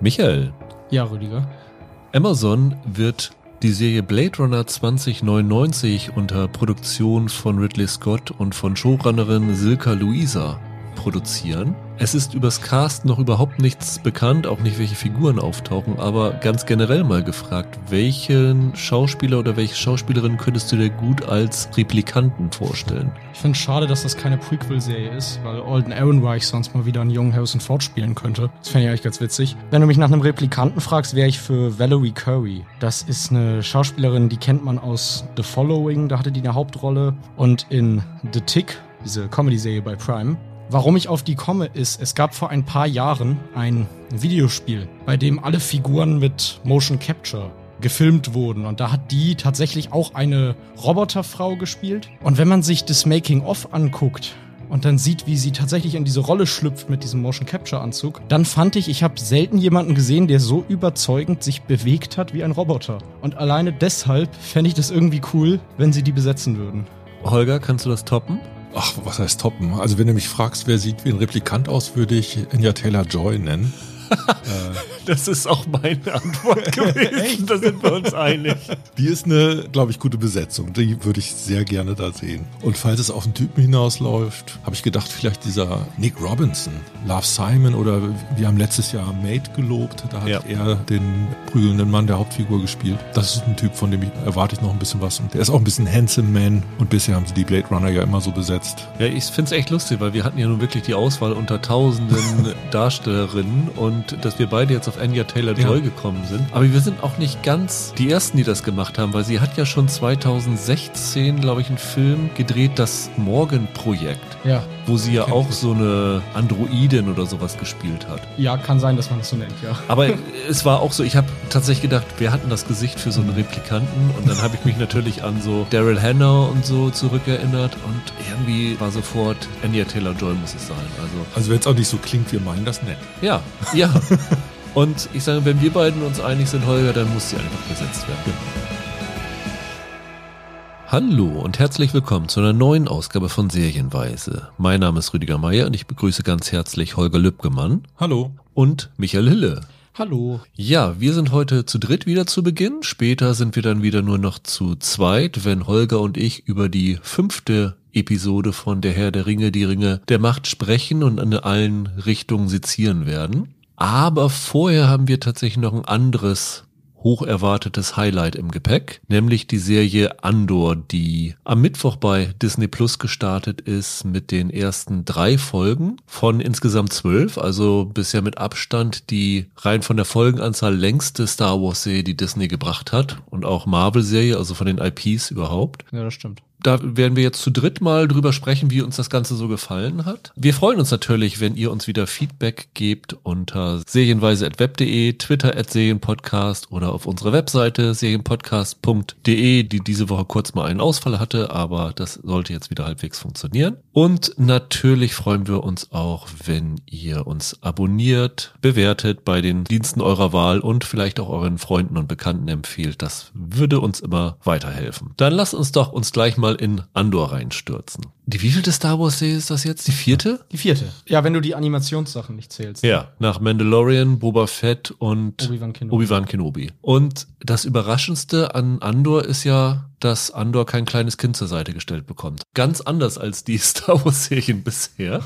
Michael, Ja, Rüdiger. Amazon wird die Serie Blade Runner 2099 unter Produktion von Ridley Scott und von Showrunnerin Silka Luisa produzieren. Es ist übers Cast noch überhaupt nichts bekannt, auch nicht welche Figuren auftauchen, aber ganz generell mal gefragt, welchen Schauspieler oder welche Schauspielerin könntest du dir gut als Replikanten vorstellen? Ich finde es schade, dass das keine Prequel-Serie ist, weil Alden Ehrenreich sonst mal wieder einen jungen Harrison Ford spielen könnte. Das fände ich eigentlich ganz witzig. Wenn du mich nach einem Replikanten fragst, wäre ich für Valerie Curry. Das ist eine Schauspielerin, die kennt man aus The Following, da hatte die eine Hauptrolle. Und in The Tick, diese Comedy-Serie bei Prime. Warum ich auf die komme, ist, es gab vor ein paar Jahren ein Videospiel, bei dem alle Figuren mit Motion Capture gefilmt wurden. Und da hat die tatsächlich auch eine Roboterfrau gespielt. Und wenn man sich das Making-of anguckt, und dann sieht, wie sie tatsächlich in diese Rolle schlüpft mit diesem Motion Capture Anzug, dann fand ich, ich habe selten jemanden gesehen, der so überzeugend sich bewegt hat wie ein Roboter. Und alleine deshalb fände ich das irgendwie cool, wenn sie die besetzen würden. Holger, kannst du das toppen? Ach, was heißt toppen? Also wenn du mich fragst, wer sieht wie ein Replikant aus, würde ich Anya Taylor-Joy nennen. Das ist auch meine Antwort gewesen. da sind wir uns einig. Die ist eine, glaube ich, gute Besetzung. Die würde ich sehr gerne da sehen. Und falls es auf einen Typen hinausläuft, habe ich gedacht, vielleicht dieser Nick Robinson, Love Simon oder wir haben letztes Jahr Mate gelobt. Da hat Ja. er den prügelnden Mann der Hauptfigur gespielt. Das ist ein Typ, von dem ich erwarte ich noch ein bisschen was. Und der ist auch ein bisschen handsome man. Und bisher haben sie die Blade Runner ja immer so besetzt. Ja, ich finde es echt lustig, weil wir hatten ja nun wirklich die Auswahl unter tausenden Darstellerinnen und dass wir beide jetzt auf Anya Taylor-Joy Ja. gekommen sind. Aber wir sind auch nicht ganz die Ersten, die das gemacht haben, weil sie hat ja schon 2016, glaube ich, einen Film gedreht, das Morgan-Projekt, Ja. wo sie ja auch so eine Androidin oder sowas gespielt hat. Ja, kann sein, dass man das so nennt, ja. Aber es war auch so, ich habe tatsächlich gedacht, wir hatten das Gesicht für so einen Replikanten und dann habe ich mich natürlich an so Daryl Hannah und so zurückerinnert und irgendwie war sofort Anya Taylor-Joy muss es sein. Also Also wenn es auch nicht so klingt, wir meinen das nett. ja, ja. Und ich sage, wenn wir beiden uns einig sind, Holger, dann muss sie einfach besetzt werden. Hallo und herzlich willkommen zu einer neuen Ausgabe von Serienweise. Mein Name ist Rüdiger Meier und ich begrüße ganz herzlich Holger Lübgemann Hallo. und Michael Hille. Hallo. Ja, wir sind heute zu dritt wieder zu Beginn. Später sind wir dann wieder nur noch zu zweit, wenn Holger und ich über die fünfte Episode von Der Herr der Ringe, die Ringe der Macht sprechen und in allen Richtungen sezieren werden. Aber vorher haben wir tatsächlich noch ein anderes hoch erwartetes Highlight im Gepäck, nämlich die Serie Andor, die am Mittwoch bei Disney Plus gestartet ist mit den ersten drei Folgen von insgesamt zwölf, also bisher mit Abstand die rein von der Folgenanzahl längste Star Wars Serie, die Disney gebracht hat und auch Marvel Serie, also von den IPs überhaupt. Ja, das stimmt. Da werden wir jetzt zu dritt mal drüber sprechen, wie uns das Ganze so gefallen hat. Wir freuen uns natürlich, wenn ihr uns wieder Feedback gebt unter serienweise.web.de, Twitter at Serienpodcast oder auf unserer Webseite serienpodcast.de, die diese Woche kurz mal einen Ausfall hatte, aber das sollte jetzt wieder halbwegs funktionieren. Und natürlich freuen wir uns auch, wenn ihr uns abonniert, bewertet bei den Diensten eurer Wahl und vielleicht auch euren Freunden und Bekannten empfiehlt. Das würde uns immer weiterhelfen. Dann lasst uns doch uns gleich mal in Andor reinstürzen. Die wievielte Star Wars Serie ist das jetzt? Die vierte? Die vierte. Ja, wenn du die Animationssachen nicht zählst. Ja, nach Mandalorian, Boba Fett und Obi-Wan Kenobi. Obi-Wan Kenobi. Und das Überraschendste an Andor ist ja, dass Andor kein kleines Kind zur Seite gestellt bekommt. Ganz anders als die Star Wars-Serien bisher.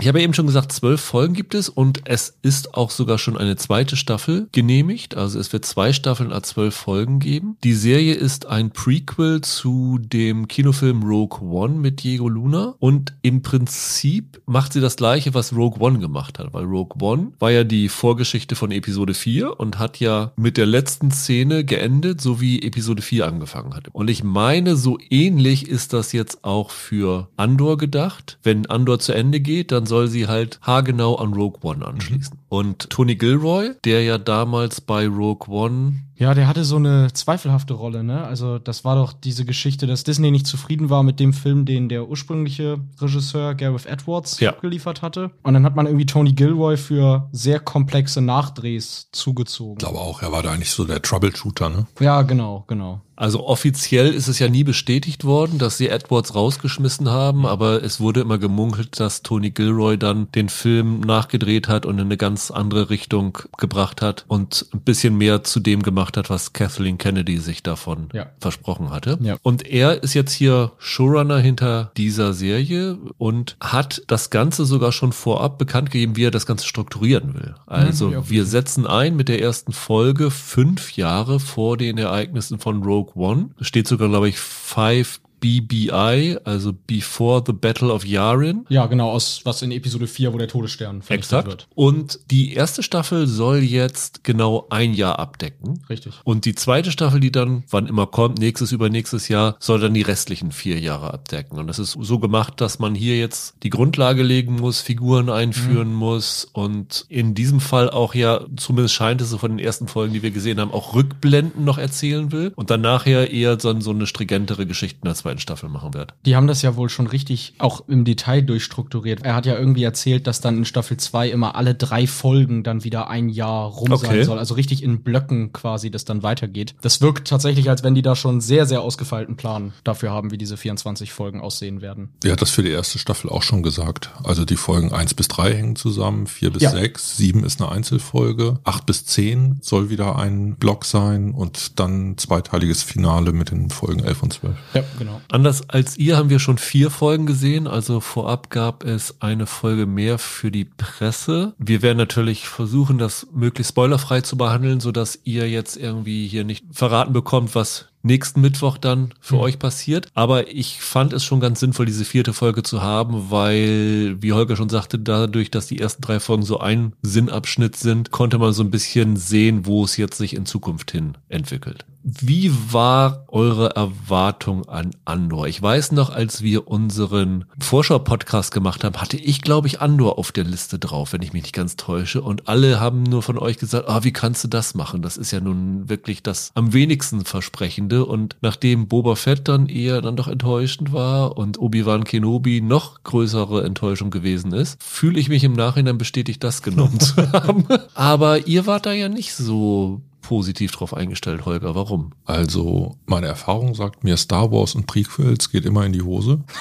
Ich habe eben schon gesagt, zwölf Folgen gibt es und es ist auch sogar schon eine zweite Staffel genehmigt. Also es wird zwei Staffeln a zwölf Folgen geben. Die Serie ist ein Prequel zu dem Kinofilm Rogue One mit Diego Luna und im Prinzip macht sie das gleiche, was Rogue One gemacht hat, weil Rogue One war ja die Vorgeschichte von Episode 4 und hat ja mit der letzten Szene geendet, so wie Episode 4 angefangen hat. Und ich meine, so ähnlich ist das jetzt auch für Andor gedacht. Wenn Andor zu Ende geht, dann soll sie halt haargenau an Rogue One anschließen. Und Tony Gilroy, der ja damals bei Rogue One Ja, der hatte so eine zweifelhafte Rolle, ne? Also, das war doch diese Geschichte, dass Disney nicht zufrieden war mit dem Film, den der ursprüngliche Regisseur Gareth Edwards Ja. abgeliefert hatte. Und dann hat man irgendwie Tony Gilroy für sehr komplexe Nachdrehs zugezogen. Ich glaube auch, er war da eigentlich so der Troubleshooter, ne? Ja, genau, genau. Also offiziell ist es ja nie bestätigt worden, dass sie Edwards rausgeschmissen haben, aber es wurde immer gemunkelt, dass Tony Gilroy dann den Film nachgedreht hat und in eine ganz andere Richtung gebracht hat und ein bisschen mehr zu dem gemacht hat, was Kathleen Kennedy sich davon Ja. versprochen hatte. Ja. Und er ist jetzt hier Showrunner hinter dieser Serie und hat das Ganze sogar schon vorab bekannt gegeben, wie er das Ganze strukturieren will. Also ja, okay. wir setzen ein mit der ersten Folge fünf Jahre vor den Ereignissen von Rogue One. Es steht sogar, glaube ich, five BBI, also Before the Battle of Yavin. Ja, genau, aus was in Episode 4, wo der Todesstern vernichtet Exakt. wird. Und die erste Staffel soll jetzt genau ein Jahr abdecken. Richtig. Und die zweite Staffel, die dann, wann immer kommt, nächstes, übernächstes Jahr, soll dann die restlichen vier Jahre abdecken. Und das ist so gemacht, dass man hier jetzt die Grundlage legen muss, Figuren einführen muss und in diesem Fall auch ja, zumindest scheint es so von den ersten Folgen, die wir gesehen haben, auch Rückblenden noch erzählen will und dann nachher eher so, so eine stringentere Geschichte der zweiten Staffel machen wird. Die haben das ja wohl schon richtig auch im Detail durchstrukturiert. Er hat ja irgendwie erzählt, dass dann in Staffel 2 immer alle drei Folgen dann wieder ein Jahr rum Okay. sein soll. Also richtig in Blöcken quasi das dann weitergeht. Das wirkt tatsächlich, als wenn die da schon sehr, sehr ausgefeilten Plan dafür haben, wie diese 24 Folgen aussehen werden. Er hat das für die erste Staffel auch schon gesagt. Also die Folgen 1 bis 3 hängen zusammen, 4 bis Ja. 6, 7 ist eine Einzelfolge, 8 bis 10 soll wieder ein Block sein und dann zweiteiliges Finale mit den Folgen 11 und 12. Ja, genau. Anders als ihr haben wir schon vier Folgen gesehen. Also vorab gab es eine Folge mehr für die Presse. Wir werden natürlich versuchen, das möglichst spoilerfrei zu behandeln, sodass ihr jetzt irgendwie hier nicht verraten bekommt, was nächsten Mittwoch dann für Mhm. euch passiert. Aber ich fand es schon ganz sinnvoll, diese vierte Folge zu haben, weil, wie Holger schon sagte, dadurch, dass die ersten drei Folgen so ein Sinnabschnitt sind, konnte man so ein bisschen sehen, wo es jetzt sich in Zukunft hin entwickelt. Wie war eure Erwartung an Andor? Ich weiß noch, als wir unseren Vorschau-Podcast gemacht haben, hatte ich, glaube ich, Andor auf der Liste drauf, wenn ich mich nicht ganz täusche. Und alle haben nur von euch gesagt, ah, wie kannst du das machen? Das ist ja nun wirklich das am wenigsten versprechende. Und nachdem Boba Fett dann eher dann doch enttäuschend war und Obi-Wan Kenobi noch größere Enttäuschung gewesen ist, fühle ich mich im Nachhinein bestätigt, das genommen zu haben. Aber ihr wart da ja nicht so positiv drauf eingestellt, Holger. Warum? Also meine Erfahrung sagt mir, Star Wars und Prequels geht immer in die Hose.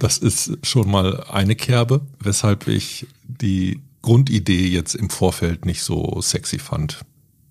Das ist schon mal eine Kerbe, weshalb ich die Grundidee jetzt im Vorfeld nicht so sexy fand.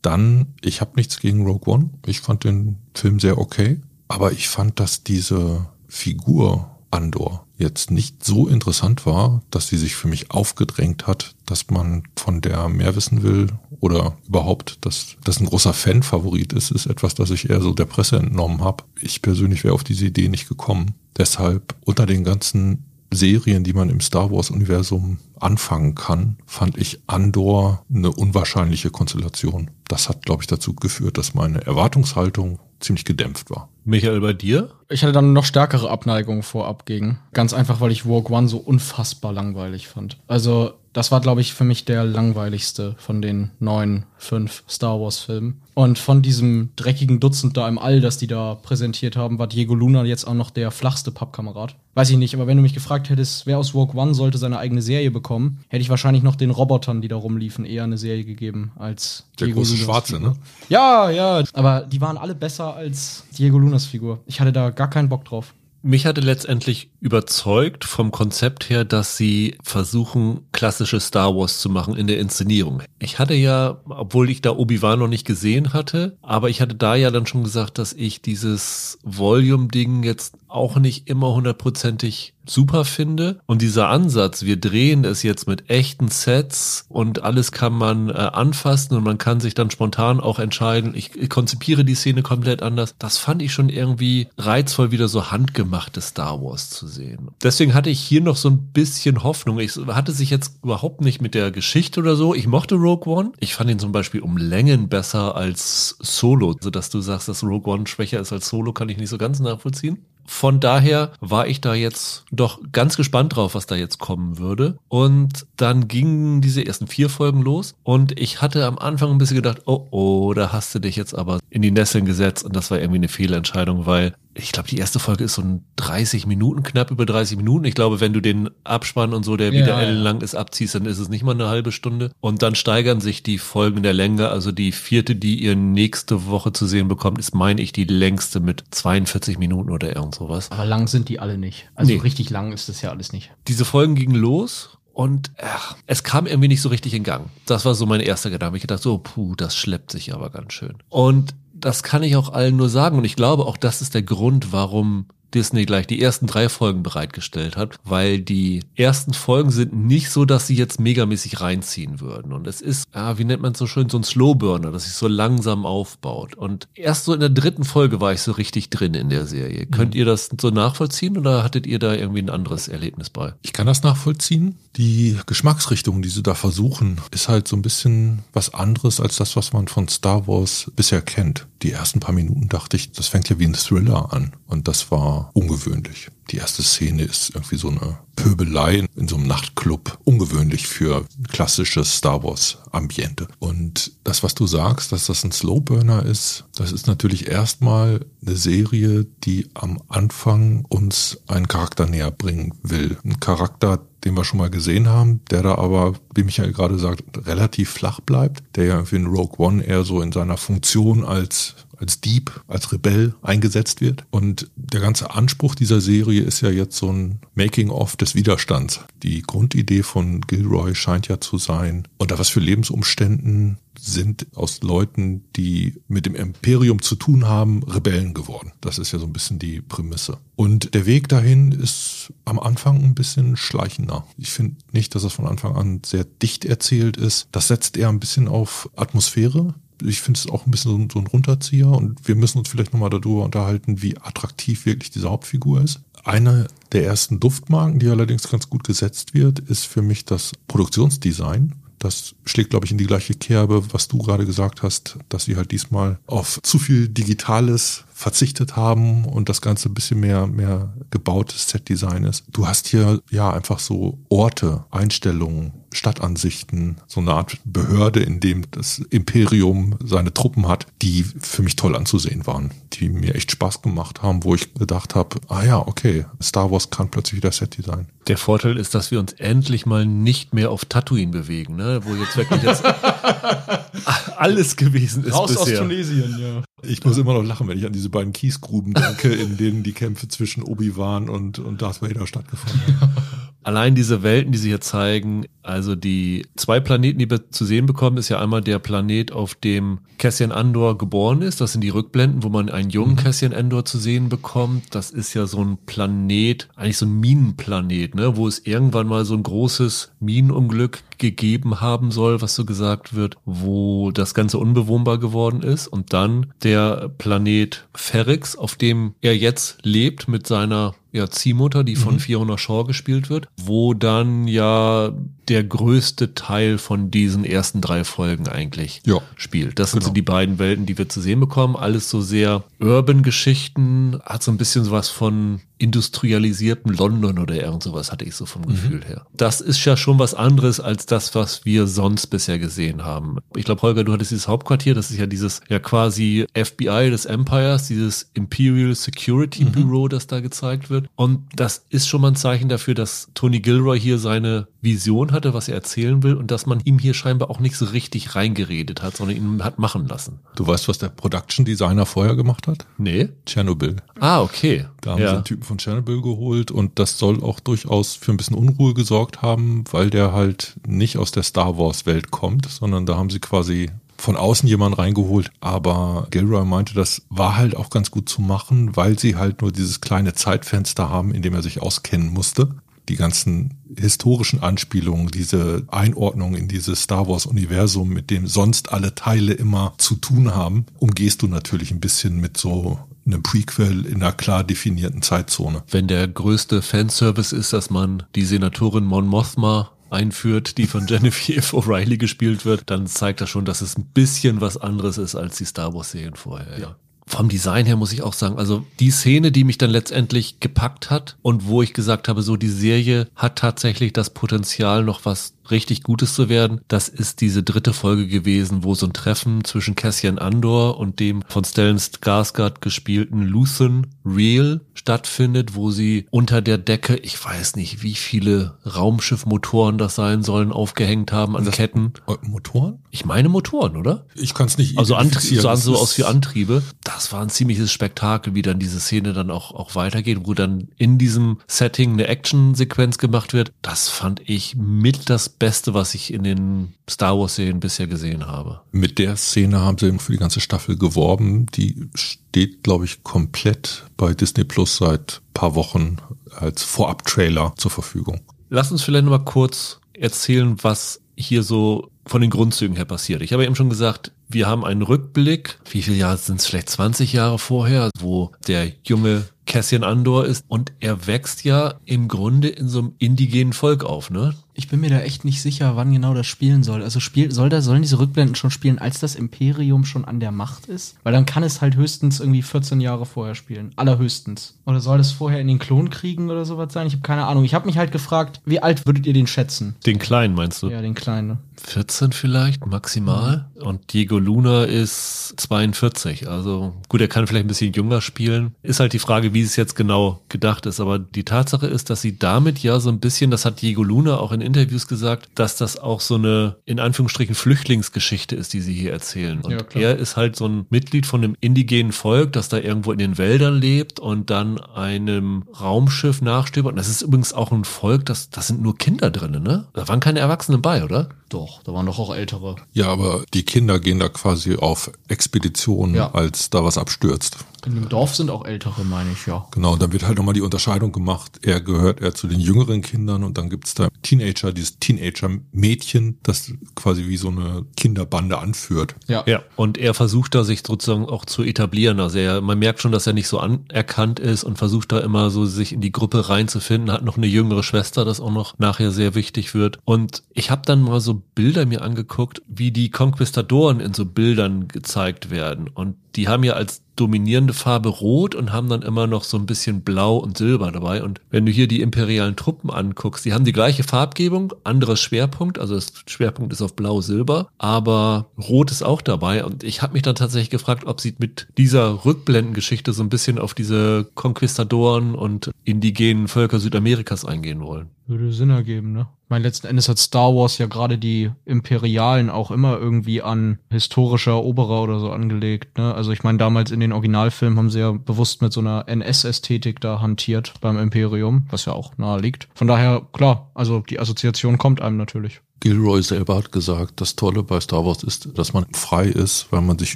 Dann, ich habe nichts gegen Rogue One. Ich fand den Film sehr okay. Aber ich fand, dass diese Figur Andor jetzt nicht so interessant war, dass sie sich für mich aufgedrängt hat, dass man von der mehr wissen will oder überhaupt, dass das ein großer Fan-Favorit ist, ist etwas, das ich eher so der Presse entnommen habe. Ich persönlich wäre auf diese Idee nicht gekommen. Deshalb unter den ganzen Serien, die man im Star Wars-Universum anfangen kann, fand ich Andor eine unwahrscheinliche Konstellation. Das hat, glaube ich, dazu geführt, dass meine Erwartungshaltung ziemlich gedämpft war. Michael, bei dir? Ich hatte dann noch stärkere Abneigung vorab gegen. Ganz einfach, weil ich Rogue One so unfassbar langweilig fand. Also, das war, glaube ich, für mich der langweiligste von den neun, fünf Star Wars-Filmen. Und von diesem dreckigen Dutzend da im All, das die da präsentiert haben, war Diego Luna jetzt auch noch der flachste Pappkamerad. Weiß ich nicht, aber wenn du mich gefragt hättest, wer aus Rogue One sollte seine eigene Serie bekommen, hätte ich wahrscheinlich noch den Robotern, die da rumliefen, eher eine Serie gegeben als Der große Lunas Schwarze, Figur. ne? Ja, ja. Aber die waren alle besser als Diego Lunas Figur. Ich hatte da gar keinen Bock drauf. Mich hatte letztendlich überzeugt vom Konzept her, dass sie versuchen, klassische Star Wars zu machen in der Inszenierung. Ich hatte ja, obwohl ich da Obi-Wan noch nicht gesehen hatte, aber ich hatte da ja dann schon gesagt, dass ich dieses Volume-Ding jetzt auch nicht immer hundertprozentig super finde. Und dieser Ansatz, wir drehen es jetzt mit echten Sets und alles kann man äh, anfassen und man kann sich dann spontan auch entscheiden, ich, ich konzipiere die Szene komplett anders. Das fand ich schon irgendwie reizvoll, wieder so handgemachte Star Wars zu sehen. Deswegen hatte ich hier noch so ein bisschen Hoffnung. Ich hatte sich jetzt überhaupt nicht mit der Geschichte oder so. Ich mochte Rogue One. Ich fand ihn zum Beispiel um Längen besser als Solo. Also, dass du sagst, dass Rogue One schwächer ist als Solo, kann ich nicht so ganz nachvollziehen. Von daher war ich da jetzt doch ganz gespannt drauf, was da jetzt kommen würde. Und dann gingen diese ersten vier Folgen los und ich hatte am Anfang ein bisschen gedacht, oh oh, da hast du dich jetzt aber in die Nesseln gesetzt und das war irgendwie eine Fehlentscheidung, weil ich glaube, die erste Folge ist so ein 30 Minuten, knapp über 30 Minuten. Ich glaube, wenn du den Abspann und so, der wieder ja, ellenlang ist, abziehst, dann ist es nicht mal eine halbe Stunde. Und dann steigern sich die Folgen der Länge. Also die vierte, die ihr nächste Woche zu sehen bekommt, ist, meine ich, die längste mit 42 Minuten oder irgend sowas. Aber lang sind die alle nicht. Also nee. richtig lang ist das ja alles nicht. Diese Folgen gingen los und ach, es kam irgendwie nicht so richtig in Gang. Das war so mein erster Gedanke. Ich dachte so, puh, das schleppt sich aber ganz schön. Und das kann ich auch allen nur sagen. Und ich glaube auch, das ist der Grund, warum Disney gleich die ersten drei Folgen bereitgestellt hat, weil die ersten Folgen sind nicht so, dass sie jetzt megamäßig reinziehen würden. Und es ist, ja, wie nennt man es so schön, so ein Slowburner, das sich so langsam aufbaut. Und erst so in der dritten Folge war ich so richtig drin in der Serie. Mhm. Könnt ihr das so nachvollziehen oder hattet ihr da irgendwie ein anderes Erlebnis bei? Ich kann das nachvollziehen. Die Geschmacksrichtung, die sie da versuchen, ist halt so ein bisschen was anderes als das, was man von Star Wars bisher kennt. Die ersten paar Minuten dachte ich, das fängt ja wie ein Thriller an. Und das war ungewöhnlich. Die erste Szene ist irgendwie so eine Pöbelei in so einem Nachtclub. Ungewöhnlich für klassisches Star Wars Ambiente. Und das, was du sagst, dass das ein Slowburner ist, das ist natürlich erstmal eine Serie, die am Anfang uns einen Charakter näher bringen will. Ein Charakter, den wir schon mal gesehen haben, der da aber, wie Michael gerade sagt, relativ flach bleibt, der ja irgendwie in Rogue One eher so in seiner Funktion als als Dieb, als Rebell eingesetzt wird. Und der ganze Anspruch dieser Serie ist ja jetzt so ein Making-of des Widerstands. Die Grundidee von Gilroy scheint ja zu sein, unter was für Lebensumständen sind aus Leuten, die mit dem Imperium zu tun haben, Rebellen geworden. Das ist ja so ein bisschen die Prämisse. Und der Weg dahin ist am Anfang ein bisschen schleichender. Ich finde nicht, dass es von Anfang an sehr dicht erzählt ist. Das setzt eher ein bisschen auf Atmosphäre ich finde es auch ein bisschen so ein Runterzieher und wir müssen uns vielleicht nochmal darüber unterhalten, wie attraktiv wirklich diese Hauptfigur ist. Eine der ersten Duftmarken, die allerdings ganz gut gesetzt wird, ist für mich das Produktionsdesign. Das schlägt, glaube ich, in die gleiche Kerbe, was du gerade gesagt hast, dass sie halt diesmal auf zu viel Digitales verzichtet haben und das Ganze ein bisschen mehr, mehr gebautes Setdesign ist. Du hast hier ja einfach so Orte, Einstellungen, Stadtansichten, so eine Art Behörde, in dem das Imperium seine Truppen hat, die für mich toll anzusehen waren, die mir echt Spaß gemacht haben, wo ich gedacht habe, ah ja, okay, Star Wars kann plötzlich wieder Setdesign. Der Vorteil ist, dass wir uns endlich mal nicht mehr auf Tatooine bewegen, ne? wo jetzt wirklich jetzt alles gewesen ist Raus bisher. aus Tunesien, ja. Ich muss immer noch lachen, wenn ich an diese beiden Kiesgruben denke, in denen die Kämpfe zwischen Obi-Wan und, und Darth Vader stattgefunden haben. Allein diese Welten, die sie hier zeigen, also die zwei Planeten, die wir zu sehen bekommen, ist ja einmal der Planet, auf dem Cassian Andor geboren ist. Das sind die Rückblenden, wo man einen jungen mhm. Cassian Andor zu sehen bekommt. Das ist ja so ein Planet, eigentlich so ein Minenplanet, ne, wo es irgendwann mal so ein großes Minenunglück gegeben haben soll, was so gesagt wird, wo das Ganze unbewohnbar geworden ist. Und dann der Planet Ferrix, auf dem er jetzt lebt mit seiner ja, Ziehmutter, die von mhm. Fiona Shaw gespielt wird, wo dann ja der größte Teil von diesen ersten drei Folgen eigentlich ja. spielt. Das sind genau. so die beiden Welten, die wir zu sehen bekommen. Alles so sehr Urban-Geschichten, hat so ein bisschen sowas von industrialisiertem London oder irgend sowas hatte ich so vom mhm. Gefühl her. Das ist ja schon was anderes als das, was wir sonst bisher gesehen haben. Ich glaube, Holger, du hattest dieses Hauptquartier, das ist ja dieses ja quasi FBI des Empires, dieses Imperial Security mhm. Bureau, das da gezeigt wird. Und das ist schon mal ein Zeichen dafür, dass Tony Gilroy hier seine Vision hatte, was er erzählen will und dass man ihm hier scheinbar auch nicht so richtig reingeredet hat, sondern ihn hat machen lassen. Du weißt, was der Production Designer vorher gemacht hat? Nee. Tschernobyl. Ah, okay. Da haben ja. sie einen Typen von Chernobyl geholt und das soll auch durchaus für ein bisschen Unruhe gesorgt haben, weil der halt nicht aus der Star Wars Welt kommt, sondern da haben sie quasi von außen jemanden reingeholt, aber Gilroy meinte, das war halt auch ganz gut zu machen, weil sie halt nur dieses kleine Zeitfenster haben, in dem er sich auskennen musste. Die ganzen historischen Anspielungen, diese Einordnung in dieses Star Wars Universum, mit dem sonst alle Teile immer zu tun haben, umgehst du natürlich ein bisschen mit so einem Prequel in einer klar definierten Zeitzone. Wenn der größte Fanservice ist, dass man die Senatorin Mon Mothma einführt, die von Genevieve O'Reilly gespielt wird, dann zeigt das schon, dass es ein bisschen was anderes ist als die Star Wars Serien vorher. Ja. Vom Design her muss ich auch sagen, also die Szene, die mich dann letztendlich gepackt hat und wo ich gesagt habe, so die Serie hat tatsächlich das Potenzial, noch was richtig Gutes zu werden. Das ist diese dritte Folge gewesen, wo so ein Treffen zwischen Cassian Andor und dem von Stellan Skarsgård gespielten Luthen Real stattfindet, wo sie unter der Decke, ich weiß nicht, wie viele Raumschiffmotoren das sein sollen, aufgehängt haben an das Ketten. Motoren? Ich meine Motoren, oder? Ich kann es nicht Also Antriebe, sahen so aus wie Antriebe. Das war ein ziemliches Spektakel, wie dann diese Szene dann auch, auch weitergeht, wo dann in diesem Setting eine Actionsequenz gemacht wird. Das fand ich mit das Beste, was ich in den Star Wars-Serien bisher gesehen habe. Mit der Szene haben sie für die ganze Staffel geworben. Die steht, glaube ich, komplett bei Disney Plus seit paar Wochen als Vorab-Trailer zur Verfügung. Lass uns vielleicht nochmal kurz erzählen, was hier so von den Grundzügen her passiert. Ich habe eben schon gesagt, wir haben einen Rückblick. Wie viele Jahre sind es? Vielleicht 20 Jahre vorher, wo der junge Cassian Andor ist und er wächst ja im Grunde in so einem indigenen Volk auf, ne? Ich bin mir da echt nicht sicher, wann genau das spielen soll. Also spiel, soll da, sollen diese Rückblenden schon spielen, als das Imperium schon an der Macht ist? Weil dann kann es halt höchstens irgendwie 14 Jahre vorher spielen. Allerhöchstens. Oder soll das vorher in den Klonkriegen oder sowas sein? Ich habe keine Ahnung. Ich habe mich halt gefragt, wie alt würdet ihr den schätzen? Den Kleinen meinst du? Ja, den Kleinen. 14 vielleicht, maximal. Mhm. Und Diego Luna ist 42. Also gut, er kann vielleicht ein bisschen jünger spielen. Ist halt die Frage, wie es jetzt genau gedacht ist. Aber die Tatsache ist, dass sie damit ja so ein bisschen, das hat Diego Luna auch in Interviews gesagt, dass das auch so eine, in Anführungsstrichen, Flüchtlingsgeschichte ist, die sie hier erzählen. Und ja, er ist halt so ein Mitglied von einem indigenen Volk, das da irgendwo in den Wäldern lebt und dann einem Raumschiff nachstöbert. Und das ist übrigens auch ein Volk, das, das sind nur Kinder drin, ne? Da waren keine Erwachsenen bei, oder? Doch, da waren doch auch ältere. Ja, aber die Kinder gehen da quasi auf Expeditionen, ja. als da was abstürzt. In dem Dorf sind auch ältere, meine ich, ja. Genau, dann wird halt nochmal die Unterscheidung gemacht. Er gehört eher zu den jüngeren Kindern und dann gibt's da Teenager, dieses Teenager-Mädchen, das quasi wie so eine Kinderbande anführt. Ja. ja. Und er versucht da sich sozusagen auch zu etablieren. Also er, man merkt schon, dass er nicht so anerkannt ist und versucht da immer so sich in die Gruppe reinzufinden. Hat noch eine jüngere Schwester, das auch noch nachher sehr wichtig wird. Und ich habe dann mal so Bilder mir angeguckt, wie die Konquistadoren in so Bildern gezeigt werden. Und die haben ja als dominierende Farbe rot und haben dann immer noch so ein bisschen blau und silber dabei. Und wenn du hier die imperialen Truppen anguckst, die haben die gleiche Farbgebung, anderes Schwerpunkt, also das Schwerpunkt ist auf blau-silber, aber rot ist auch dabei. Und ich habe mich dann tatsächlich gefragt, ob sie mit dieser Rückblendengeschichte so ein bisschen auf diese Konquistadoren und indigenen Völker Südamerikas eingehen wollen. Würde Sinn ergeben, ne? Mein letzten Endes hat Star Wars ja gerade die Imperialen auch immer irgendwie an historischer Eroberer oder so angelegt. Ne? Also ich meine, damals in den Originalfilmen haben sie ja bewusst mit so einer NS-Ästhetik da hantiert beim Imperium, was ja auch nahe liegt. Von daher, klar, also die Assoziation kommt einem natürlich. Gilroy selber hat gesagt, das Tolle bei Star Wars ist, dass man frei ist, weil man sich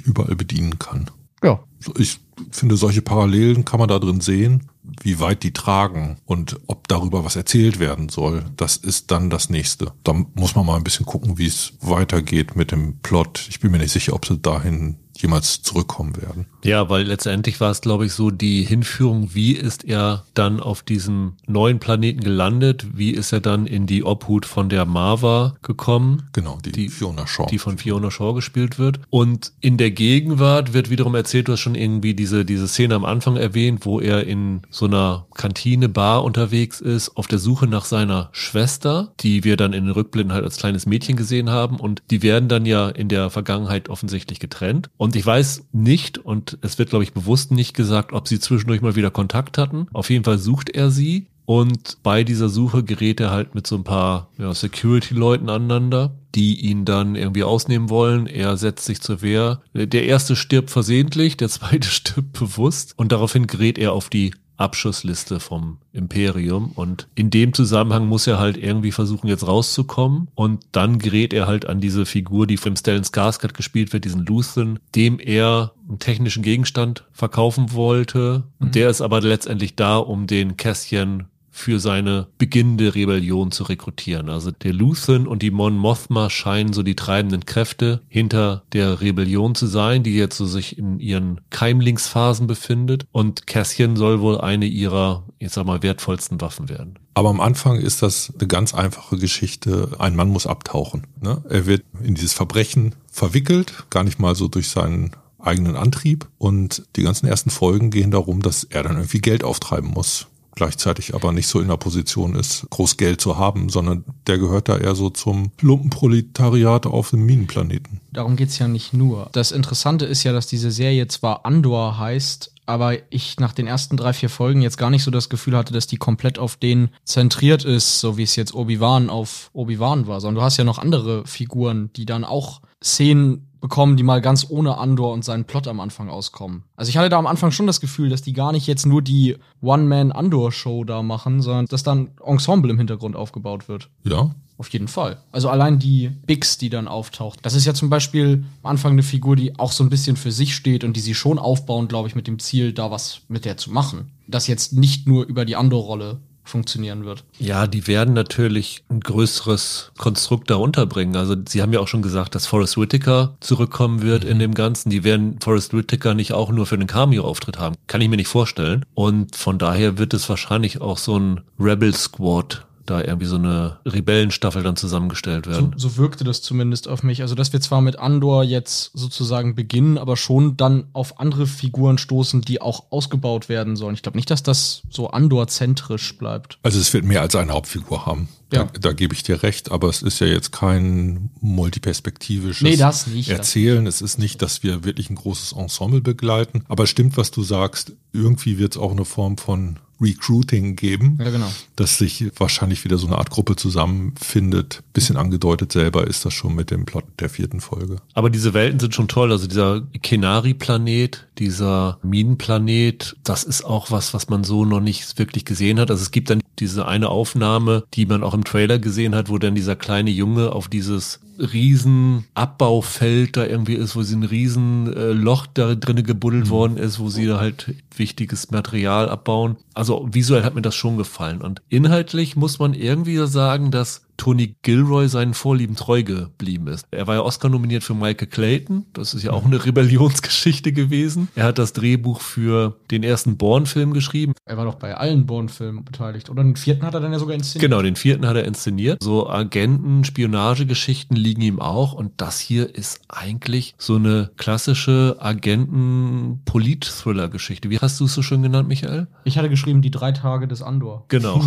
überall bedienen kann. Ja. Ich finde, solche Parallelen kann man da drin sehen. Wie weit die tragen und ob darüber was erzählt werden soll, das ist dann das nächste. Da muss man mal ein bisschen gucken, wie es weitergeht mit dem Plot. Ich bin mir nicht sicher, ob sie dahin jemals zurückkommen werden. Ja, weil letztendlich war es, glaube ich, so die Hinführung, wie ist er dann auf diesem neuen Planeten gelandet, wie ist er dann in die Obhut von der Marva gekommen. Genau, die, die Fiona Shaw. Die von Fiona Shaw gespielt wird. Und in der Gegenwart wird wiederum erzählt, du hast schon irgendwie diese, diese Szene am Anfang erwähnt, wo er in so einer Kantine, Bar unterwegs ist, auf der Suche nach seiner Schwester, die wir dann in den Rückblinden halt als kleines Mädchen gesehen haben. Und die werden dann ja in der Vergangenheit offensichtlich getrennt. Und ich weiß nicht, und es wird, glaube ich, bewusst nicht gesagt, ob sie zwischendurch mal wieder Kontakt hatten. Auf jeden Fall sucht er sie. Und bei dieser Suche gerät er halt mit so ein paar ja, Security-Leuten aneinander, die ihn dann irgendwie ausnehmen wollen. Er setzt sich zur Wehr. Der erste stirbt versehentlich, der zweite stirbt bewusst. Und daraufhin gerät er auf die Abschussliste vom Imperium. Und in dem Zusammenhang muss er halt irgendwie versuchen, jetzt rauszukommen. Und dann gerät er halt an diese Figur, die von Stellan Skarsgård gespielt wird, diesen Luthen, dem er einen technischen Gegenstand verkaufen wollte. Und mhm. der ist aber letztendlich da, um den Kästchen für seine beginnende Rebellion zu rekrutieren. Also der Luthen und die Mon Mothma scheinen so die treibenden Kräfte hinter der Rebellion zu sein, die jetzt so sich in ihren Keimlingsphasen befindet. Und Cassian soll wohl eine ihrer, ich sag mal, wertvollsten Waffen werden. Aber am Anfang ist das eine ganz einfache Geschichte. Ein Mann muss abtauchen. Ne? Er wird in dieses Verbrechen verwickelt, gar nicht mal so durch seinen eigenen Antrieb und die ganzen ersten Folgen gehen darum, dass er dann irgendwie Geld auftreiben muss gleichzeitig aber nicht so in der Position ist, groß Geld zu haben, sondern der gehört da eher so zum Lumpenproletariat auf dem Minenplaneten. Darum geht's ja nicht nur. Das Interessante ist ja, dass diese Serie zwar Andor heißt, aber ich nach den ersten drei, vier Folgen jetzt gar nicht so das Gefühl hatte, dass die komplett auf den zentriert ist, so wie es jetzt Obi-Wan auf Obi-Wan war, sondern du hast ja noch andere Figuren, die dann auch Szenen bekommen, die mal ganz ohne Andor und seinen Plot am Anfang auskommen. Also ich hatte da am Anfang schon das Gefühl, dass die gar nicht jetzt nur die One-Man-Andor-Show da machen, sondern dass dann Ensemble im Hintergrund aufgebaut wird. Ja. Auf jeden Fall. Also allein die Bigs, die dann auftaucht. Das ist ja zum Beispiel am Anfang eine Figur, die auch so ein bisschen für sich steht und die sie schon aufbauen, glaube ich, mit dem Ziel, da was mit der zu machen. Das jetzt nicht nur über die Andor-Rolle funktionieren wird. Ja, die werden natürlich ein größeres Konstrukt darunter bringen. Also Sie haben ja auch schon gesagt, dass Forrest Whitaker zurückkommen wird in dem Ganzen. Die werden Forrest Whitaker nicht auch nur für einen Cameo-Auftritt haben. Kann ich mir nicht vorstellen. Und von daher wird es wahrscheinlich auch so ein Rebel Squad da irgendwie so eine Rebellenstaffel dann zusammengestellt werden. So, so wirkte das zumindest auf mich. Also, dass wir zwar mit Andor jetzt sozusagen beginnen, aber schon dann auf andere Figuren stoßen, die auch ausgebaut werden sollen. Ich glaube nicht, dass das so Andor-zentrisch bleibt. Also es wird mehr als eine Hauptfigur haben. Ja. Da, da gebe ich dir recht, aber es ist ja jetzt kein multiperspektivisches Nee, das nicht. Erzählen. Es ist nicht, dass wir wirklich ein großes Ensemble begleiten. Aber es stimmt, was du sagst. Irgendwie wird es auch eine Form von Recruiting geben, Ja, genau. dass sich wahrscheinlich wieder so eine Art Gruppe zusammenfindet. Bisschen angedeutet selber ist das schon mit dem Plot der vierten Folge. Aber diese Welten sind schon toll. Also dieser Kenari-Planet, dieser Minenplanet, das ist auch was, was man so noch nicht wirklich gesehen hat. Also es gibt dann diese eine Aufnahme, die man auch im Trailer gesehen hat, wo dann dieser kleine Junge auf dieses riesen Abbaufeld da irgendwie ist, wo sie ein riesen äh, Loch da drinnen gebuddelt worden ist, wo sie da halt wichtiges Material abbauen. Also visuell hat mir das schon gefallen. Und inhaltlich muss man irgendwie sagen, dass Tony Gilroy seinen Vorlieben treu geblieben ist. Er war ja Oscar nominiert für Michael Clayton. Das ist ja auch eine Rebellionsgeschichte gewesen. Er hat das Drehbuch für den ersten Bourne-Film geschrieben. Er war doch bei allen Bourne-Filmen beteiligt. Oder den vierten hat er dann ja sogar inszeniert. Genau, den vierten hat er inszeniert. So Agenten, Spionagegeschichten liegen ihm auch. Und das hier ist eigentlich so eine klassische Agenten-Polit-Thriller-Geschichte. Wie hast du es so schön genannt, Michael? Ich hatte geschrieben, die drei Tage des Andor. Genau.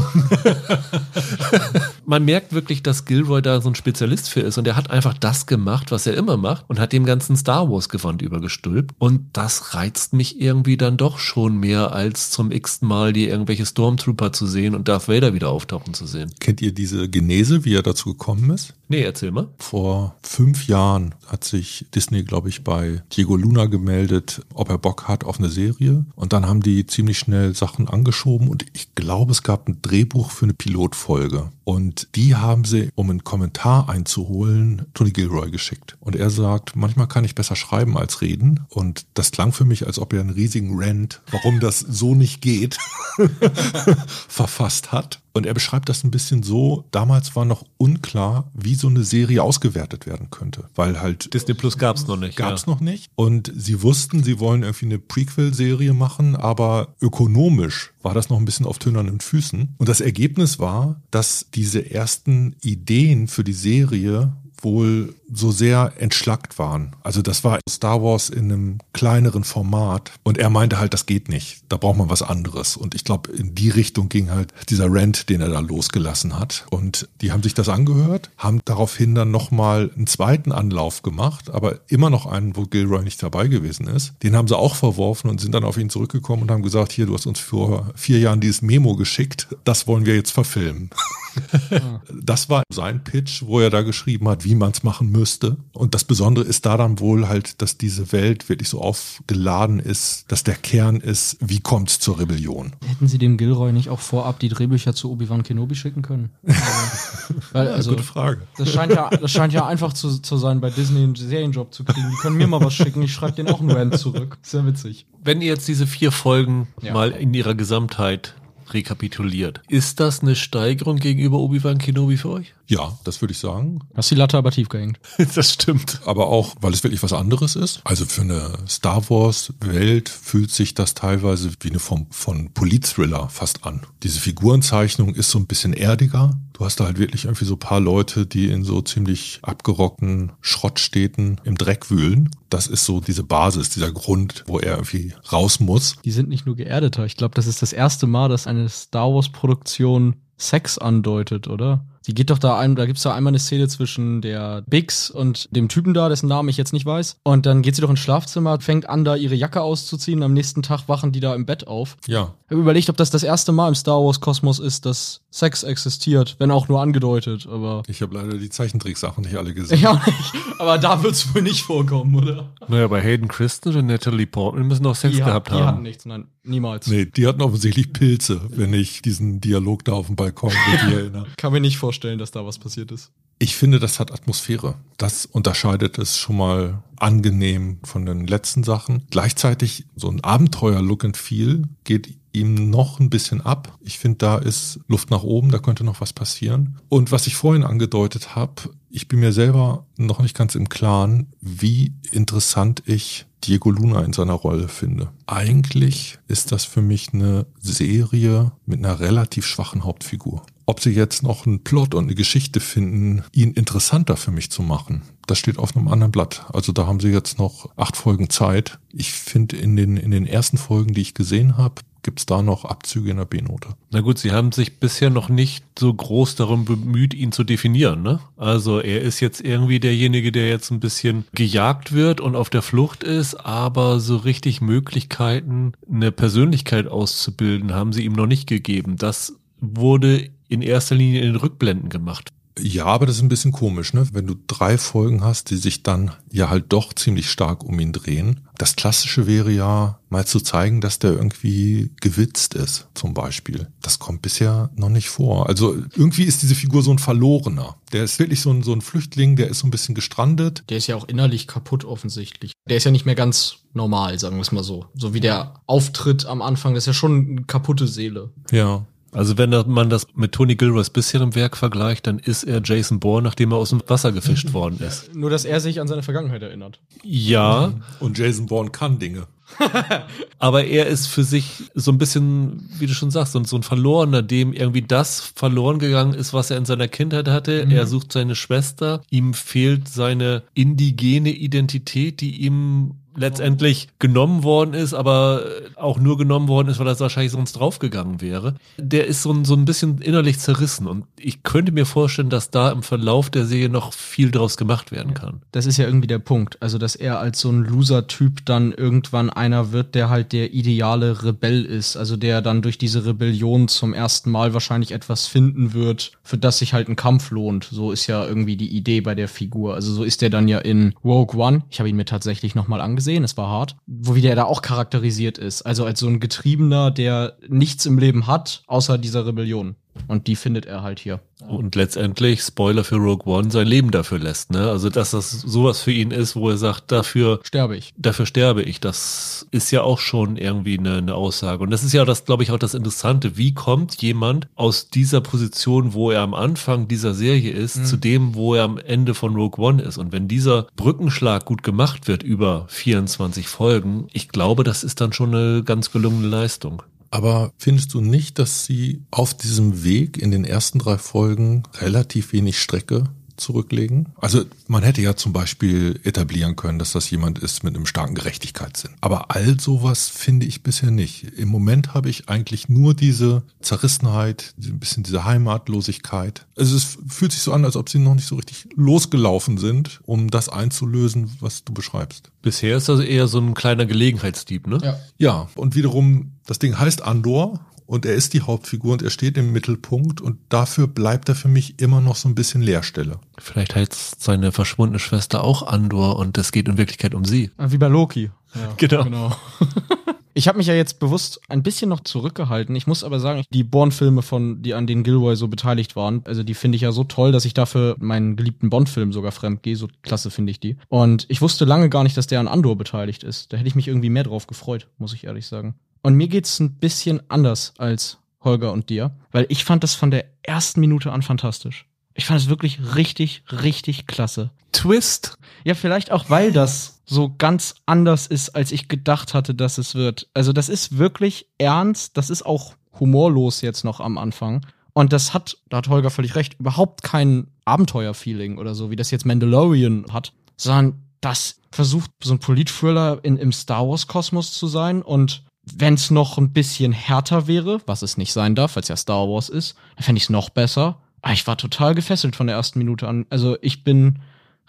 Man merkt wirklich, dass Gilroy da so ein Spezialist für ist und er hat einfach das gemacht, was er immer macht und hat dem ganzen Star Wars Gewand übergestülpt und das reizt mich irgendwie dann doch schon mehr als zum x-ten Mal die irgendwelche Stormtrooper zu sehen und Darth Vader wieder auftauchen zu sehen. Kennt ihr diese Genese, wie er dazu gekommen ist? Nee, erzähl mal. Vor fünf Jahren hat sich Disney, glaube ich, bei Diego Luna gemeldet, ob er Bock hat auf eine Serie. Und dann haben die ziemlich schnell Sachen angeschoben und ich glaube, es gab ein Drehbuch für eine Pilotfolge. Und die haben sie, um einen Kommentar einzuholen, Tony Gilroy geschickt. Und er sagt, manchmal kann ich besser schreiben als reden. Und das klang für mich, als ob er einen riesigen Rant, warum das so nicht geht, verfasst hat. Und er beschreibt das ein bisschen so, damals war noch unklar, wie so eine Serie ausgewertet werden könnte. Weil halt Disney Plus gab's noch nicht. Gab's ja. noch nicht. Und sie wussten, sie wollen irgendwie eine Prequel-Serie machen, aber ökonomisch war das noch ein bisschen auf tönernen Füßen. Und das Ergebnis war, dass diese ersten Ideen für die Serie wohl so sehr entschlackt waren. Also das war Star Wars in einem kleineren Format und er meinte halt, das geht nicht. Da braucht man was anderes. Und ich glaube, in die Richtung ging halt dieser Rant, den er da losgelassen hat. Und die haben sich das angehört, haben daraufhin dann nochmal einen zweiten Anlauf gemacht, aber immer noch einen, wo Gilroy nicht dabei gewesen ist. Den haben sie auch verworfen und sind dann auf ihn zurückgekommen und haben gesagt, hier, du hast uns vor vier Jahren dieses Memo geschickt, das wollen wir jetzt verfilmen. das war sein Pitch, wo er da geschrieben hat, wie man es machen müsste. Und das Besondere ist da dann wohl halt, dass diese Welt wirklich so aufgeladen ist, dass der Kern ist, wie kommt es zur Rebellion. Hätten sie dem Gilroy nicht auch vorab die Drehbücher zu Obi-Wan Kenobi schicken können? Also, weil, also, Gute Frage. das scheint ja, das scheint ja einfach zu, zu sein, bei Disney einen Serienjob zu kriegen. Die können mir mal was schicken, ich schreibe denen auch einen Rant zurück. Sehr witzig. Wenn ihr jetzt diese vier Folgen Ja. mal in ihrer Gesamtheit rekapituliert, ist das eine Steigerung gegenüber Obi-Wan Kenobi für euch? Ja, das würde ich sagen. Hast die Latte aber tief gehängt. das stimmt. Aber auch, weil es wirklich was anderes ist. Also für eine Star Wars-Welt fühlt sich das teilweise wie eine Form von Polit-Thriller fast an. Diese Figurenzeichnung ist so ein bisschen erdiger. Du hast da halt wirklich irgendwie so paar Leute, die in so ziemlich abgerockten Schrottstädten im Dreck wühlen. Das ist so diese Basis, dieser Grund, wo er irgendwie raus muss. Die sind nicht nur geerdeter. Ich glaube, das ist das erste Mal, dass eine Star Wars-Produktion Sex andeutet, oder? Die geht doch da ein, da gibt's da einmal eine Szene zwischen der Bix und dem Typen da, dessen Namen ich jetzt nicht weiß. Und dann geht sie doch ins Schlafzimmer, fängt an, da ihre Jacke auszuziehen. Am nächsten Tag wachen die da im Bett auf. Ja. Ich habe überlegt, ob das das erste Mal im Star Wars Kosmos ist, dass Sex existiert, wenn auch nur angedeutet, aber. Ich habe leider die Zeichentricksachen nicht alle gesehen. Ja, nicht. aber da wird's wohl nicht vorkommen, oder? Naja, bei Hayden Christen und Natalie Portman müssen auch Sex die, gehabt die hatten haben. nichts, nein, niemals. Nee, die hatten offensichtlich Pilze, wenn ich diesen Dialog da auf dem Balkon mit dir erinnere. Kann mir nicht vorstellen, dass da was passiert ist. Ich finde, das hat Atmosphäre. Das unterscheidet es schon mal angenehm von den letzten Sachen. Gleichzeitig so ein Abenteuer-Look and Feel geht ihm noch ein bisschen ab. Ich finde, da ist Luft nach oben, da könnte noch was passieren. Und was ich vorhin angedeutet habe, ich bin mir selber noch nicht ganz im Klaren, wie interessant ich Diego Luna in seiner Rolle finde. Eigentlich ist das für mich eine Serie mit einer relativ schwachen Hauptfigur. Ob sie jetzt noch einen Plot und eine Geschichte finden, ihn interessanter für mich zu machen, das steht auf einem anderen Blatt. Also da haben sie jetzt noch acht Folgen Zeit. Ich finde in den, in den ersten Folgen, die ich gesehen habe, gibt's da noch Abzüge in der B-Note. Na gut, sie haben sich bisher noch nicht so groß darum bemüht, ihn zu definieren, ne? Also er ist jetzt irgendwie derjenige, der jetzt ein bisschen gejagt wird und auf der Flucht ist, aber so richtig Möglichkeiten, eine Persönlichkeit auszubilden, haben sie ihm noch nicht gegeben. Das wurde in erster Linie in den Rückblenden gemacht. Ja, aber das ist ein bisschen komisch, ne? Wenn du drei Folgen hast, die sich dann ja halt doch ziemlich stark um ihn drehen. Das Klassische wäre ja, mal zu zeigen, dass der irgendwie gewitzt ist, zum Beispiel. Das kommt bisher noch nicht vor. Also irgendwie ist diese Figur so ein Verlorener. Der ist wirklich so ein, so ein Flüchtling, der ist so ein bisschen gestrandet. Der ist ja auch innerlich kaputt offensichtlich. Der ist ja nicht mehr ganz normal, sagen wir es mal so. So wie der Auftritt am Anfang, das ist ja schon eine kaputte Seele. Ja. Also wenn man das mit Tony Gilroys bisherem Werk vergleicht, dann ist er Jason Bourne, nachdem er aus dem Wasser gefischt worden ist. Nur, dass er sich an seine Vergangenheit erinnert. Ja, Und Jason Bourne kann Dinge. aber er ist für sich so ein bisschen, wie du schon sagst, so so ein Verlorener, dem irgendwie das verloren gegangen ist, was er in seiner Kindheit hatte. Er sucht seine Schwester, ihm fehlt seine indigene Identität, die ihm letztendlich genommen worden ist, aber auch nur genommen worden ist, weil er wahrscheinlich sonst draufgegangen wäre. Der ist so ein, so ein bisschen innerlich zerrissen und ich könnte mir vorstellen, dass da im Verlauf der Serie noch viel draus gemacht werden kann. Das ist ja irgendwie der Punkt. Also, dass er als so ein Loser-Typ dann irgendwann einer wird, der halt der ideale Rebell ist. Also, der dann durch diese Rebellion zum ersten Mal wahrscheinlich etwas finden wird, für das sich halt ein Kampf lohnt. So ist ja irgendwie die Idee bei der Figur. Also, so ist der dann ja in Rogue One. Ich habe ihn mir tatsächlich nochmal angesehen. Es war hart. Wo wie der da auch charakterisiert ist. Also, als so ein Getriebener, der nichts im Leben hat, außer dieser Rebellion. Und die findet er halt hier. Und letztendlich, Spoiler für Rogue One, sein Leben dafür lässt, ne? Also, dass das sowas für ihn ist, wo er sagt, dafür, Sterbe ich. dafür sterbe ich. Das ist ja auch schon irgendwie eine, eine Aussage. Und das ist ja das, glaube ich, auch das Interessante. Wie kommt jemand aus dieser Position, wo er am Anfang dieser Serie ist, zu dem, wo er am Ende von Rogue One ist? Und wenn dieser Brückenschlag gut gemacht wird über 24 Folgen, ich glaube, das ist dann schon eine ganz gelungene Leistung. Aber findest du nicht, dass sie auf diesem Weg in den ersten drei Folgen relativ wenig Strecke zurücklegen? Also man hätte ja zum Beispiel etablieren können, dass das jemand ist mit einem starken Gerechtigkeitssinn. Aber all sowas finde ich bisher nicht. Im Moment habe ich eigentlich nur diese Zerrissenheit, ein bisschen diese Heimatlosigkeit. Also es fühlt sich so an, als ob sie noch nicht so richtig losgelaufen sind, um das einzulösen, was du beschreibst. Bisher ist das eher so ein kleiner Gelegenheitsdieb, ne? Ja. Ja, und wiederum, das Ding heißt Andor und er ist die Hauptfigur und er steht im Mittelpunkt und dafür bleibt er für mich immer noch so ein bisschen Leerstelle. Vielleicht heißt seine verschwundene Schwester auch Andor und es geht in Wirklichkeit um sie. Ah, Wie bei Loki. Ja, Genau. ich habe mich ja jetzt bewusst ein bisschen noch zurückgehalten. Ich muss aber sagen, die Bourne-Filme, von die an denen Gilroy so beteiligt waren, also die finde ich ja so toll, dass ich dafür meinen geliebten Bond-Film sogar fremd gehe. So klasse finde ich die. Und ich wusste lange gar nicht, dass der an Andor beteiligt ist. Da hätte ich mich irgendwie mehr drauf gefreut, muss ich ehrlich sagen. Und mir geht's ein bisschen anders als Holger und dir, weil ich fand das von der ersten Minute an fantastisch. Ich fand es wirklich richtig, richtig klasse. Twist. Ja, vielleicht auch, weil das so ganz anders ist, als ich gedacht hatte, dass es wird. Also das ist wirklich ernst, das ist auch humorlos jetzt noch am Anfang. Und das hat, da hat Holger völlig recht, überhaupt kein Abenteuerfeeling oder so, wie das jetzt Mandalorian hat, sondern das versucht so ein Politthriller in, im Star Wars Kosmos zu sein und wenn es noch ein bisschen härter wäre, was es nicht sein darf, weil es ja Star Wars ist, dann fände ich es noch besser. Aber ich war total gefesselt von der ersten Minute an. Also ich bin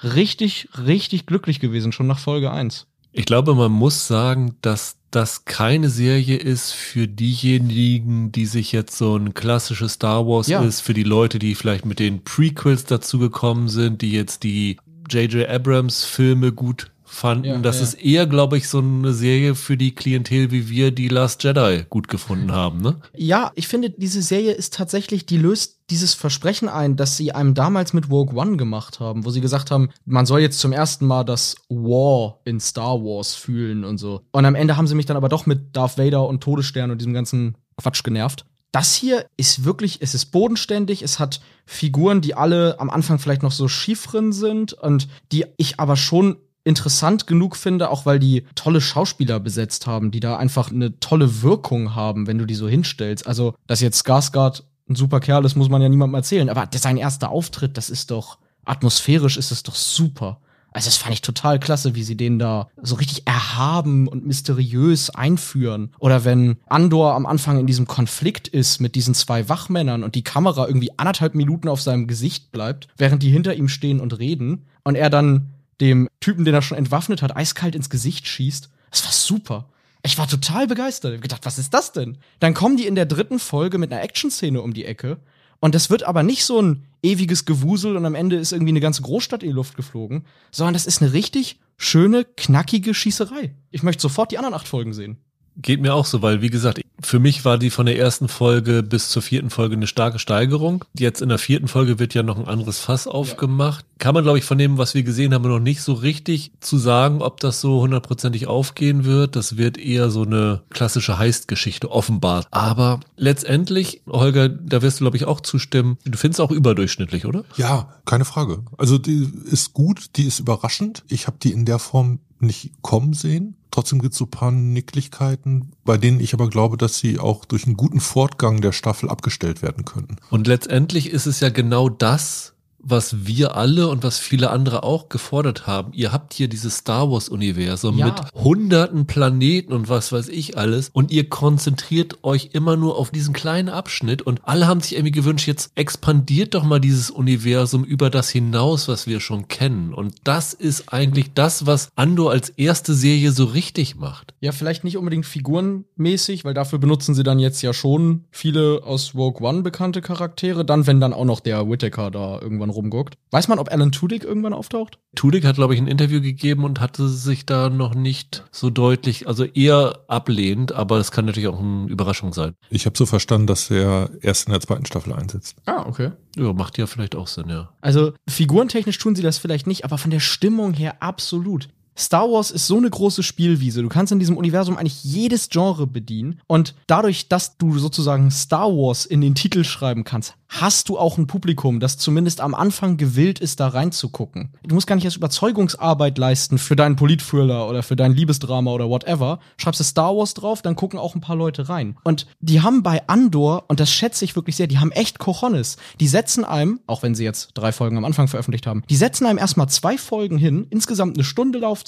richtig, richtig glücklich gewesen, schon nach Folge 1. Ich glaube, man muss sagen, dass das keine Serie ist für diejenigen, die sich jetzt so ein klassisches Star Wars Ja. ist, für die Leute, die vielleicht mit den Prequels dazugekommen sind, die jetzt die J.J. Abrams Filme gut fanden. Ja, das ja. ist eher, glaube ich, so eine Serie für die Klientel, wie wir die Last Jedi gut gefunden haben, ne? Ja, ich finde, diese Serie ist tatsächlich, die löst dieses Versprechen ein, das sie einem damals mit Rogue One gemacht haben, wo sie gesagt haben, man soll jetzt zum ersten Mal das War in Star Wars fühlen und so. Und am Ende haben sie mich dann aber doch mit Darth Vader und Todesstern und diesem ganzen Quatsch genervt. Das hier ist wirklich, es ist bodenständig, es hat Figuren, die alle am Anfang vielleicht noch so schief drin sind und die ich aber schon interessant genug finde, auch weil die tolle Schauspieler besetzt haben, die da einfach eine tolle Wirkung haben, wenn du die so hinstellst. Also, dass jetzt Skarsgård ein super Kerl ist, muss man ja niemandem erzählen. Aber sein erster Auftritt, das ist doch, atmosphärisch ist es doch super. Also, das fand ich total klasse, wie sie den da so richtig erhaben und mysteriös einführen. Oder wenn Andor am Anfang in diesem Konflikt ist mit diesen zwei Wachmännern und die Kamera irgendwie anderthalb Minuten auf seinem Gesicht bleibt, während die hinter ihm stehen und reden und er dann dem Typen, den er schon entwaffnet hat, eiskalt ins Gesicht schießt. Das war super. Ich war total begeistert. Ich hab gedacht, was ist das denn? Dann kommen die in der dritten Folge mit einer Action-Szene um die Ecke. Und das wird aber nicht so ein ewiges Gewusel und am Ende ist irgendwie eine ganze Großstadt in die Luft geflogen, sondern das ist eine richtig schöne, knackige Schießerei. Ich möchte sofort die anderen acht Folgen sehen. Geht mir auch so, weil wie gesagt, für mich war die von der ersten Folge bis zur vierten Folge eine starke Steigerung. Jetzt in der vierten Folge wird ja noch ein anderes Fass aufgemacht. Kann man, glaube ich, von dem, was wir gesehen haben, noch nicht so richtig zu sagen, ob das so hundertprozentig aufgehen wird. Das wird eher so eine klassische Heist-Geschichte offenbar. Aber letztendlich, Holger, da wirst du, glaube ich, auch zustimmen. Du findest auch überdurchschnittlich, oder? Ja, keine Frage. Also die ist gut, die ist überraschend. Ich habe die in der Form nicht kommen sehen. Trotzdem gibt es so ein paar Nicklichkeiten, bei denen ich aber glaube, dass sie auch durch einen guten Fortgang der Staffel abgestellt werden könnten. Und letztendlich ist es ja genau das, was wir alle und was viele andere auch gefordert haben. Ihr habt hier dieses Star Wars Universum Ja. mit hunderten Planeten und was weiß ich alles und ihr konzentriert euch immer nur auf diesen kleinen Abschnitt und alle haben sich irgendwie gewünscht, jetzt expandiert doch mal dieses Universum über das hinaus, was wir schon kennen. Und das ist eigentlich das, was Andor als erste Serie so richtig macht. Ja, vielleicht nicht unbedingt figurenmäßig, weil dafür benutzen sie dann jetzt ja schon viele aus Rogue One bekannte Charaktere. Dann, wenn dann auch noch der Whittaker da irgendwann rumguckt. Weiß man, ob Alan Tudyk irgendwann auftaucht? Tudyk hat, glaube ich, ein Interview gegeben und hatte sich da noch nicht so deutlich, also eher ablehnend, aber es kann natürlich auch eine Überraschung sein. Ich habe so verstanden, dass er erst in der zweiten Staffel einsetzt. Ah, okay. Ja, macht ja vielleicht auch Sinn, ja. Also figurentechnisch tun sie das vielleicht nicht, aber von der Stimmung her absolut. Star Wars ist so eine große Spielwiese. Du kannst in diesem Universum eigentlich jedes Genre bedienen. Und dadurch, dass du sozusagen Star Wars in den Titel schreiben kannst, hast du auch ein Publikum, das zumindest am Anfang gewillt ist, da reinzugucken. Du musst gar nicht erst Überzeugungsarbeit leisten für deinen Politthriller oder für dein Liebesdrama oder whatever. Schreibst du Star Wars drauf, dann gucken auch ein paar Leute rein. Und die haben bei Andor, und das schätze ich wirklich sehr, die haben echt Cojones. Die setzen einem, auch wenn sie jetzt drei Folgen am Anfang veröffentlicht haben, die setzen einem erstmal zwei Folgen hin, insgesamt eine Stunde Laufzeit,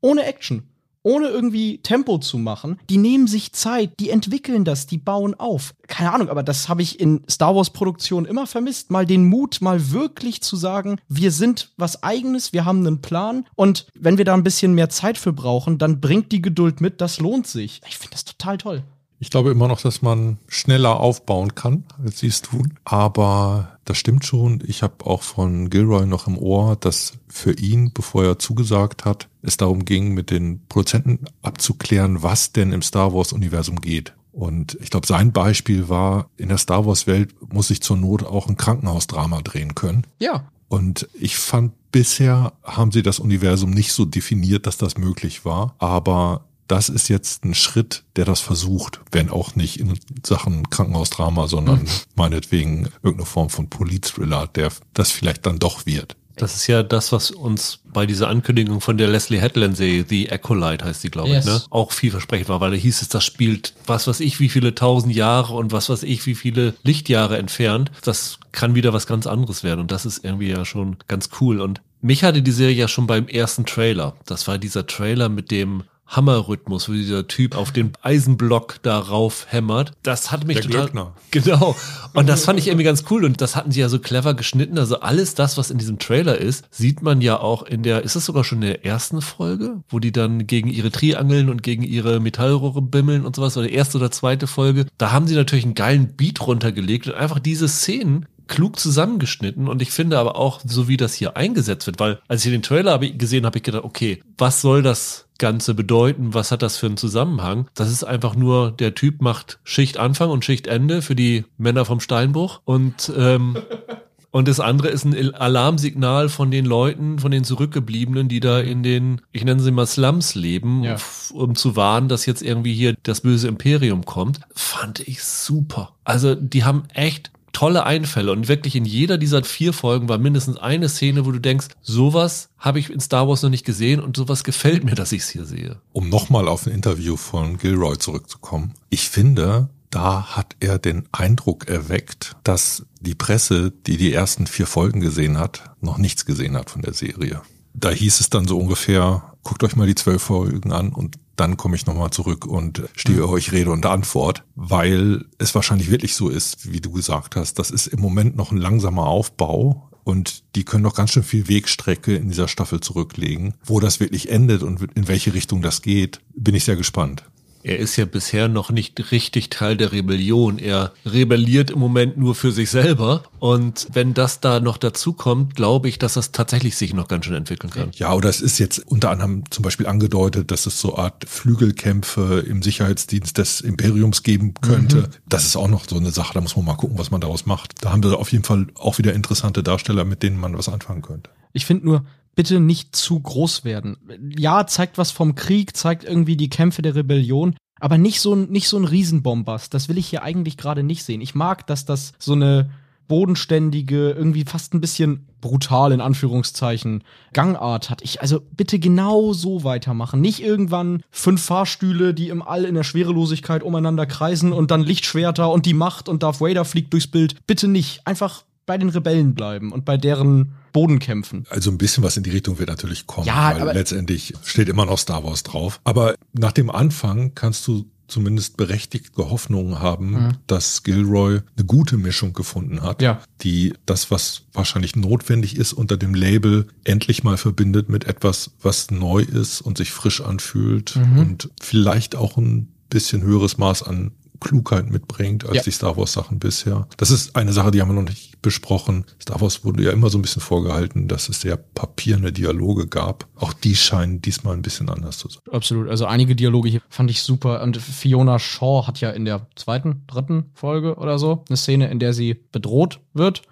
ohne Action ohne irgendwie Tempo zu machen. Die nehmen sich Zeit, die entwickeln das, die bauen auf. Keine Ahnung, aber das habe ich in Star Wars Produktionen immer vermisst. Mal den Mut, mal wirklich zu sagen, wir sind was eigenes, wir haben einen Plan und wenn wir da ein bisschen mehr Zeit für brauchen, dann bringt die Geduld mit, das lohnt sich. Ich finde das total toll. Ich glaube immer noch, dass man schneller aufbauen kann, als sie es tun. Aber das stimmt schon. Ich habe auch von Gilroy noch im Ohr, dass für ihn, bevor er zugesagt hat, es darum ging, mit den Produzenten abzuklären, was denn im Star Wars-Universum geht. Und ich glaube, sein Beispiel war, in der Star Wars-Welt muss ich zur Not auch ein Krankenhausdrama drehen können. Ja. Und ich fand, bisher haben sie das Universum nicht so definiert, dass das möglich war. Aber das ist jetzt ein Schritt, der das versucht, wenn auch nicht in Sachen Krankenhausdrama, sondern mhm. meinetwegen irgendeine Form von Polit-Thriller, der das vielleicht dann doch wird. Das ist ja das, was uns bei dieser Ankündigung von der Leslie Headland-Serie, The Acolyte heißt die, glaube yes. ich, ne? auch vielversprechend war, weil da hieß es, das spielt was weiß ich wie viele tausend Jahre und was weiß ich wie viele Lichtjahre entfernt. Das kann wieder was ganz anderes werden und das ist irgendwie ja schon ganz cool. Und mich hatte die Serie ja schon beim ersten Trailer. Das war dieser Trailer mit dem Hammerrhythmus, wo dieser Typ auf den Eisenblock darauf hämmert. Das hat mich Der total. Glöckner. Genau. Und das fand ich irgendwie ganz cool. Und das hatten sie ja so clever geschnitten. Also alles das, was in diesem Trailer ist, sieht man ja auch in der, ist das sogar schon in der ersten Folge, wo die dann gegen ihre Triangeln und gegen ihre Metallrohre bimmeln und sowas, oder erste oder zweite Folge. Da haben sie natürlich einen geilen Beat runtergelegt und einfach diese Szenen klug zusammengeschnitten und ich finde aber auch, so wie das hier eingesetzt wird, weil als ich den Trailer habe gesehen habe, ich gedacht, okay, was soll das Ganze bedeuten? Was hat das für einen Zusammenhang? Das ist einfach nur, der Typ macht Schicht Anfang und Schicht Ende für die Männer vom Steinbruch und ähm, Und das andere ist ein Alarmsignal von den Leuten, von den Zurückgebliebenen, die da in den, ich nenne sie mal Slums leben, ja. um zu warnen, dass jetzt irgendwie hier das böse Imperium kommt. Fand ich super. Also die haben echt tolle Einfälle und wirklich in jeder dieser vier Folgen war mindestens eine Szene, wo du denkst, sowas habe ich in Star Wars noch nicht gesehen und sowas gefällt mir, dass ich es hier sehe. Um nochmal auf ein Interview von Gilroy zurückzukommen. Ich finde, da hat er den Eindruck erweckt, dass die Presse, die die ersten vier Folgen gesehen hat, noch nichts gesehen hat von der Serie. Da hieß es dann so ungefähr, guckt euch mal die zwölf Folgen an und dann komme ich nochmal zurück und stehe mhm. euch Rede und Antwort, weil es wahrscheinlich wirklich so ist, wie du gesagt hast. Das ist im Moment noch ein langsamer Aufbau und die können noch ganz schön viel Wegstrecke in dieser Staffel zurücklegen. Wo das wirklich endet und in welche Richtung das geht, bin ich sehr gespannt er ist ja bisher noch nicht richtig Teil der Rebellion. Er rebelliert im Moment nur für sich selber. Und wenn das da noch dazu kommt, glaube ich, dass das tatsächlich sich noch ganz schön entwickeln kann. Ja, oder es ist jetzt unter anderem zum Beispiel angedeutet, dass es so Art Flügelkämpfe im Sicherheitsdienst des Imperiums geben könnte. Mhm. Das ist auch noch so eine Sache. Da muss man mal gucken, was man daraus macht. Da haben wir auf jeden Fall auch wieder interessante Darsteller, mit denen man was anfangen könnte. Ich finde nur, bitte nicht zu groß werden. Ja, zeigt was vom Krieg, zeigt irgendwie die Kämpfe der Rebellion, aber nicht so ein, nicht so ein Riesenbombast. Das will ich hier eigentlich gerade nicht sehen. Ich mag, dass das so eine bodenständige, irgendwie fast ein bisschen brutal in Anführungszeichen Gangart hat. Ich also bitte genau so weitermachen. Nicht irgendwann fünf Fahrstühle, die im All in der Schwerelosigkeit umeinander kreisen und dann Lichtschwerter und die Macht und Darth Vader fliegt durchs Bild. Bitte nicht. Einfach bei den Rebellen bleiben und bei deren Bodenkämpfen. Also ein bisschen was in die Richtung wird natürlich kommen, ja, weil letztendlich steht immer noch Star Wars drauf. Aber nach dem Anfang kannst du zumindest berechtigte Hoffnungen haben, mhm. dass Gilroy eine gute Mischung gefunden hat, ja. die das, was wahrscheinlich notwendig ist, unter dem Label endlich mal verbindet mit etwas, was neu ist und sich frisch anfühlt mhm. und vielleicht auch ein bisschen höheres Maß an Klugheit mitbringt als ja. die Star Wars Sachen bisher. Das ist eine Sache, die haben wir noch nicht besprochen. Star Wars wurde ja immer so ein bisschen vorgehalten, dass es sehr papierne Dialoge gab. Auch die scheinen diesmal ein bisschen anders zu sein. Absolut. Also einige Dialoge hier fand ich super. Und Fiona Shaw hat ja in der zweiten, dritten Folge oder so eine Szene, in der sie bedroht wird.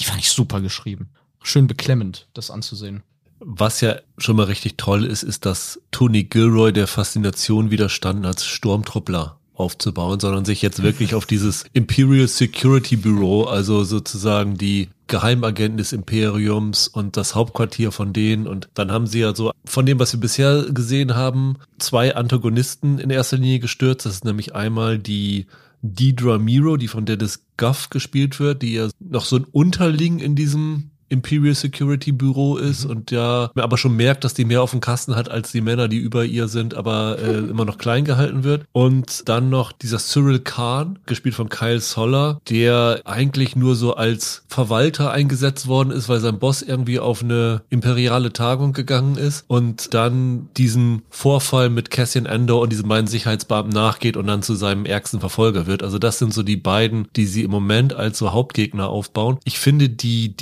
Die fand ich super geschrieben. Schön beklemmend, das anzusehen. Was ja schon mal richtig toll ist, ist, dass Tony Gilroy der Faszination widerstanden als Sturmtruppler aufzubauen, sondern sich jetzt wirklich auf dieses Imperial Security Bureau, also sozusagen die Geheimagenten des Imperiums und das Hauptquartier von denen. Und dann haben sie ja so von dem, was wir bisher gesehen haben, zwei Antagonisten in erster Linie gestürzt. Das ist nämlich einmal die Deidre Miro, die von Dennis Guff gespielt wird, die ja noch so ein Unterling in diesem Imperial Security Büro ist mhm. und ja, aber schon merkt, dass die mehr auf dem Kasten hat als die Männer, die über ihr sind, aber äh, immer noch klein gehalten wird. Und dann noch dieser Cyril Khan, gespielt von Kyle Soller, der eigentlich nur so als Verwalter eingesetzt worden ist, weil sein Boss irgendwie auf eine imperiale Tagung gegangen ist und dann diesen Vorfall mit Cassian Andor und diesen beiden Sicherheitsbeamten nachgeht und dann zu seinem ärgsten Verfolger wird. Also das sind so die beiden, die sie im Moment als so Hauptgegner aufbauen. Ich finde die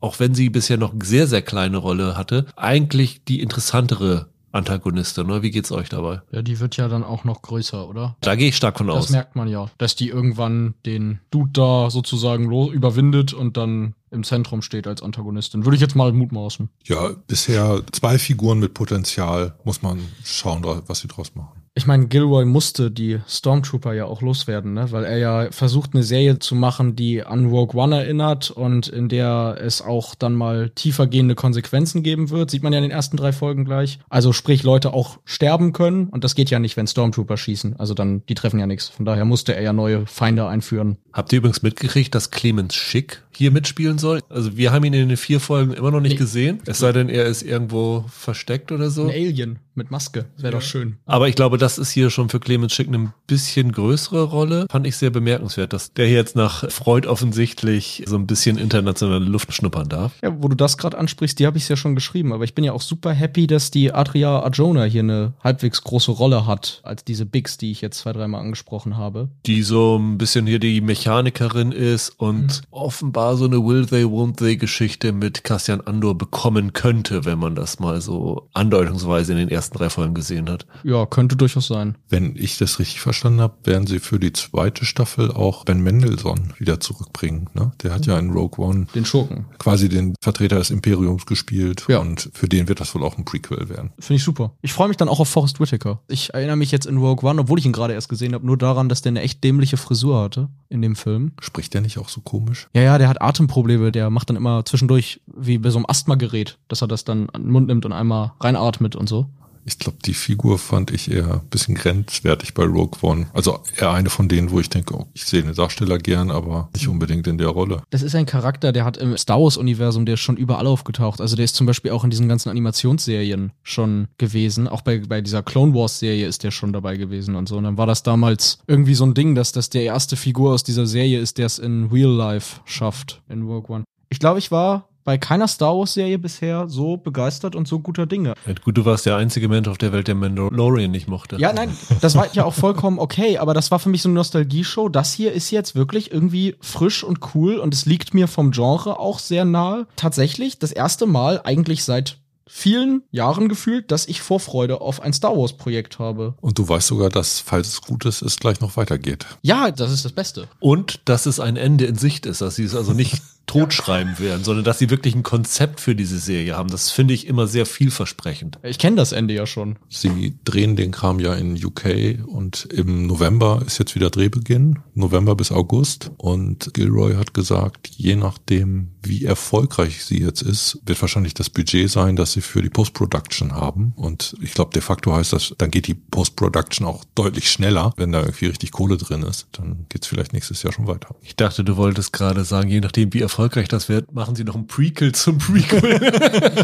Auch wenn sie bisher noch eine sehr, sehr kleine Rolle hatte, eigentlich die interessantere Antagonistin, oder? Wie geht's euch dabei? Ja, die wird ja dann auch noch größer, oder? Da gehe ich stark von das aus. Das merkt man ja, dass die irgendwann den Dude da sozusagen überwindet und dann im Zentrum steht als Antagonistin. Würde ich jetzt mal mutmaßen. Ja, bisher zwei Figuren mit Potenzial. Muss man schauen, was sie draus machen. Ich meine, Gilroy musste die Stormtrooper ja auch loswerden, ne? weil er ja versucht, eine Serie zu machen, die an Rogue One erinnert und in der es auch dann mal tiefergehende Konsequenzen geben wird. Sieht man ja in den ersten drei Folgen gleich. Also sprich, Leute auch sterben können und das geht ja nicht, wenn Stormtrooper schießen. Also dann, die treffen ja nichts. Von daher musste er ja neue Feinde einführen. Habt ihr übrigens mitgekriegt, dass Clemens Schick hier mitspielen soll? Also wir haben ihn in den vier Folgen immer noch nicht nee. gesehen. Es sei denn, er ist irgendwo versteckt oder so. Ein Alien mit Maske. Wäre ja. doch schön. Aber ich glaube, das ist hier schon für Clemens Schick eine bisschen größere Rolle. Fand ich sehr bemerkenswert, dass der hier jetzt nach Freud offensichtlich so ein bisschen internationale Luft schnuppern darf. Ja, wo du das gerade ansprichst, die habe ich ja schon geschrieben. Aber ich bin ja auch super happy, dass die Adria Arjona hier eine halbwegs große Rolle hat, als diese Bigs, die ich jetzt zwei, dreimal angesprochen habe. Die so ein bisschen hier die Mechanikerin ist und mhm. offenbar so eine Will They, Won't They Geschichte mit Cassian Andor bekommen könnte, wenn man das mal so andeutungsweise in den ersten ersten drei Folgen gesehen hat. Ja, könnte durchaus sein. Wenn ich das richtig verstanden habe, werden sie für die zweite Staffel auch Ben Mendelssohn wieder zurückbringen. Ne? Der hat ja in Rogue One den Schurken. Quasi den Vertreter des Imperiums gespielt. Ja. Und für den wird das wohl auch ein Prequel werden. Finde ich super. Ich freue mich dann auch auf Forrest Whitaker. Ich erinnere mich jetzt in Rogue One, obwohl ich ihn gerade erst gesehen habe, nur daran, dass der eine echt dämliche Frisur hatte in dem Film. Spricht der nicht auch so komisch? Ja, ja, der hat Atemprobleme. Der macht dann immer zwischendurch wie bei so einem Asthmagerät, dass er das dann an den Mund nimmt und einmal reinatmet und so. Ich glaube, die Figur fand ich eher ein bisschen grenzwertig bei Rogue One. Also eher eine von denen, wo ich denke, oh, ich sehe den Darsteller gern, aber nicht unbedingt in der Rolle. Das ist ein Charakter, der hat im Star Wars-Universum, der ist schon überall aufgetaucht. Also der ist zum Beispiel auch in diesen ganzen Animationsserien schon gewesen. Auch bei, bei dieser Clone Wars-Serie ist der schon dabei gewesen und so. Und dann war das damals irgendwie so ein Ding, dass das der erste Figur aus dieser Serie ist, der es in Real Life schafft in Rogue One. Ich glaube, ich war bei keiner Star Wars-Serie bisher so begeistert und so guter Dinge. Ja, gut, du warst der einzige Mensch auf der Welt, der Mandalorian nicht mochte. Ja, nein, das war ja auch vollkommen okay, aber das war für mich so eine Nostalgie-Show. Das hier ist jetzt wirklich irgendwie frisch und cool und es liegt mir vom Genre auch sehr nahe. Tatsächlich das erste Mal eigentlich seit vielen Jahren gefühlt, dass ich Vorfreude auf ein Star Wars Projekt habe. Und du weißt sogar, dass, falls es gut ist, es gleich noch weitergeht. Ja, das ist das Beste. Und dass es ein Ende in Sicht ist, dass sie es also nicht totschreiben werden, sondern dass sie wirklich ein Konzept für diese Serie haben. Das finde ich immer sehr vielversprechend. Ich kenne das Ende ja schon. Sie drehen den Kram ja in UK und im November ist jetzt wieder Drehbeginn, November bis August. Und Gilroy hat gesagt, je nachdem, wie erfolgreich sie jetzt ist, wird wahrscheinlich das Budget sein, das sie für die Post-Production haben. Und ich glaube, de facto heißt das, dann geht die Post-Production auch deutlich schneller, wenn da irgendwie richtig Kohle drin ist. Dann geht es vielleicht nächstes Jahr schon weiter. Ich dachte, du wolltest gerade sagen, je nachdem, wie erfolgreich das wird, machen sie noch ein Prequel zum Prequel.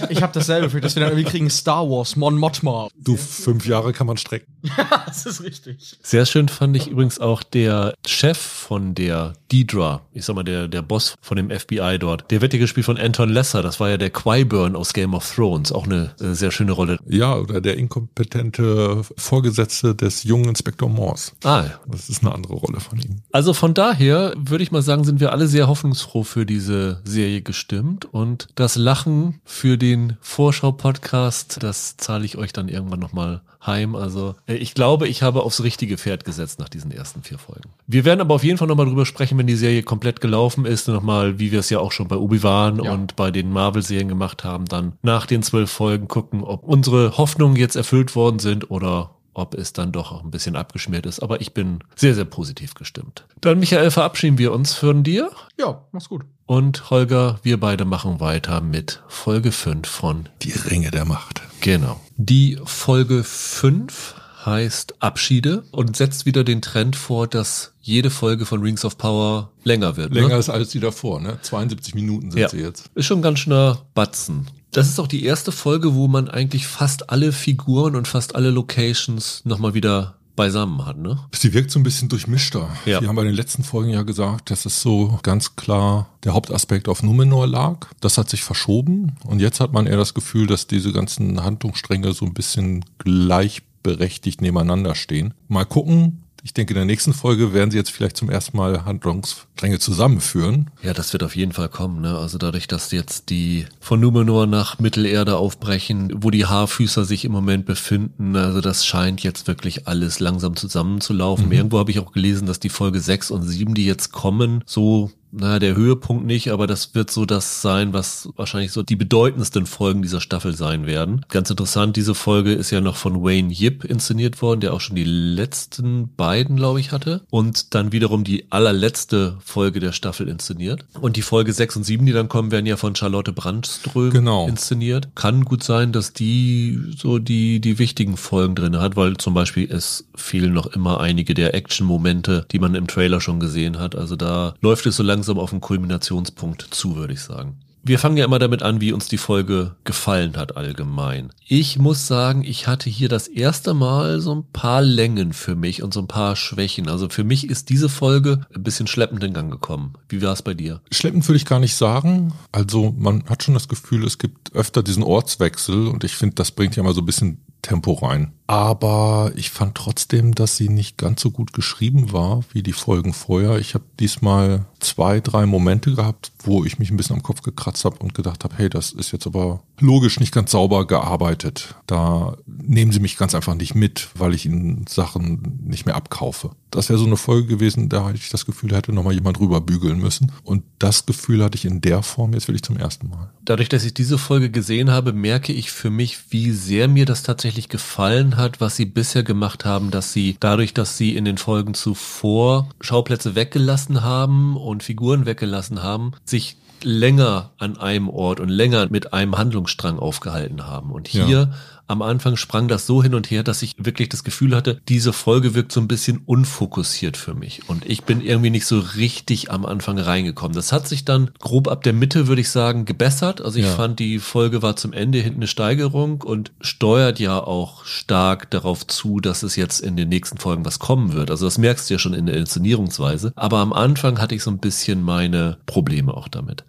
ich habe dasselbe für, dass wir dann irgendwie kriegen Star Wars, Mon Mothma. Du, fünf Jahre kann man strecken. Ja, das ist richtig. Sehr schön fand ich übrigens auch der Chef von der Deidra, ich sag mal, der, der Boss von dem FBI dort. Der wird ja gespielt von Anton Lesser, das war ja der Qyburn aus Game of Thrones, auch eine äh, sehr schöne Rolle. Ja, oder der inkompetente Vorgesetzte des jungen Inspektor Morse. Ah. Das ist eine andere Rolle von ihm. Also von daher würde ich mal sagen, sind wir alle sehr hoffnungsfroh für diese Serie gestimmt und das Lachen für den Vorschau-Podcast, das zahle ich euch dann irgendwann nochmal heim. Also äh, ich glaube, ich habe aufs richtige Pferd gesetzt nach diesen ersten vier Folgen. Wir werden aber auf jeden Fall nochmal drüber sprechen, wenn die Serie komplett gelaufen ist. Nochmal, wie wir es ja auch schon bei Obi-Wan ja. und bei den Marvel-Serien gemacht haben, dann nach den zwölf Folgen gucken, ob unsere Hoffnungen jetzt erfüllt worden sind oder ob es dann doch auch ein bisschen abgeschmiert ist. Aber ich bin sehr, sehr positiv gestimmt. Dann, Michael, verabschieden wir uns von dir. Ja, mach's gut. Und Holger, wir beide machen weiter mit Folge 5 von Die Ringe der Macht. Genau. Die Folge 5 heißt Abschiede und setzt wieder den Trend vor, dass jede Folge von Rings of Power länger wird. Ne? Länger ne? ist als die davor, ne? 72 Minuten sind ja. sie jetzt. Ist schon ganz schöner Batzen. Das ist auch die erste Folge, wo man eigentlich fast alle Figuren und fast alle Locations nochmal wieder beisammen hat, ne? Sie wirkt so ein bisschen durchmischter. Ja. Sie haben bei den letzten Folgen ja gesagt, dass es so ganz klar der Hauptaspekt auf Numenor lag. Das hat sich verschoben und jetzt hat man eher das Gefühl, dass diese ganzen Handlungsstränge so ein bisschen gleichberechtigt nebeneinander stehen. Mal gucken, ich denke, in der nächsten Folge werden sie jetzt vielleicht zum ersten Mal Handlungsstränge zusammenführen. Ja, das wird auf jeden Fall kommen. Ne? Also dadurch, dass jetzt die von Numenor nach Mittelerde aufbrechen, wo die Haarfüßer sich im Moment befinden, also das scheint jetzt wirklich alles langsam zusammenzulaufen. Mhm. Irgendwo habe ich auch gelesen, dass die Folge 6 und 7, die jetzt kommen, so na, der Höhepunkt nicht, aber das wird so das sein, was wahrscheinlich so die bedeutendsten Folgen dieser Staffel sein werden. Ganz interessant, diese Folge ist ja noch von Wayne Yip inszeniert worden, der auch schon die letzten beiden, glaube ich, hatte. Und dann wiederum die allerletzte Folge der Staffel inszeniert. Und die Folge 6 und 7, die dann kommen, werden ja von Charlotte Brandström Genau. inszeniert. Kann gut sein, dass die so die, die wichtigen Folgen drin hat, weil zum Beispiel es fehlen noch immer einige der Action-Momente, die man im Trailer schon gesehen hat. Also da läuft es so langsam auf einen Kulminationspunkt zu, würde ich sagen. Wir fangen ja immer damit an, wie uns die Folge gefallen hat allgemein. Ich muss sagen, ich hatte hier das erste Mal so ein paar Längen für mich und so ein paar Schwächen. Also für mich ist diese Folge ein bisschen schleppend in Gang gekommen. Wie war es bei dir? Schleppend würde ich gar nicht sagen. Also man hat schon das Gefühl, es gibt öfter diesen Ortswechsel und ich finde, das bringt ja mal so ein bisschen Tempo rein. Aber ich fand trotzdem, dass sie nicht ganz so gut geschrieben war wie die Folgen vorher. Ich habe diesmal zwei, drei Momente gehabt, wo ich mich ein bisschen am Kopf gekratzt habe und gedacht habe, hey, das ist jetzt aber logisch nicht ganz sauber gearbeitet. Da nehmen sie mich ganz einfach nicht mit, weil ich ihnen Sachen nicht mehr abkaufe. Das wäre so eine Folge gewesen, da ich das Gefühl, da hätte nochmal jemand rüber bügeln müssen. Und das Gefühl hatte ich in der Form jetzt wirklich zum ersten Mal. Dadurch, dass ich diese Folge gesehen habe, merke ich für mich, wie sehr mir das tatsächlich gefallen hat, was sie bisher gemacht haben, dass sie dadurch, dass sie in den Folgen zuvor Schauplätze weggelassen haben und Figuren weggelassen haben, sich länger an einem Ort und länger mit einem Handlungsstrang aufgehalten haben. Und hier Ja. Am Anfang sprang das so hin und her, dass ich wirklich das Gefühl hatte, diese Folge wirkt so ein bisschen unfokussiert für mich. Und ich bin irgendwie nicht so richtig am Anfang reingekommen. Das hat sich dann grob ab der Mitte, würde ich sagen, gebessert. Also ich Ja. fand, die Folge war zum Ende hinten eine Steigerung und steuert ja auch stark darauf zu, dass es jetzt in den nächsten Folgen was kommen wird. Also das merkst du ja schon in der Inszenierungsweise. Aber am Anfang hatte ich so ein bisschen meine Probleme auch damit.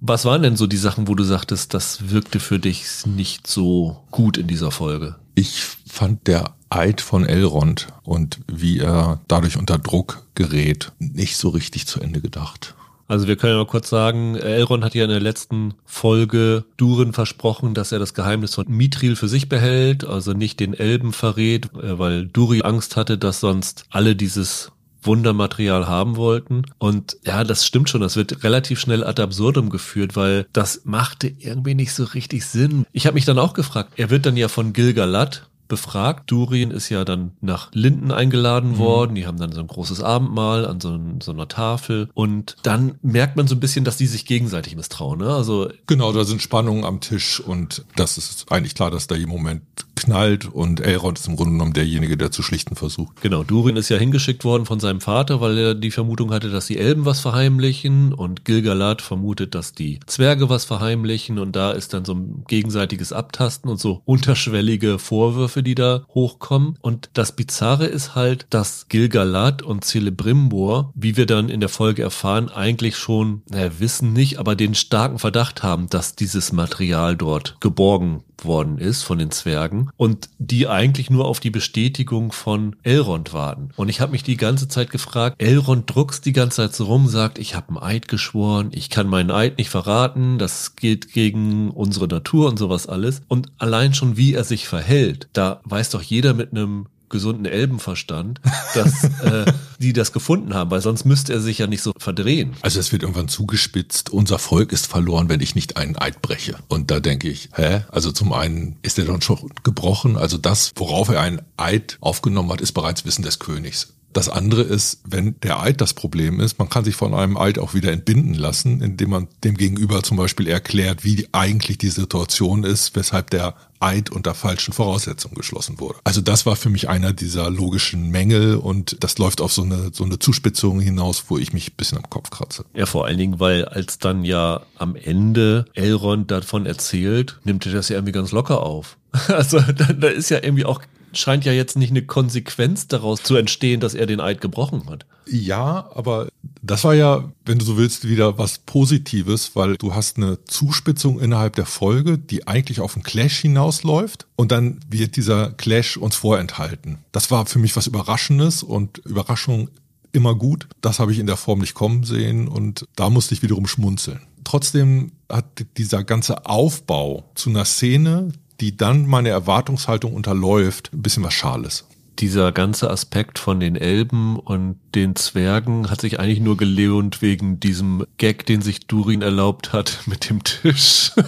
Was waren denn so die Sachen, wo du sagtest, das wirkte für dich nicht so gut in dieser Folge? Ich fand der Eid von Elrond und wie er dadurch unter Druck gerät, nicht so richtig zu Ende gedacht. Also wir können ja mal kurz sagen, Elrond hat ja in der letzten Folge Durin versprochen, dass er das Geheimnis von Mithril für sich behält, also nicht den Elben verrät, äh, weil Duri Angst hatte, dass sonst alle dieses Wundermaterial haben wollten. Und ja, das stimmt schon, das wird relativ schnell ad absurdum geführt, weil das machte irgendwie nicht so richtig Sinn. Ich habe mich dann auch gefragt, er wird dann ja von Gilgalad befragt. Durin ist ja dann nach Linden eingeladen worden. Die haben dann so ein großes Abendmahl an so, ein, so einer Tafel. Und dann merkt man so ein bisschen, dass die sich gegenseitig misstrauen. Ne? Also Genau, da sind Spannungen am Tisch und das ist eigentlich klar, dass da im Moment knallt und Elrond ist im Grunde genommen derjenige, der zu schlichten versucht. Genau, Durin ist ja hingeschickt worden von seinem Vater, weil er die Vermutung hatte, dass die Elben was verheimlichen und Gilgalad vermutet, dass die Zwerge was verheimlichen und da ist dann so ein gegenseitiges Abtasten und so unterschwellige Vorwürfe, die da hochkommen. Und das Bizarre ist halt, dass Gilgalad und Celebrimbor, wie wir dann in der Folge erfahren, eigentlich schon, naja, wissen nicht, aber den starken Verdacht haben, dass dieses Material dort geborgen worden ist von den Zwergen und die eigentlich nur auf die Bestätigung von Elrond warten. Und ich habe mich die ganze Zeit gefragt, Elrond druckst die ganze Zeit so rum, sagt, ich habe einen Eid geschworen, ich kann meinen Eid nicht verraten, das geht gegen unsere Natur und sowas alles. Und allein schon wie er sich verhält, da weiß doch jeder mit einem gesunden Elbenverstand, dass äh, die das gefunden haben, weil sonst müsste er sich ja nicht so verdrehen. Also es wird irgendwann zugespitzt, unser Volk ist verloren, wenn ich nicht einen Eid breche. Und da denke ich, hä? Also zum einen ist er dann schon gebrochen, also das, worauf er einen Eid aufgenommen hat, ist bereits Wissen des Königs. Das andere ist, wenn der Eid das Problem ist, man kann sich von einem Eid auch wieder entbinden lassen, indem man dem Gegenüber zum Beispiel erklärt, wie eigentlich die Situation ist, weshalb der Eid unter falschen Voraussetzungen geschlossen wurde. Also das war für mich einer dieser logischen Mängel und das läuft auf so eine, so eine Zuspitzung hinaus, wo ich mich ein bisschen am Kopf kratze. Ja, vor allen Dingen, weil als dann ja am Ende Elrond davon erzählt, nimmt er das ja irgendwie ganz locker auf. Also da, da ist ja irgendwie auch scheint ja jetzt nicht eine Konsequenz daraus zu entstehen, dass er den Eid gebrochen hat. Ja, aber das war ja, wenn du so willst, wieder was Positives, weil du hast eine Zuspitzung innerhalb der Folge, die eigentlich auf einen Clash hinausläuft und dann wird dieser Clash uns vorenthalten. Das war für mich was Überraschendes und Überraschung immer gut. Das habe ich in der Form nicht kommen sehen und da musste ich wiederum schmunzeln. Trotzdem hat dieser ganze Aufbau zu einer Szene, die dann meine Erwartungshaltung unterläuft, ein bisschen was Schales. dieser ganze Aspekt von den Elben und den Zwergen hat sich eigentlich nur gelohnt wegen diesem Gag, den sich Durin erlaubt hat mit dem Tisch.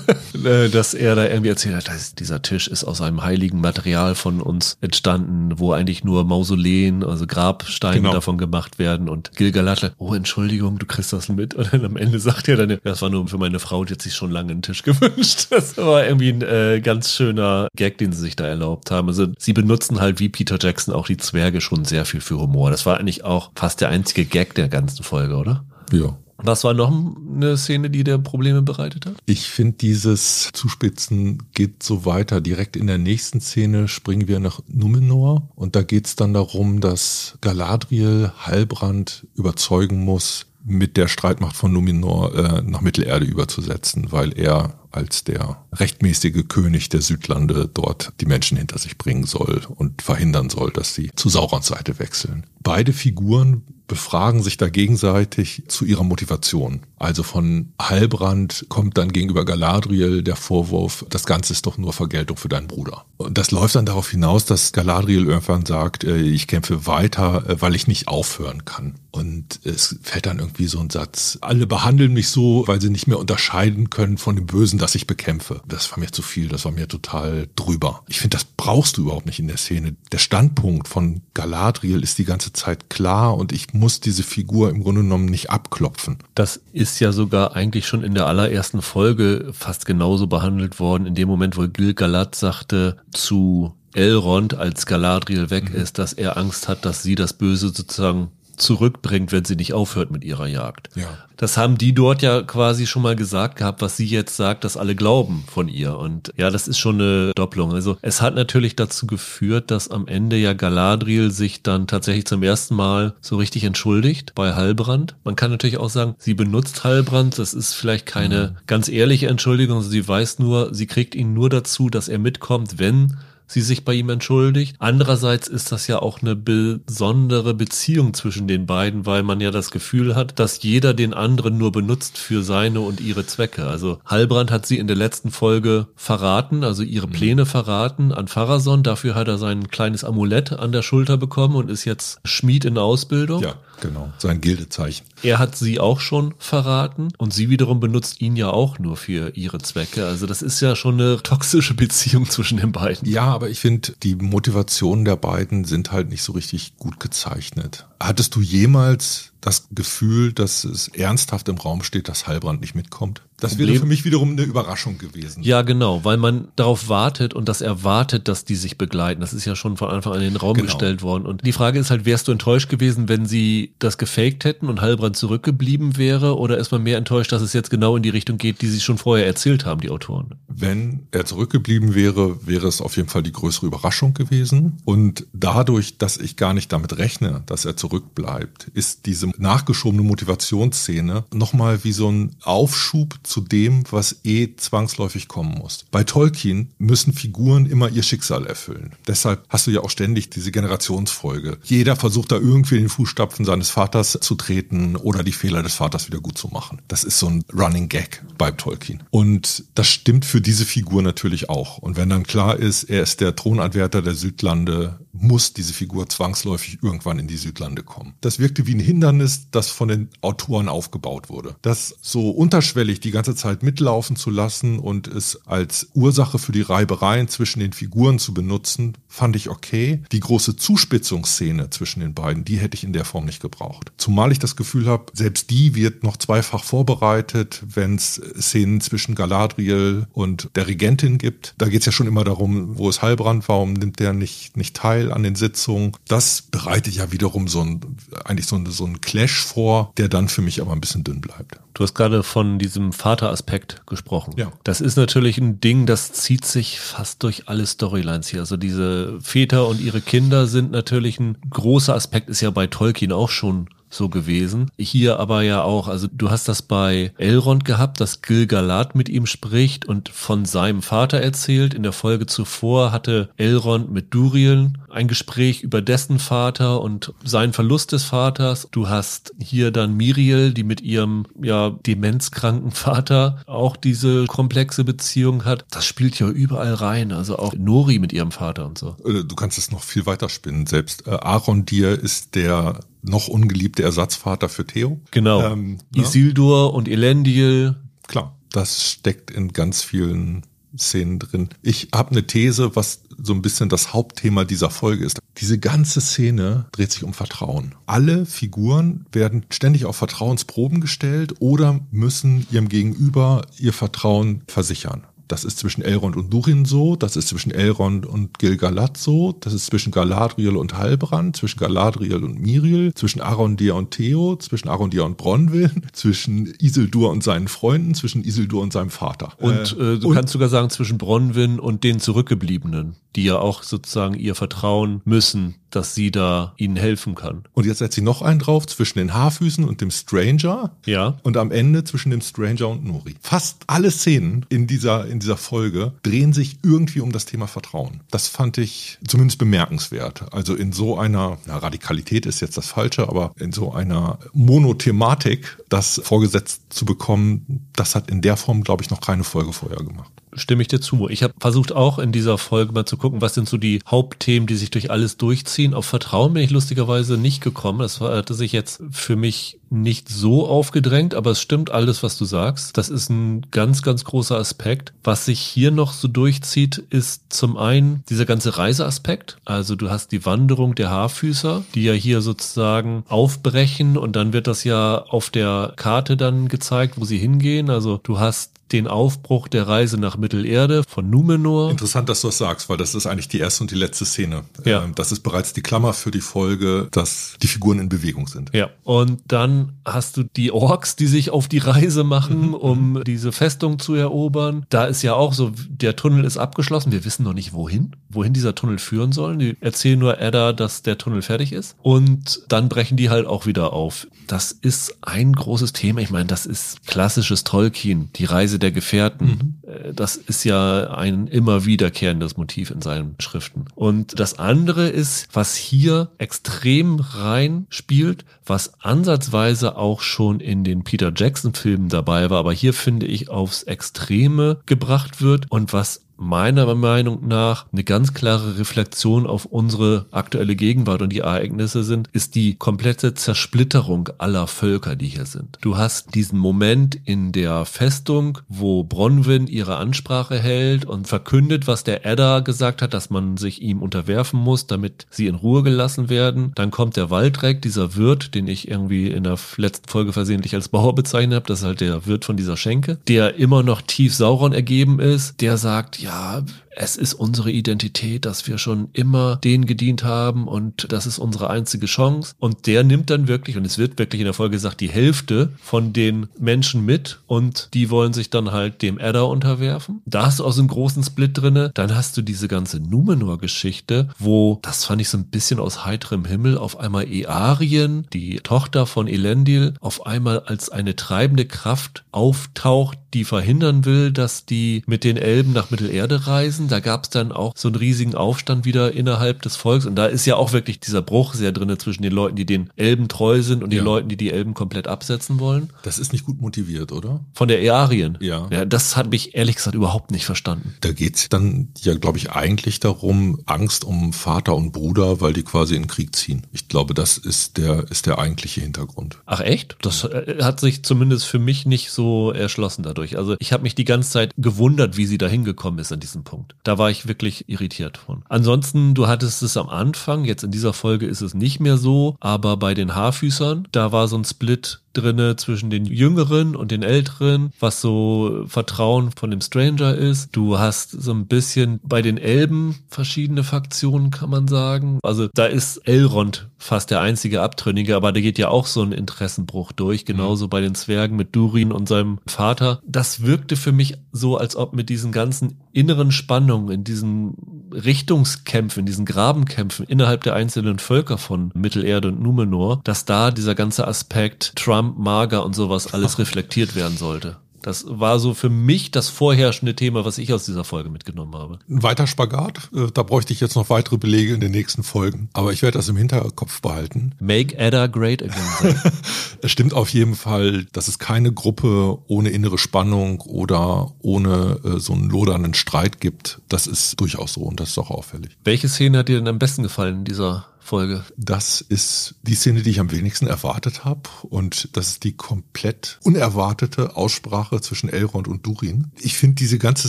Äh, dass er da irgendwie erzählt hat, dass dieser Tisch ist aus einem heiligen Material von uns entstanden, wo eigentlich nur Mausoleen, also Grabsteine genau. davon gemacht werden und Gilgalad, oh Entschuldigung, du kriegst das mit. Und dann am Ende sagt er dann, das war nur für meine Frau, die hat sich schon lange einen Tisch gewünscht. Das war irgendwie ein äh, ganz schöner Gag, den sie sich da erlaubt haben. Also sie benutzen halt wie Peter Jackson auch die Zwerge schon sehr viel für Humor. Das war eigentlich auch fast der einzige Gag der ganzen Folge, oder? Ja. Was war noch eine Szene, die dir Probleme bereitet hat? Ich finde, dieses Zuspitzen geht so weiter. Direkt in der nächsten Szene springen wir nach Numenor und da geht es dann darum, dass Galadriel Heilbrand überzeugen muss, mit der Streitmacht von Numenor äh, nach Mittelerde überzusetzen, weil er als der rechtmäßige König der Südlande dort die Menschen hinter sich bringen soll und verhindern soll, dass sie zu Saurons Seite wechseln. Beide Figuren befragen sich da gegenseitig zu ihrer Motivation. Also von Halbrand kommt dann gegenüber Galadriel der Vorwurf, das Ganze ist doch nur Vergeltung für deinen Bruder. Und das läuft dann darauf hinaus, dass Galadriel irgendwann sagt, äh, ich kämpfe weiter, äh, weil ich nicht aufhören kann. Und es fällt dann irgendwie so ein Satz, alle behandeln mich so, weil sie nicht mehr unterscheiden können von dem Bösen, das ich bekämpfe. Das war mir zu viel, das war mir total drüber. Ich finde, das brauchst du überhaupt nicht in der Szene. Der Standpunkt von Galadriel ist die ganze Zeit klar und ich muss diese Figur im Grunde genommen nicht abklopfen. Das ist ja sogar eigentlich schon in der allerersten Folge fast genauso behandelt worden, in dem Moment, wo Gil Galad sagte zu Elrond, als Galadriel weg mhm. ist, dass er Angst hat, dass sie das Böse sozusagen zurückbringt, wenn sie nicht aufhört mit ihrer Jagd. Ja. Das haben die dort ja quasi schon mal gesagt gehabt, was sie jetzt sagt, dass alle glauben von ihr. Und ja, das ist schon eine Doppelung. Also es hat natürlich dazu geführt, dass am Ende ja Galadriel sich dann tatsächlich zum ersten Mal so richtig entschuldigt bei Halbrand. Man kann natürlich auch sagen, sie benutzt Halbrand. Das ist vielleicht keine mhm. ganz ehrliche Entschuldigung. Sie weiß nur, sie kriegt ihn nur dazu, dass er mitkommt, wenn sie sich bei ihm entschuldigt. Andererseits ist das ja auch eine besondere Beziehung zwischen den beiden, weil man ja das Gefühl hat, dass jeder den anderen nur benutzt für seine und ihre Zwecke. Also Halbrand hat sie in der letzten Folge verraten, also ihre mhm. Pläne verraten an Pharason. Dafür hat er sein kleines Amulett an der Schulter bekommen und ist jetzt Schmied in Ausbildung. Ja. Genau, sein Gildezeichen. Er hat sie auch schon verraten und sie wiederum benutzt ihn ja auch nur für ihre Zwecke. Also das ist ja schon eine toxische Beziehung zwischen den beiden. Ja, aber ich finde, die Motivationen der beiden sind halt nicht so richtig gut gezeichnet. Hattest du jemals das Gefühl, dass es ernsthaft im Raum steht, dass Heilbrand nicht mitkommt? Das Problem. wäre für mich wiederum eine Überraschung gewesen. Ja, genau, weil man darauf wartet und das erwartet, dass die sich begleiten. Das ist ja schon von Anfang an in den Raum genau. gestellt worden. Und die Frage ist halt, wärst du enttäuscht gewesen, wenn sie das gefaked hätten und Heilbrand zurückgeblieben wäre? Oder ist man mehr enttäuscht, dass es jetzt genau in die Richtung geht, die sie schon vorher erzählt haben, die Autoren? Wenn er zurückgeblieben wäre, wäre es auf jeden Fall die größere Überraschung gewesen. Und dadurch, dass ich gar nicht damit rechne, dass er zurückbleibt, ist diese nachgeschobene Motivationsszene nochmal wie so ein Aufschub zu dem, was eh zwangsläufig kommen muss. Bei Tolkien müssen Figuren immer ihr Schicksal erfüllen. Deshalb hast du ja auch ständig diese Generationsfolge. Jeder versucht da irgendwie in den Fußstapfen seines Vaters zu treten oder die Fehler des Vaters wieder gut zu machen. Das ist so ein Running Gag bei Tolkien. Und das stimmt für diese Figur natürlich auch. Und wenn dann klar ist, er ist der Thronanwärter der Südlande, muss diese Figur zwangsläufig irgendwann in die Südlande kommen. Das wirkte wie ein Hindernis, das von den Autoren aufgebaut wurde. Das so unterschwellig die ganze Zeit mitlaufen zu lassen und es als Ursache für die Reibereien zwischen den Figuren zu benutzen, fand ich okay. Die große Zuspitzungsszene zwischen den beiden, die hätte ich in der Form nicht gebraucht. Zumal ich das Gefühl habe, selbst die wird noch zweifach vorbereitet, wenn es Szenen zwischen Galadriel und der Regentin gibt. Da geht es ja schon immer darum, wo ist Heilbrand, warum nimmt der nicht, nicht teil? Teil an den Sitzungen. Das bereitet ja wiederum so ein, eigentlich so ein, so ein Clash vor, der dann für mich aber ein bisschen dünn bleibt. Du hast gerade von diesem Vateraspekt gesprochen. Ja. Das ist natürlich ein Ding, das zieht sich fast durch alle Storylines hier. Also diese Väter und ihre Kinder sind natürlich ein großer Aspekt, ist ja bei Tolkien auch schon so gewesen. Hier aber ja auch, also du hast das bei Elrond gehabt, dass Gil-galad mit ihm spricht und von seinem Vater erzählt. In der Folge zuvor hatte Elrond mit Durien ein Gespräch über dessen Vater und seinen Verlust des Vaters. Du hast hier dann Miriel, die mit ihrem ja demenzkranken Vater auch diese komplexe Beziehung hat. Das spielt ja überall rein. Also auch Nori mit ihrem Vater und so. Äh, du kannst es noch viel weiter spinnen. Selbst äh, Aaron Dir ist der noch ungeliebte Ersatzvater für Theo. Genau. Ähm, Isildur und Elendil. Klar, das steckt in ganz vielen Szenen drin. Ich habe eine These, was so ein bisschen das Hauptthema dieser Folge ist. Diese ganze Szene dreht sich um Vertrauen. Alle Figuren werden ständig auf Vertrauensproben gestellt oder müssen ihrem Gegenüber ihr Vertrauen versichern. Das ist zwischen Elrond und Durin so, das ist zwischen Elrond und Gilgalad so, das ist zwischen Galadriel und Halbrand, zwischen Galadriel und Miriel, zwischen Arondir und Theo, zwischen Arondir und Bronwyn, zwischen Isildur und seinen Freunden, zwischen Isildur und seinem Vater. Und äh, du und, kannst sogar sagen zwischen Bronwyn und den Zurückgebliebenen, die ja auch sozusagen ihr vertrauen müssen, dass sie da ihnen helfen kann. Und jetzt setzt sie noch einen drauf zwischen den Haarfüßen und dem Stranger. Ja. Und am Ende zwischen dem Stranger und Nori. Fast alle Szenen in dieser, in dieser Folge drehen sich irgendwie um das Thema Vertrauen. Das fand ich zumindest bemerkenswert. Also in so einer, na, Radikalität ist jetzt das Falsche, aber in so einer Monothematik das vorgesetzt zu bekommen, das hat in der Form, glaube ich, noch keine Folge vorher gemacht stimme ich dir zu. Ich habe versucht auch in dieser Folge mal zu gucken, was sind so die Hauptthemen, die sich durch alles durchziehen. Auf Vertrauen bin ich lustigerweise nicht gekommen. Das hatte sich jetzt für mich nicht so aufgedrängt, aber es stimmt alles, was du sagst. Das ist ein ganz, ganz großer Aspekt. Was sich hier noch so durchzieht, ist zum einen dieser ganze Reiseaspekt. Also du hast die Wanderung der Haarfüßer, die ja hier sozusagen aufbrechen und dann wird das ja auf der Karte dann gezeigt, wo sie hingehen. Also du hast den Aufbruch der Reise nach Mittelerde von Numenor. Interessant, dass du das sagst, weil das ist eigentlich die erste und die letzte Szene. Ja. Ähm, das ist bereits die Klammer für die Folge, dass die Figuren in Bewegung sind. Ja. Und dann hast du die Orks, die sich auf die Reise machen, um diese Festung zu erobern. Da ist ja auch so, der Tunnel ist abgeschlossen. Wir wissen noch nicht wohin, wohin dieser Tunnel führen soll. Die erzählen nur Edda, dass der Tunnel fertig ist. Und dann brechen die halt auch wieder auf. Das ist ein großes Thema. Ich meine, das ist klassisches Tolkien. Die Reise Reise der Gefährten. Mhm. Äh, das ist ja ein immer wiederkehrendes Motiv in seinen Schriften. Und das andere ist, was hier extrem rein spielt, was ansatzweise auch schon in den Peter Jackson Filmen dabei war, aber hier finde ich aufs Extreme gebracht wird und was meiner Meinung nach eine ganz klare Reflexion auf unsere aktuelle Gegenwart und die Ereignisse sind, ist die komplette Zersplitterung aller Völker, die hier sind. Du hast diesen Moment in der Festung, wo Bronwyn ihre Ansprache hält und verkündet, was der Edda gesagt hat, dass man sich ihm unterwerfen muss, damit sie in Ruhe gelassen werden. Dann kommt der Waldreck, dieser Wirt, den ich irgendwie in der letzten Folge versehentlich als Bauer bezeichnet habe, das ist halt der Wirt von dieser Schenke, der immer noch tief Sauron ergeben ist, der sagt, ja, es ist unsere Identität, dass wir schon immer denen gedient haben und das ist unsere einzige Chance. Und der nimmt dann wirklich, und es wird wirklich in der Folge gesagt, die Hälfte von den Menschen mit und die wollen sich dann halt dem Edda unterwerfen. Da hast du auch so einen großen Split drinne. Dann hast du diese ganze Numenor-Geschichte, wo, das fand ich so ein bisschen aus heiterem Himmel, auf einmal Earien, die Tochter von Elendil, auf einmal als eine treibende Kraft auftaucht, die verhindern will, dass die mit den Elben nach Mittelerde reisen gewesen. Da gab es dann auch so einen riesigen Aufstand wieder innerhalb des Volks. Und da ist ja auch wirklich dieser Bruch sehr drinne zwischen den Leuten, die den Elben treu sind und ja. den Leuten, die die Elben komplett absetzen wollen. Das ist nicht gut motiviert, oder? Von der Earien. Ja. ja das hat mich ehrlich gesagt überhaupt nicht verstanden. Da geht's dann ja, glaube ich, eigentlich darum, Angst um Vater und Bruder, weil die quasi in den Krieg ziehen. Ich glaube, das ist der, ist der eigentliche Hintergrund. Ach echt? Das äh, hat sich zumindest für mich nicht so erschlossen dadurch. Also ich habe mich die ganze Zeit gewundert, wie sie da hingekommen ist an diesem Punkt. Da war ich wirklich irritiert von. Ansonsten, du hattest es am Anfang, jetzt in dieser Folge ist es nicht mehr so, aber bei den Haarfüßern, da war so ein Split drinne zwischen den Jüngeren und den Älteren, was so Vertrauen von dem Stranger ist. Du hast so ein bisschen bei den Elben verschiedene Faktionen, kann man sagen. Also da ist Elrond fast der einzige Abtrünnige, aber da geht ja auch so ein Interessenbruch durch, genauso mhm. bei den Zwergen mit Durin und seinem Vater. Das wirkte für mich so, als ob mit diesen ganzen inneren Spannungen, in diesen Richtungskämpfen, in diesen Grabenkämpfen innerhalb der einzelnen Völker von Mittelerde und Numenor, dass da dieser ganze Aspekt Trump Trump, Mager und sowas alles reflektiert werden sollte. Das war so für mich das vorherrschende Thema, was ich aus dieser Folge mitgenommen habe. Ein weiter Spagat, äh, da bräuchte ich jetzt noch weitere Belege in den nächsten Folgen. Aber ich werde das im Hinterkopf behalten. Make Ada great again. es stimmt auf jeden Fall, dass es keine Gruppe ohne innere Spannung oder ohne äh, so einen lodernden Streit gibt. Das ist durchaus so und das ist auch auffällig. Welche Szene hat dir denn am besten gefallen in dieser Folge. Das ist die Szene, die ich am wenigsten erwartet habe. Und das ist die komplett unerwartete Aussprache zwischen Elrond und Durin. Ich finde, diese ganze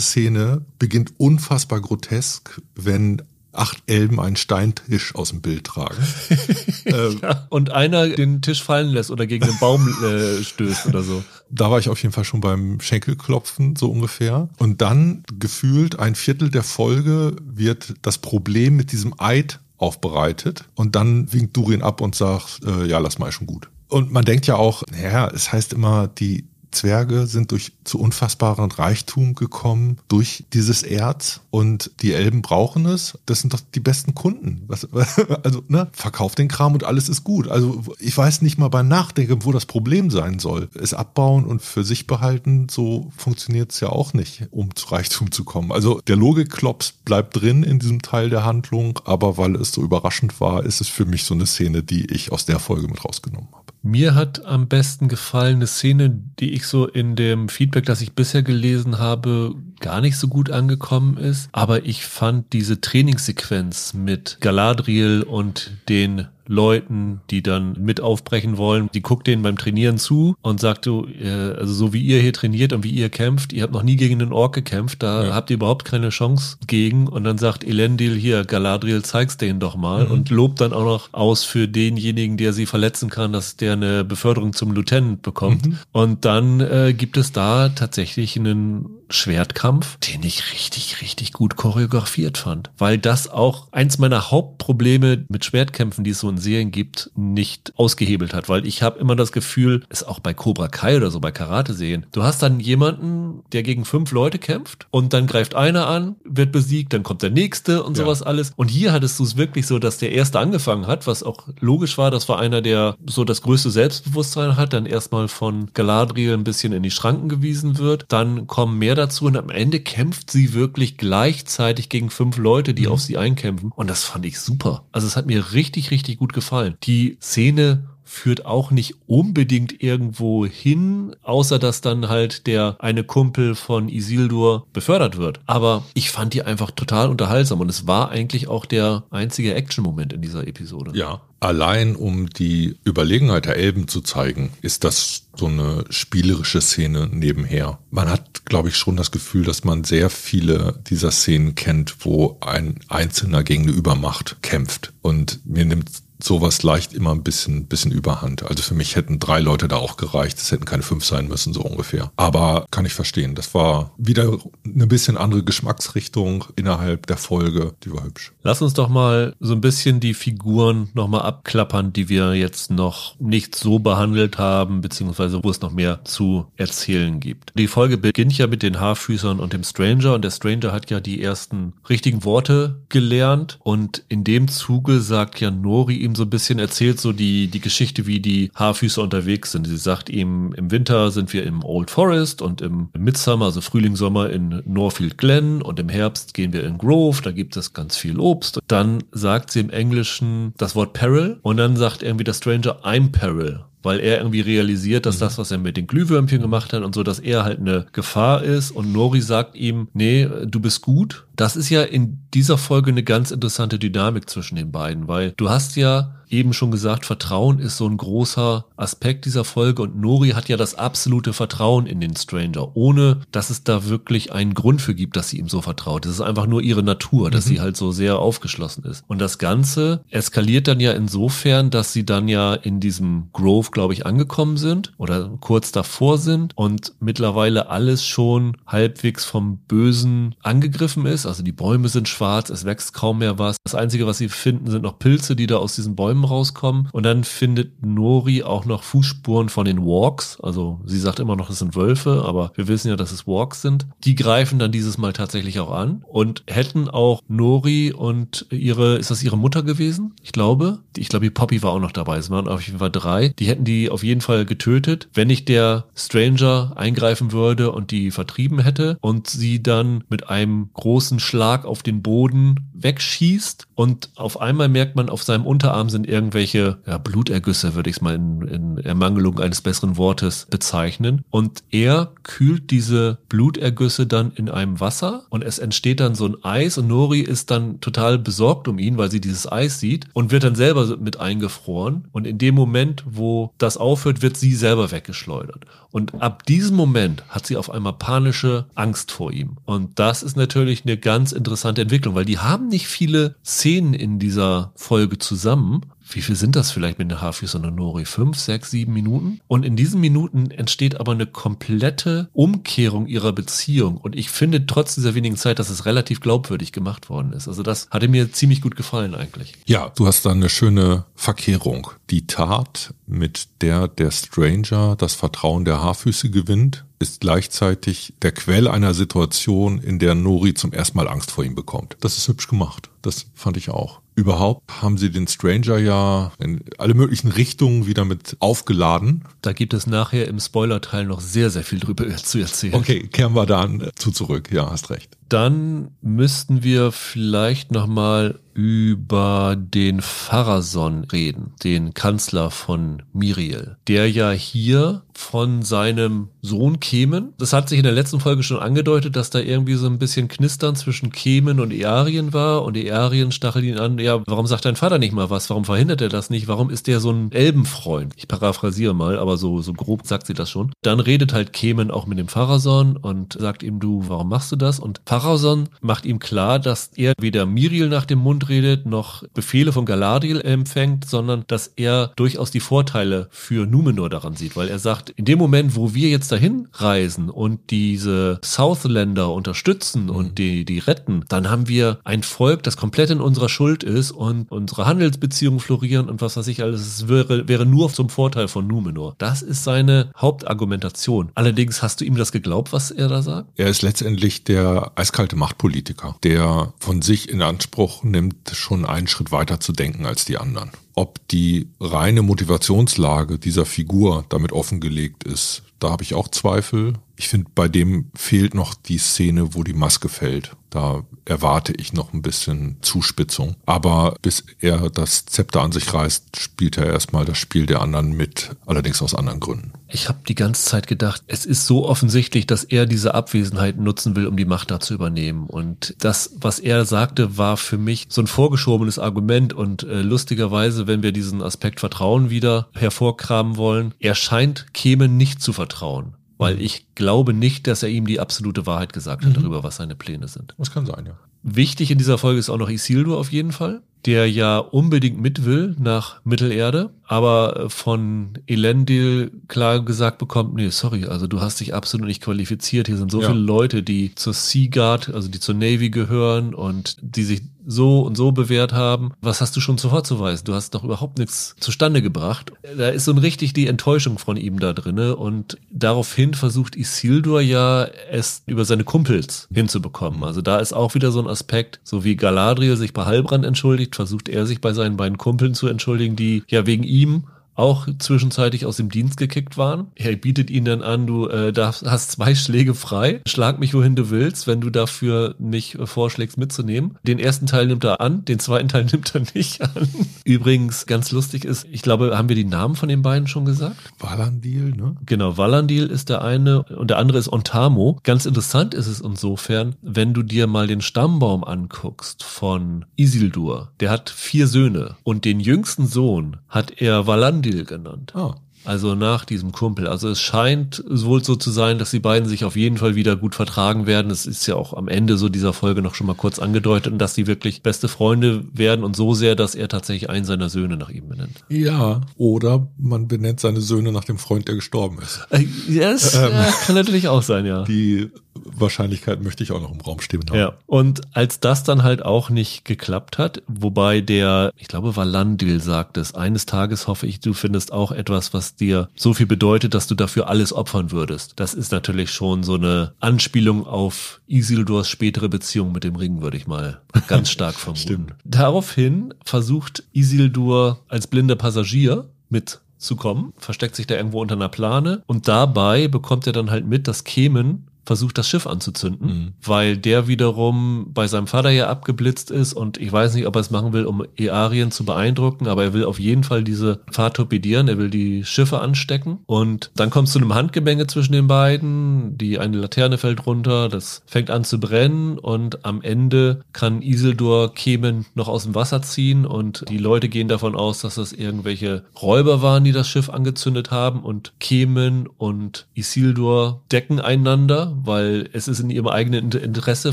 Szene beginnt unfassbar grotesk, wenn acht Elben einen Steintisch aus dem Bild tragen. ähm, ja, und einer den Tisch fallen lässt oder gegen den Baum äh, stößt oder so. Da war ich auf jeden Fall schon beim Schenkelklopfen, so ungefähr. Und dann gefühlt ein Viertel der Folge wird das Problem mit diesem Eid aufbereitet und dann winkt Durin ab und sagt, äh, ja, lass mal schon gut. Und man denkt ja auch, naja, es heißt immer, die Zwerge sind durch zu unfassbaren Reichtum gekommen durch dieses Erz und die Elben brauchen es. Das sind doch die besten Kunden. Was, also, ne, verkauf den Kram und alles ist gut. Also, ich weiß nicht mal beim Nachdenken, wo das Problem sein soll. Es abbauen und für sich behalten, so funktioniert es ja auch nicht, um zu Reichtum zu kommen. Also, der Logikklops bleibt drin in diesem Teil der Handlung, aber weil es so überraschend war, ist es für mich so eine Szene, die ich aus der Folge mit rausgenommen habe. Mir hat am besten gefallen eine Szene, die ich so in dem Feedback, das ich bisher gelesen habe, gar nicht so gut angekommen ist. Aber ich fand diese Trainingssequenz mit Galadriel und den Leuten, die dann mit aufbrechen wollen. Die guckt denen beim Trainieren zu und sagt so, äh, also so wie ihr hier trainiert und wie ihr kämpft, ihr habt noch nie gegen einen Ork gekämpft, da ja. habt ihr überhaupt keine Chance gegen. Und dann sagt Elendil hier, Galadriel, zeig's denen doch mal mhm. und lobt dann auch noch aus für denjenigen, der sie verletzen kann, dass der eine Beförderung zum Lieutenant bekommt. Mhm. Und dann äh, gibt es da tatsächlich einen Schwertkampf, den ich richtig, richtig gut choreografiert fand. Weil das auch eins meiner Hauptprobleme mit Schwertkämpfen, die es so in Serien gibt, nicht ausgehebelt hat. Weil ich habe immer das Gefühl, ist auch bei Cobra Kai oder so, bei Karate-Serien, du hast dann jemanden, der gegen fünf Leute kämpft und dann greift einer an, wird besiegt, dann kommt der nächste und ja. sowas alles. Und hier hattest du es wirklich so, dass der erste angefangen hat, was auch logisch war. Das war einer, der so das größte Selbstbewusstsein hat, dann erstmal von Galadriel ein bisschen in die Schranken gewiesen wird. Dann kommen mehr dazu und am Ende kämpft sie wirklich gleichzeitig gegen fünf Leute, die mhm. auf sie einkämpfen. Und das fand ich super. Also es hat mir richtig, richtig gut gefallen. Die Szene führt auch nicht unbedingt irgendwo hin, außer dass dann halt der eine Kumpel von Isildur befördert wird. Aber ich fand die einfach total unterhaltsam und es war eigentlich auch der einzige Action-Moment in dieser Episode. Ja, allein um die Überlegenheit der Elben zu zeigen, ist das so eine spielerische Szene nebenher. Man hat, glaube ich, schon das Gefühl, dass man sehr viele dieser Szenen kennt, wo ein Einzelner gegen eine Übermacht kämpft. Und mir nimmt sowas leicht immer ein bisschen, bisschen überhand. Also für mich hätten drei Leute da auch gereicht. Es hätten keine fünf sein müssen, so ungefähr. Aber kann ich verstehen. Das war wieder eine bisschen andere Geschmacksrichtung innerhalb der Folge. Die war hübsch. Lass uns doch mal so ein bisschen die Figuren nochmal abklappern, die wir jetzt noch nicht so behandelt haben, beziehungsweise wo es noch mehr zu erzählen gibt. Die Folge beginnt ja mit den Haarfüßern und dem Stranger und der Stranger hat ja die ersten richtigen Worte gelernt und in dem Zuge sagt ja Nori ihm so ein bisschen erzählt, so die, die Geschichte, wie die Haarfüße unterwegs sind. Sie sagt ihm, im Winter sind wir im Old Forest und im, Midsummer, also Frühling, Sommer in Norfield Glen und im Herbst gehen wir in Grove, da gibt es ganz viel Obst. Dann sagt sie im Englischen das Wort Peril und dann sagt irgendwie der Stranger, I'm Peril weil er irgendwie realisiert, dass mhm. das, was er mit den Glühwürmchen gemacht hat und so, dass er halt eine Gefahr ist und Nori sagt ihm, nee, du bist gut das ist ja in dieser Folge eine ganz interessante Dynamik zwischen den beiden, weil du hast ja eben schon gesagt, Vertrauen ist so ein großer Aspekt dieser Folge und Nori hat ja das absolute Vertrauen in den Stranger, ohne dass es da wirklich einen Grund für gibt, dass sie ihm so vertraut. Es ist einfach nur ihre Natur, dass mhm. sie halt so sehr aufgeschlossen ist. Und das Ganze eskaliert dann ja insofern, dass sie dann ja in diesem Grove, glaube ich, angekommen sind oder kurz davor sind und mittlerweile alles schon halbwegs vom Bösen angegriffen ist. Also die Bäume sind schwarz, es wächst kaum mehr was. Das Einzige, was sie finden, sind noch Pilze, die da aus diesen Bäumen Bäumen rauskommen. Und dann findet Nori auch noch Fußspuren von den Walks. Also sie sagt immer noch, es sind Wölfe, aber wir wissen ja, dass es Walks sind. Die greifen dann dieses Mal tatsächlich auch an und hätten auch Nori und ihre, ist das ihre Mutter gewesen? Ich glaube. Ich glaube, die Poppy war auch noch dabei. Es waren auf jeden Fall drei. Die hätten die auf jeden Fall getötet, wenn nicht der Stranger eingreifen würde und die vertrieben hätte und sie dann mit einem großen Schlag auf den Boden wegschießt und auf einmal merkt man, auf seinem Unterarm sind irgendwelche ja, Blutergüsse, würde ich es mal in, in Ermangelung eines besseren Wortes bezeichnen. Und er kühlt diese Blutergüsse dann in einem Wasser und es entsteht dann so ein Eis und Nori ist dann total besorgt um ihn, weil sie dieses Eis sieht und wird dann selber mit eingefroren. Und in dem Moment, wo das aufhört, wird sie selber weggeschleudert. Und ab diesem Moment hat sie auf einmal panische Angst vor ihm. Und das ist natürlich eine ganz interessante Entwicklung, weil die haben nicht viele Szenen in dieser Folge zusammen, wie viel sind das vielleicht mit der Hafis und der Nori? Fünf, sechs, sieben Minuten? Und in diesen Minuten entsteht aber eine komplette Umkehrung ihrer Beziehung. Und ich finde trotz dieser wenigen Zeit, dass es relativ glaubwürdig gemacht worden ist. Also das hatte mir ziemlich gut gefallen eigentlich. Ja, du hast da eine schöne Verkehrung. Die Tat, mit der der Stranger das Vertrauen der Haarfüße gewinnt, ist gleichzeitig der Quell einer Situation, in der Nori zum ersten Mal Angst vor ihm bekommt. Das ist hübsch gemacht. Das fand ich auch. Überhaupt haben sie den Stranger ja in alle möglichen Richtungen wieder mit aufgeladen. Da gibt es nachher im Spoilerteil noch sehr, sehr viel drüber zu erzählen. Okay, kehren wir dann zu zurück. Ja, hast recht. Dann müssten wir vielleicht nochmal über den Pharason reden, den Kanzler von Miriel, der ja hier von seinem Sohn Kemen, das hat sich in der letzten Folge schon angedeutet, dass da irgendwie so ein bisschen Knistern zwischen Kemen und Earien war und Earien stachelt ihn an, ja, warum sagt dein Vater nicht mal was, warum verhindert er das nicht, warum ist der so ein Elbenfreund? Ich paraphrasiere mal, aber so, so grob sagt sie das schon. Dann redet halt Kemen auch mit dem Pharason und sagt ihm, du, warum machst du das? Und Pharason macht ihm klar, dass er weder Miriel nach dem Mund redet, noch Befehle von Galadriel empfängt, sondern dass er durchaus die Vorteile für Numenor daran sieht, weil er sagt, in dem Moment, wo wir jetzt dahin reisen und diese Southländer unterstützen mhm. und die, die retten, dann haben wir ein Volk, das komplett in unserer Schuld ist und unsere Handelsbeziehungen florieren und was weiß ich alles. Es wäre, wäre nur zum Vorteil von Numenor. Das ist seine Hauptargumentation. Allerdings hast du ihm das geglaubt, was er da sagt? Er ist letztendlich der eiskalte Machtpolitiker, der von sich in Anspruch nimmt, schon einen Schritt weiter zu denken als die anderen. Ob die reine Motivationslage dieser Figur damit offengelegt ist, da habe ich auch Zweifel. Ich finde, bei dem fehlt noch die Szene, wo die Maske fällt. Da erwarte ich noch ein bisschen Zuspitzung. Aber bis er das Zepter an sich reißt, spielt er erstmal das Spiel der anderen mit, allerdings aus anderen Gründen. Ich habe die ganze Zeit gedacht, es ist so offensichtlich, dass er diese Abwesenheit nutzen will, um die Macht da zu übernehmen. Und das, was er sagte, war für mich so ein vorgeschobenes Argument. Und äh, lustigerweise, wenn wir diesen Aspekt Vertrauen wieder hervorkramen wollen, er scheint Kemen nicht zu vertrauen weil mhm. ich glaube nicht, dass er ihm die absolute Wahrheit gesagt hat mhm. darüber, was seine Pläne sind. Das kann sein, ja. Wichtig in dieser Folge ist auch noch Isildur auf jeden Fall, der ja unbedingt mit will nach Mittelerde, aber von Elendil klar gesagt bekommt, nee, sorry, also du hast dich absolut nicht qualifiziert. Hier sind so ja. viele Leute, die zur Sea Guard, also die zur Navy gehören und die sich so und so bewährt haben. Was hast du schon zu vorzuweisen? Du hast doch überhaupt nichts zustande gebracht. Da ist so ein richtig die Enttäuschung von ihm da drinne und daraufhin versucht Isildur ja es über seine Kumpels hinzubekommen. Also da ist auch wieder so ein Aspekt, so wie Galadriel sich bei Halbrand entschuldigt, versucht er sich bei seinen beiden Kumpeln zu entschuldigen, die ja wegen ihm auch zwischenzeitlich aus dem Dienst gekickt waren. Er bietet ihnen dann an, du äh, darfst, hast zwei Schläge frei, schlag mich wohin du willst, wenn du dafür mich äh, vorschlägst mitzunehmen. Den ersten Teil nimmt er an, den zweiten Teil nimmt er nicht an. Übrigens, ganz lustig ist, ich glaube, haben wir die Namen von den beiden schon gesagt? Valandil, ne? Genau, Valandil ist der eine und der andere ist Ontamo. Ganz interessant ist es insofern, wenn du dir mal den Stammbaum anguckst von Isildur. Der hat vier Söhne und den jüngsten Sohn hat er Valandil Deal genannt. Oh. Also nach diesem Kumpel. Also es scheint wohl so zu sein, dass die beiden sich auf jeden Fall wieder gut vertragen werden. Es ist ja auch am Ende so dieser Folge noch schon mal kurz angedeutet und dass sie wirklich beste Freunde werden und so sehr, dass er tatsächlich einen seiner Söhne nach ihm benennt. Ja, oder man benennt seine Söhne nach dem Freund, der gestorben ist. Äh, yes, ähm, ja, kann natürlich auch sein, ja. Die Wahrscheinlichkeit möchte ich auch noch im Raum stehen haben. Ja. Und als das dann halt auch nicht geklappt hat, wobei der, ich glaube, Valandil sagt es, eines Tages hoffe ich, du findest auch etwas, was dir so viel bedeutet, dass du dafür alles opfern würdest. Das ist natürlich schon so eine Anspielung auf Isildurs spätere Beziehung mit dem Ring, würde ich mal ganz stark vermuten. Daraufhin versucht Isildur als blinder Passagier mit zu kommen, versteckt sich da irgendwo unter einer Plane und dabei bekommt er dann halt mit, dass Kemen versucht, das Schiff anzuzünden, Mhm. weil der wiederum bei seinem Vater ja abgeblitzt ist und ich weiß nicht, ob er es machen will, um Earien zu beeindrucken, aber er will auf jeden Fall diese Fahrt torpedieren, er will die Schiffe anstecken und dann kommt es zu einem Handgemenge zwischen den beiden, die eine Laterne fällt runter, das fängt an zu brennen und am Ende kann Isildur Kemen noch aus dem Wasser ziehen und die Leute gehen davon aus, dass das irgendwelche Räuber waren, die das Schiff angezündet haben und Kemen und Isildur decken einander, weil es ist in ihrem eigenen Inter- Interesse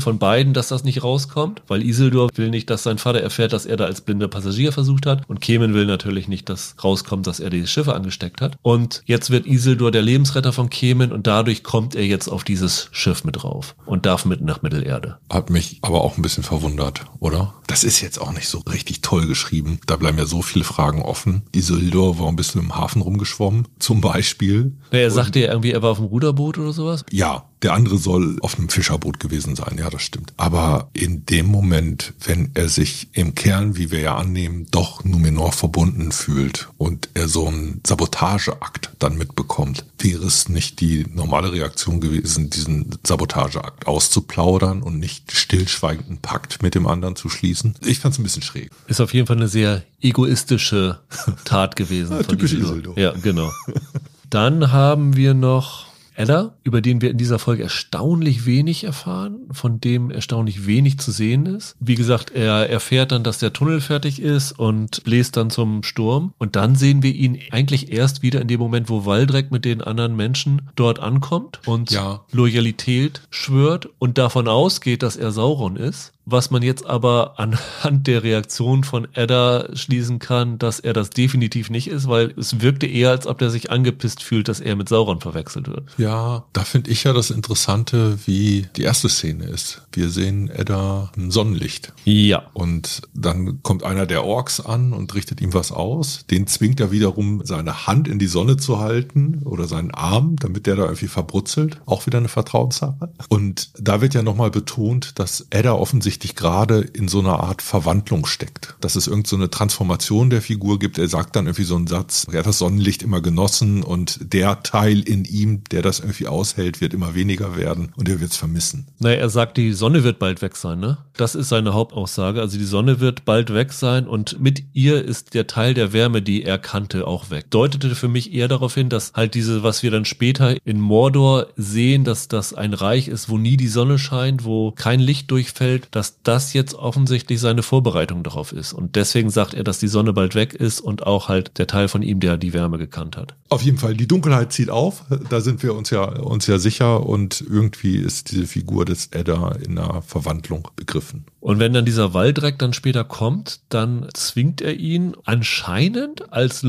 von beiden, dass das nicht rauskommt, weil Isildur will nicht, dass sein Vater erfährt, dass er da als blinder Passagier versucht hat und Kemen will natürlich nicht, dass rauskommt, dass er die Schiffe angesteckt hat. Und jetzt wird Isildur der Lebensretter von Kemen und dadurch kommt er jetzt auf dieses Schiff mit drauf und darf mit nach Mittelerde. Hat mich aber auch ein bisschen verwundert, oder? Das ist jetzt auch nicht so richtig toll geschrieben. Da bleiben ja so viele Fragen offen. Isildur, warum bist du im Hafen rumgeschwommen? Zum Beispiel. Na, er sagte ja irgendwie, er war auf dem Ruderboot oder sowas. Ja, der andere soll auf einem Fischerboot gewesen sein. Ja, das stimmt. Aber in dem Moment, wenn er sich im Kern, wie wir ja annehmen, doch Numenor verbunden fühlt und er so einen Sabotageakt dann mitbekommt, wäre es nicht die normale Reaktion gewesen, diesen Sabotageakt auszuplaudern und nicht stillschweigenden Pakt mit dem anderen zu schließen? Ich fand es ein bisschen schräg. Ist auf jeden Fall eine sehr egoistische Tat gewesen. Ja, von. Isildur. Ja, genau. Dann haben wir noch Edda, über den wir in dieser Folge erstaunlich wenig erfahren, von dem erstaunlich wenig zu sehen ist. Wie gesagt, er erfährt dann, dass der Tunnel fertig ist und bläst dann zum Sturm. Und dann sehen wir ihn eigentlich erst wieder in dem Moment, wo Waldreck mit den anderen Menschen dort ankommt und Ja. Loyalität schwört und davon ausgeht, dass er Sauron ist. Was man jetzt aber anhand der Reaktion von Edda schließen kann, dass er das definitiv nicht ist, weil es wirkte eher, als ob er sich angepisst fühlt, dass er mit Sauron verwechselt wird. Ja, da finde ich ja das Interessante, wie die erste Szene ist. Wir sehen Edda ein Sonnenlicht. Ja. Und dann kommt einer der Orks an und richtet ihm was aus. Den zwingt er wiederum, seine Hand in die Sonne zu halten oder seinen Arm, damit der da irgendwie verbrutzelt. Auch wieder eine Vertrauenssache. Und da wird ja nochmal betont, dass Edda offensichtlich gerade in so einer Art Verwandlung steckt. Dass es irgend so Transformation der Figur gibt. Er sagt dann irgendwie so einen Satz, er hat das Sonnenlicht immer genossen und der Teil in ihm, der das irgendwie aushält, wird immer weniger werden und er wird es vermissen. Naja, er sagt, die Sonne wird bald weg sein, ne? Das ist seine Hauptaussage. Also die Sonne wird bald weg sein und mit ihr ist der Teil der Wärme, die er kannte, auch weg. Deutete für mich eher darauf hin, dass halt diese, was wir dann später in Mordor sehen, dass das ein Reich ist, wo nie die Sonne scheint, wo kein Licht durchfällt, dass das jetzt offensichtlich seine Vorbereitung darauf ist. Und deswegen sagt er, dass die Sonne bald weg ist und auch halt der Teil von ihm, der die Wärme gekannt hat. Auf jeden Fall, die Dunkelheit zieht auf, da sind wir uns ja, uns ja sicher und irgendwie ist diese Figur des Edda in einer Verwandlung begriffen. Und wenn dann dieser Waldreck dann später kommt, dann zwingt er ihn anscheinend als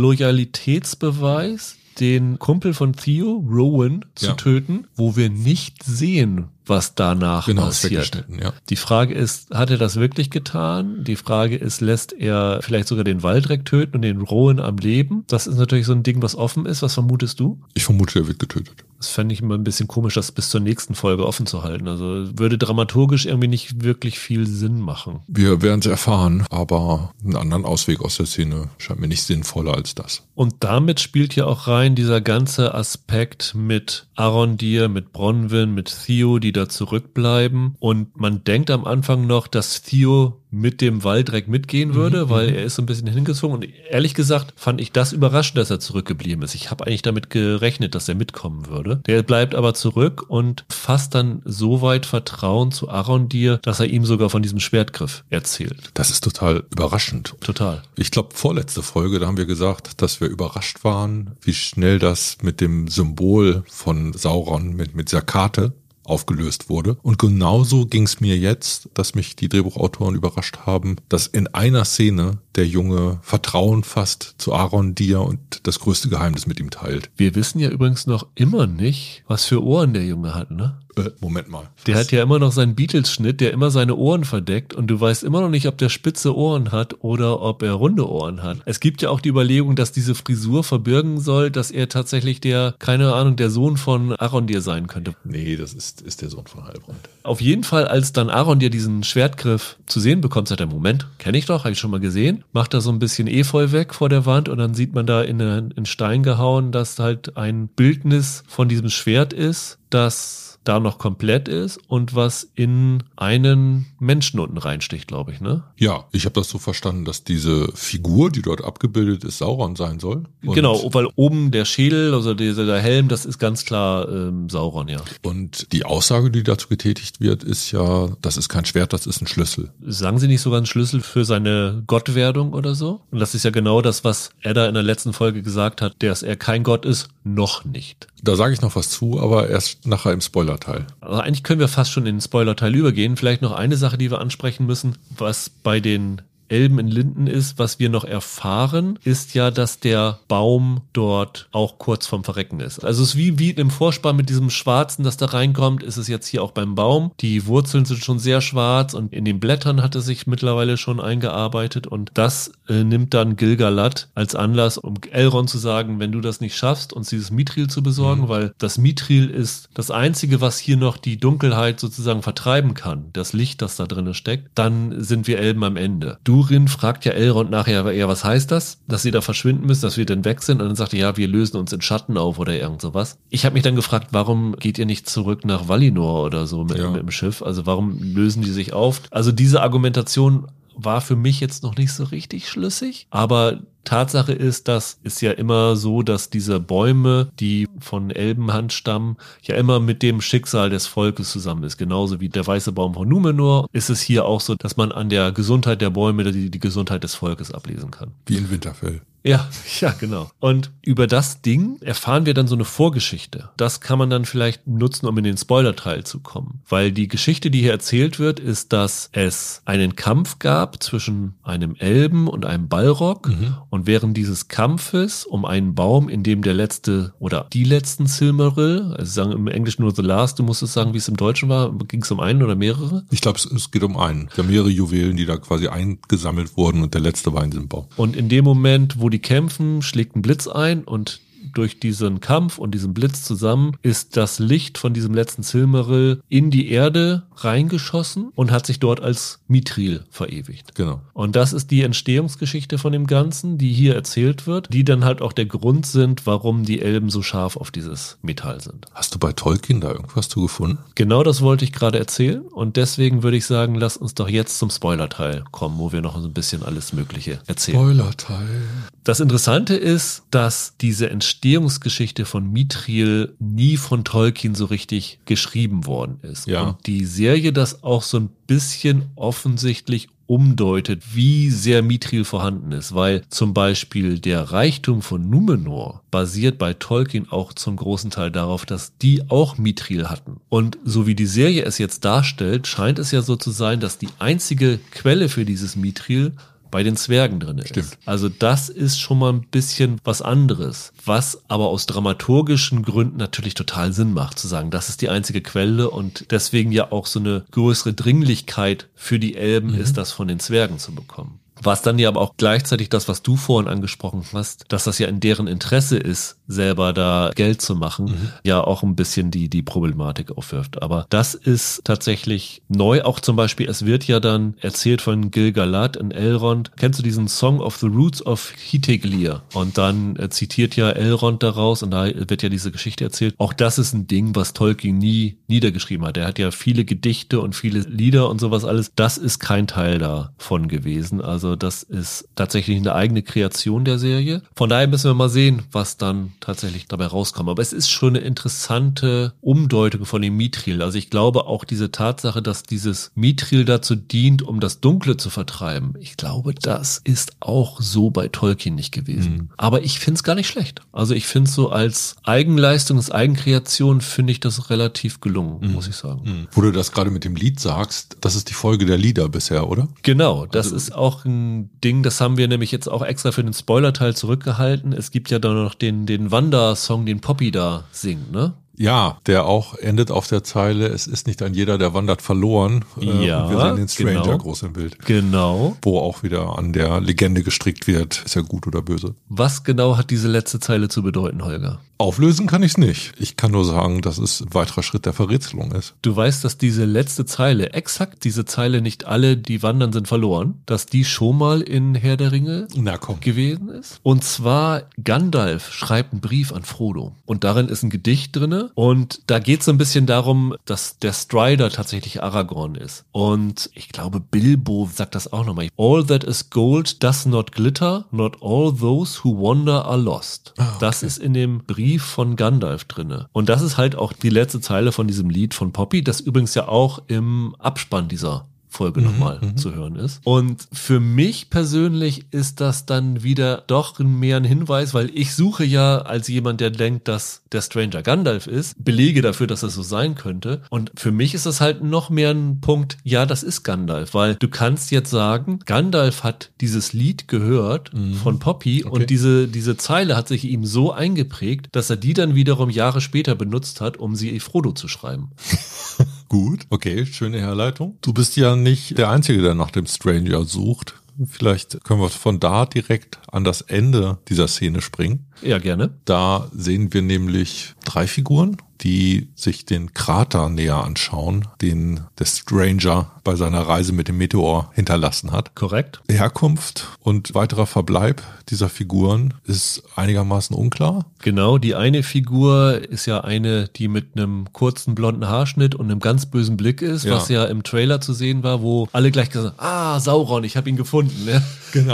Loyalitätsbeweis den Kumpel von Theo, Rowan, zu Ja. töten, wo wir nicht sehen, was danach Genau, passiert. ja. Die Frage ist, hat er das wirklich getan? Die Frage ist, lässt er vielleicht sogar den Waldreck töten und den Rowan am Leben? Das ist natürlich so ein Ding, was offen ist. Was vermutest du? Ich vermute, er wird getötet. Das fände ich immer ein bisschen komisch, das bis zur nächsten Folge offen zu halten. Also würde dramaturgisch irgendwie nicht wirklich viel Sinn machen. Wir werden es erfahren, aber einen anderen Ausweg aus der Szene scheint mir nicht sinnvoller als das. Und damit spielt ja auch rein dieser ganze Aspekt mit Arondir, mit Bronwyn, mit Theo, die da zurückbleiben. Und man denkt am Anfang noch, dass Theo mit dem Waldreck mitgehen würde, weil er ist so ein bisschen hingezogen. Und ehrlich gesagt fand ich das überraschend, dass er zurückgeblieben ist. Ich habe eigentlich damit gerechnet, dass er mitkommen würde. Der bleibt aber zurück und fasst dann so weit Vertrauen zu Arondir, dass er ihm sogar von diesem Schwertgriff erzählt. Das ist total überraschend. Total. Ich glaube, vorletzte Folge, da haben wir gesagt, dass wir überrascht waren, wie schnell das mit dem Symbol von Sauron, mit, mit dieser Karte aufgelöst wurde. Und genauso ging es mir jetzt, dass mich die Drehbuchautoren überrascht haben, dass in einer Szene der Junge Vertrauen fasst zu Aaron Dir und das größte Geheimnis mit ihm teilt. Wir wissen ja übrigens noch immer nicht, was für Ohren der Junge hat, ne? Äh, Moment mal. Der hat ja immer noch seinen Beatles-Schnitt, der immer seine Ohren verdeckt und du weißt immer noch nicht, ob der spitze Ohren hat oder ob er runde Ohren hat. Es gibt ja auch die Überlegung, dass diese Frisur verbirgen soll, dass er tatsächlich der, keine Ahnung, der Sohn von Arondir sein könnte. Nee, das ist, ist der Sohn von Heilbrand. Auf jeden Fall, als dann Arondir diesen Schwertgriff zu sehen bekommt, sagt er, Moment, kenne ich doch, habe ich schon mal gesehen. Macht da so ein bisschen Efeu weg vor der Wand und dann sieht man da in, in Stein gehauen, dass halt ein Bildnis von diesem Schwert ist, das da noch komplett ist und was in einen Menschen unten reinsticht, glaube ich, ne? Ja, ich habe das so verstanden, dass diese Figur, die dort abgebildet ist, Sauron sein soll. Genau, weil oben der Schädel, also dieser der Helm, das ist ganz klar ähm, Sauron, ja. Und die Aussage, die dazu getätigt wird, ist ja, das ist kein Schwert, das ist ein Schlüssel. Sagen Sie nicht sogar ein Schlüssel für seine Gottwerdung oder so? Und das ist ja genau das, was er da in der letzten Folge gesagt hat, dass er kein Gott ist, noch nicht. Da sage ich noch was zu, aber erst nachher im Spoilerteil. Also eigentlich können wir fast schon in den Spoilerteil übergehen. Vielleicht noch eine Sache, die wir ansprechen müssen, was bei den Elben in Linden ist, was wir noch erfahren, ist ja, dass der Baum dort auch kurz vorm Verrecken ist. Also es ist wie, wie im Vorspann mit diesem Schwarzen, das da reinkommt, ist es jetzt hier auch beim Baum. Die Wurzeln sind schon sehr schwarz und in den Blättern hat es sich mittlerweile schon eingearbeitet und das äh, nimmt dann Gilgalad als Anlass, um Elrond zu sagen, wenn du das nicht schaffst, uns dieses Mithril zu besorgen, mhm. weil das Mithril ist das einzige, was hier noch die Dunkelheit sozusagen vertreiben kann, das Licht, das da drinnen steckt, dann sind wir Elben am Ende. Du Durin fragt ja Elrond nachher, ja, was heißt das? Dass sie da verschwinden müssen, dass wir denn weg sind? Und dann sagt er, ja, wir lösen uns in Schatten auf oder irgend sowas. Ich habe mich dann gefragt, warum geht ihr nicht zurück nach Valinor oder so mit, ja. mit dem Schiff? Also warum lösen die sich auf? Also diese Argumentation war für mich jetzt noch nicht so richtig schlüssig, aber Tatsache ist, dass es ja immer so, dass diese Bäume, die von Elbenhand stammen, ja immer mit dem Schicksal des Volkes zusammen ist. Genauso wie der weiße Baum von Numenor ist es hier auch so, dass man an der Gesundheit der Bäume die, die Gesundheit des Volkes ablesen kann. Wie in Winterfell. Ja, ja, genau. Und über das Ding erfahren wir dann so eine Vorgeschichte. Das kann man dann vielleicht nutzen, um in den Spoiler-Teil zu kommen. Weil die Geschichte, die hier erzählt wird, ist, dass es einen Kampf gab zwischen einem Elben und einem Balrog. Mhm. Und während dieses Kampfes um einen Baum, in dem der letzte oder die letzten Silmaril, also sagen im Englischen nur The Last, du musst es sagen, wie es im Deutschen war, ging es um einen oder mehrere? Ich glaube, es geht um einen. Es mehrere Juwelen, die da quasi eingesammelt wurden und der letzte war in diesem Baum. Und in dem Moment, wo die die kämpfen, schlägt ein Blitz ein und durch diesen Kampf und diesen Blitz zusammen ist das Licht von diesem letzten Silmaril in die Erde reingeschossen und hat sich dort als Mithril verewigt. Genau. Und das ist die Entstehungsgeschichte von dem Ganzen, die hier erzählt wird, die dann halt auch der Grund sind, warum die Elben so scharf auf dieses Metall sind. Hast du bei Tolkien da irgendwas zu gefunden? Genau das wollte ich gerade erzählen und deswegen würde ich sagen, lass uns doch jetzt zum Spoilerteil kommen, wo wir noch so ein bisschen alles Mögliche erzählen. Spoilerteil. Das Interessante ist, dass diese Entstehungsgeschichte von Mithril nie von Tolkien so richtig geschrieben worden ist. Ja. Und die Serie das auch so ein bisschen offensichtlich umdeutet, wie sehr Mithril vorhanden ist, weil zum Beispiel der Reichtum von Numenor basiert bei Tolkien auch zum großen Teil darauf, dass die auch Mithril hatten. Und so wie die Serie es jetzt darstellt, scheint es ja so zu sein, dass die einzige Quelle für dieses Mithril bei den Zwergen drin ist. Stimmt. Also das ist schon mal ein bisschen was anderes, was aber aus dramaturgischen Gründen natürlich total Sinn macht, zu sagen, das ist die einzige Quelle und deswegen ja auch so eine größere Dringlichkeit für die Elben mhm. ist, das von den Zwergen zu bekommen. Was dann ja aber auch gleichzeitig das, was du vorhin angesprochen hast, dass das ja in deren Interesse ist, selber da Geld zu machen, mhm. ja auch ein bisschen die, die Problematik aufwirft. Aber das ist tatsächlich neu. Auch zum Beispiel, es wird ja dann erzählt von Gil-galad in Elrond. Kennst du diesen Song of the Roots of Hiteglir? Und dann äh, zitiert ja Elrond daraus und da wird ja diese Geschichte erzählt. Auch das ist ein Ding, was Tolkien nie niedergeschrieben hat. Er hat ja viele Gedichte und viele Lieder und sowas alles. Das ist kein Teil davon gewesen. Also das ist tatsächlich eine eigene Kreation der Serie. Von daher müssen wir mal sehen, was dann tatsächlich dabei rauskommen. Aber es ist schon eine interessante Umdeutung von dem Mithril. Also ich glaube auch diese Tatsache, dass dieses Mithril dazu dient, um das Dunkle zu vertreiben. Ich glaube, das ist auch so bei Tolkien nicht gewesen. Mhm. Aber ich finde es gar nicht schlecht. Also ich finde es so als Eigenleistung, als Eigenkreation finde ich das relativ gelungen, mhm. muss ich sagen. Mhm. Wo du das gerade mit dem Lied sagst, das ist die Folge der Lieder bisher, oder? Genau, das also, ist auch ein Ding, das haben wir nämlich jetzt auch extra für den Spoiler-Teil zurückgehalten. Es gibt ja da noch den, den Wanda-Song, den Poppy da singt, ne? Ja, der auch endet auf der Zeile, es ist nicht ein jeder, der wandert verloren. Äh, ja, wir sehen den Stranger genau. groß im Bild. Genau. Wo auch wieder an der Legende gestrickt wird, ist er gut oder böse. Was genau hat diese letzte Zeile zu bedeuten, Holger? Auflösen kann ich es nicht. Ich kann nur sagen, dass es ein weiterer Schritt der Verrätselung ist. Du weißt, dass diese letzte Zeile, exakt diese Zeile, nicht alle, die wandern, sind verloren, dass die schon mal in Herr der Ringe Na gewesen ist. Und zwar Gandalf schreibt einen Brief an Frodo und darin ist ein Gedicht drinne und da geht es so ein bisschen darum, dass der Strider tatsächlich Aragorn ist. Und ich glaube, Bilbo sagt das auch nochmal. All that is gold does not glitter, not all those who wander are lost. Ah, okay. Das ist in dem Brief von Gandalf drinne. Und das ist halt auch die letzte Zeile von diesem Lied von Poppy, das übrigens ja auch im Abspann dieser Folge Mhm, nochmal zu hören ist. Und für mich persönlich ist das dann wieder doch mehr ein Hinweis, weil ich suche ja als jemand, der denkt, dass der Stranger Gandalf ist, Belege dafür, dass das so sein könnte. Und für mich ist das halt noch mehr ein Punkt, ja, das ist Gandalf, weil du kannst jetzt sagen, Gandalf hat dieses Lied gehört von Poppy Okay. und diese, diese Zeile hat sich ihm so eingeprägt, dass er die dann wiederum Jahre später benutzt hat, um sie Frodo zu schreiben. Gut. Okay, schöne Herleitung. Du bist ja nicht der Einzige, der nach dem Stranger sucht. Vielleicht können wir von da direkt an das Ende dieser Szene springen. Ja, gerne. Da sehen wir nämlich drei Figuren, die sich den Krater näher anschauen, den der Stranger bei seiner Reise mit dem Meteor hinterlassen hat. Korrekt. Herkunft und weiterer Verbleib dieser Figuren ist einigermaßen unklar. Genau, die eine Figur ist ja eine, die mit einem kurzen blonden Haarschnitt und einem ganz bösen Blick ist, Ja. was ja im Trailer zu sehen war, wo alle gleich gesagt haben, ah, Sauron, ich habe ihn gefunden. Ne?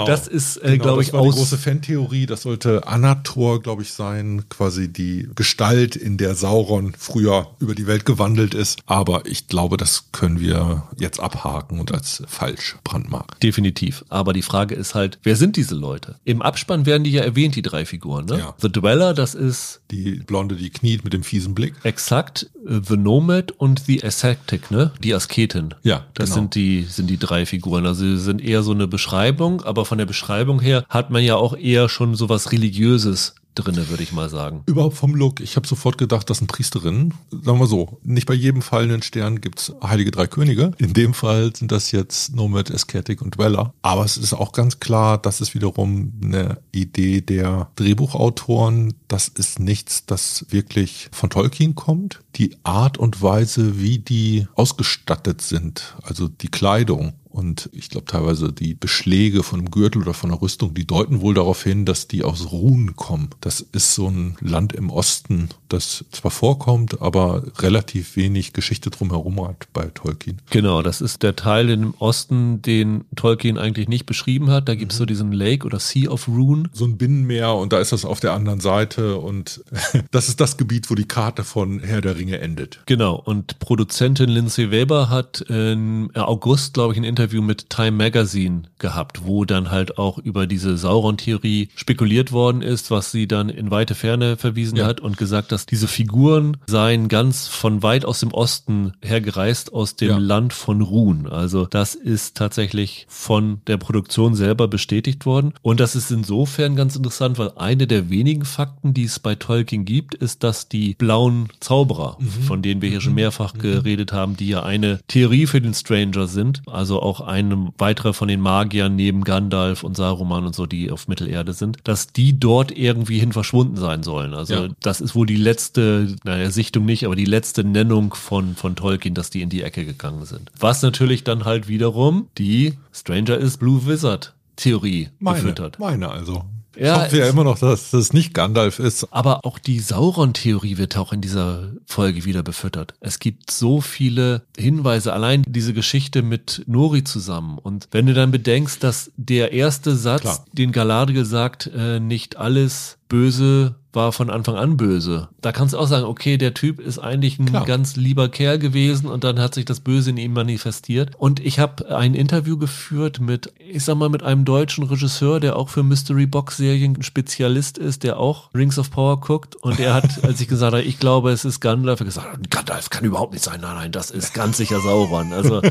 Das ist, äh, Genau, glaube ich, aus... große Fantheorie. Das sollte Anator, glaube ich, sein, quasi die Gestalt, in der Sauron früher über die Welt gewandelt ist. Aber ich glaube, das können wir jetzt abhaken und als falsch brandmarken. Definitiv. Aber die Frage ist halt, wer sind diese Leute? Im Abspann werden die ja erwähnt, die drei Figuren. Ne? Ja. The Dweller, das ist Die Blonde, die kniet mit dem fiesen Blick. exakt The Nomad und The Ascetic, ne? Die Asketin. Ja, Das genau. sind die, sind die drei Figuren. Also sie sind eher so eine Beschreibung, aber von der Beschreibung her hat man ja auch eher schon sowas Religiöses drinne, würde ich mal sagen. Überhaupt vom Look. Ich habe sofort gedacht, das sind Priesterinnen. Sagen wir so, nicht bei jedem fallenden Stern gibt's heilige drei Könige. In dem Fall sind das jetzt Nomad, Ascetic und Dweller. Aber es ist auch ganz klar, das ist wiederum eine Idee der Drehbuchautoren. Das ist nichts, das wirklich von Tolkien kommt. Die Art und Weise, wie die ausgestattet sind, also die Kleidung, und ich glaube teilweise die Beschläge von einem Gürtel oder von einer Rüstung, die deuten wohl darauf hin, dass die aus Ruhen kommen. Das ist so ein Land im Osten, das zwar vorkommt, aber relativ wenig Geschichte drumherum hat bei Tolkien. Genau, das ist der Teil im Osten, den Tolkien eigentlich nicht beschrieben hat. Da gibt's Mhm. so diesen Lake oder Sea of Rune. So ein Binnenmeer und da ist das auf der anderen Seite und das ist das Gebiet, wo die Karte von Herr der Ringe endet. Genau, und Produzentin Lindsay Weber hat im August, glaube ich, ein Interview mit Time Magazine gehabt, wo dann halt auch über diese Sauron-Theorie spekuliert worden ist, was sie dann in weite Ferne verwiesen Ja. hat und gesagt, dass diese Figuren seien ganz von weit aus dem Osten hergereist, aus dem Ja. Land von Run. Also das ist tatsächlich von der Produktion selber bestätigt worden. Und das ist insofern ganz interessant, weil eine der wenigen Fakten, die es bei Tolkien gibt, ist, dass die blauen Zauberer, von denen wir hier schon mehrfach geredet haben, die ja eine Theorie für den Stranger sind, also auch ein weiterer von den Magiern neben Gandalf und Saruman und so, die auf Mittelerde sind, dass die dort irgendwie hin verschwunden sein sollen. Also Ja. das ist wohl die letzte, naja, Sichtung nicht, aber die letzte Nennung von, von Tolkien, dass die in die Ecke gegangen sind. Was natürlich dann halt wiederum die Stranger is Blue Wizard Theorie Meine, gefüttert. meine also. Ja, ich hoffe ja immer noch, dass das nicht Gandalf ist. Aber auch die Sauron-Theorie wird auch in dieser Folge wieder befüttert. Es gibt so viele Hinweise, allein diese Geschichte mit Nori zusammen. Und wenn du dann bedenkst, dass der erste Satz, Klar. den Galadriel sagt, äh, nicht alles Böse war von Anfang an böse. Da kannst du auch sagen, okay, der Typ ist eigentlich ein Klar. ganz lieber Kerl gewesen und dann hat sich das Böse in ihm manifestiert. Und ich habe ein Interview geführt mit, ich sag mal, mit einem deutschen Regisseur, der auch für Mystery Box Serien ein Spezialist ist, der auch Rings of Power guckt. Und er hat, als ich gesagt habe, ich glaube, es ist Gandalf, er hat gesagt, Gandalf kann überhaupt nicht sein. Nein, nein, das ist ganz sicher Sauron. Also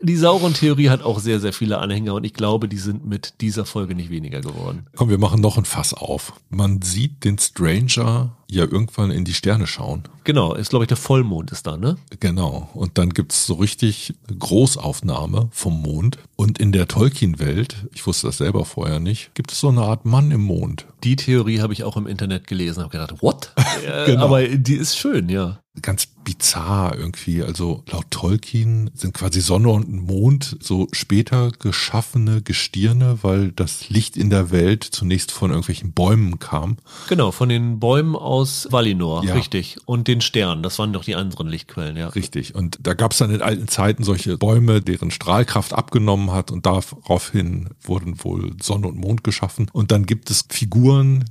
die Sauron-Theorie hat auch sehr, sehr viele Anhänger und ich glaube, die sind mit dieser Folge nicht weniger geworden. Komm, wir machen noch ein Fass auf. Man sieht den Stranger ja irgendwann in die Sterne schauen. Genau, ist glaube ich der Vollmond ist da, ne? Genau. Und dann gibt's so richtig Großaufnahme vom Mond. Und in der Tolkien-Welt, ich wusste das selber vorher nicht, gibt es so eine Art Mann im Mond. Die Theorie habe ich auch im Internet gelesen, habe gedacht, what? Äh, Genau. Aber die ist schön, ja. Ganz bizarr irgendwie. Also laut Tolkien sind quasi Sonne und Mond so später geschaffene Gestirne, weil das Licht in der Welt zunächst von irgendwelchen Bäumen kam. Genau, von den Bäumen aus Valinor, Ja. richtig. Und den Sternen, das waren doch die anderen Lichtquellen, ja. Richtig. Und da gab es dann in alten Zeiten solche Bäume, deren Strahlkraft abgenommen hat und daraufhin wurden wohl Sonne und Mond geschaffen. Und dann gibt es Figuren,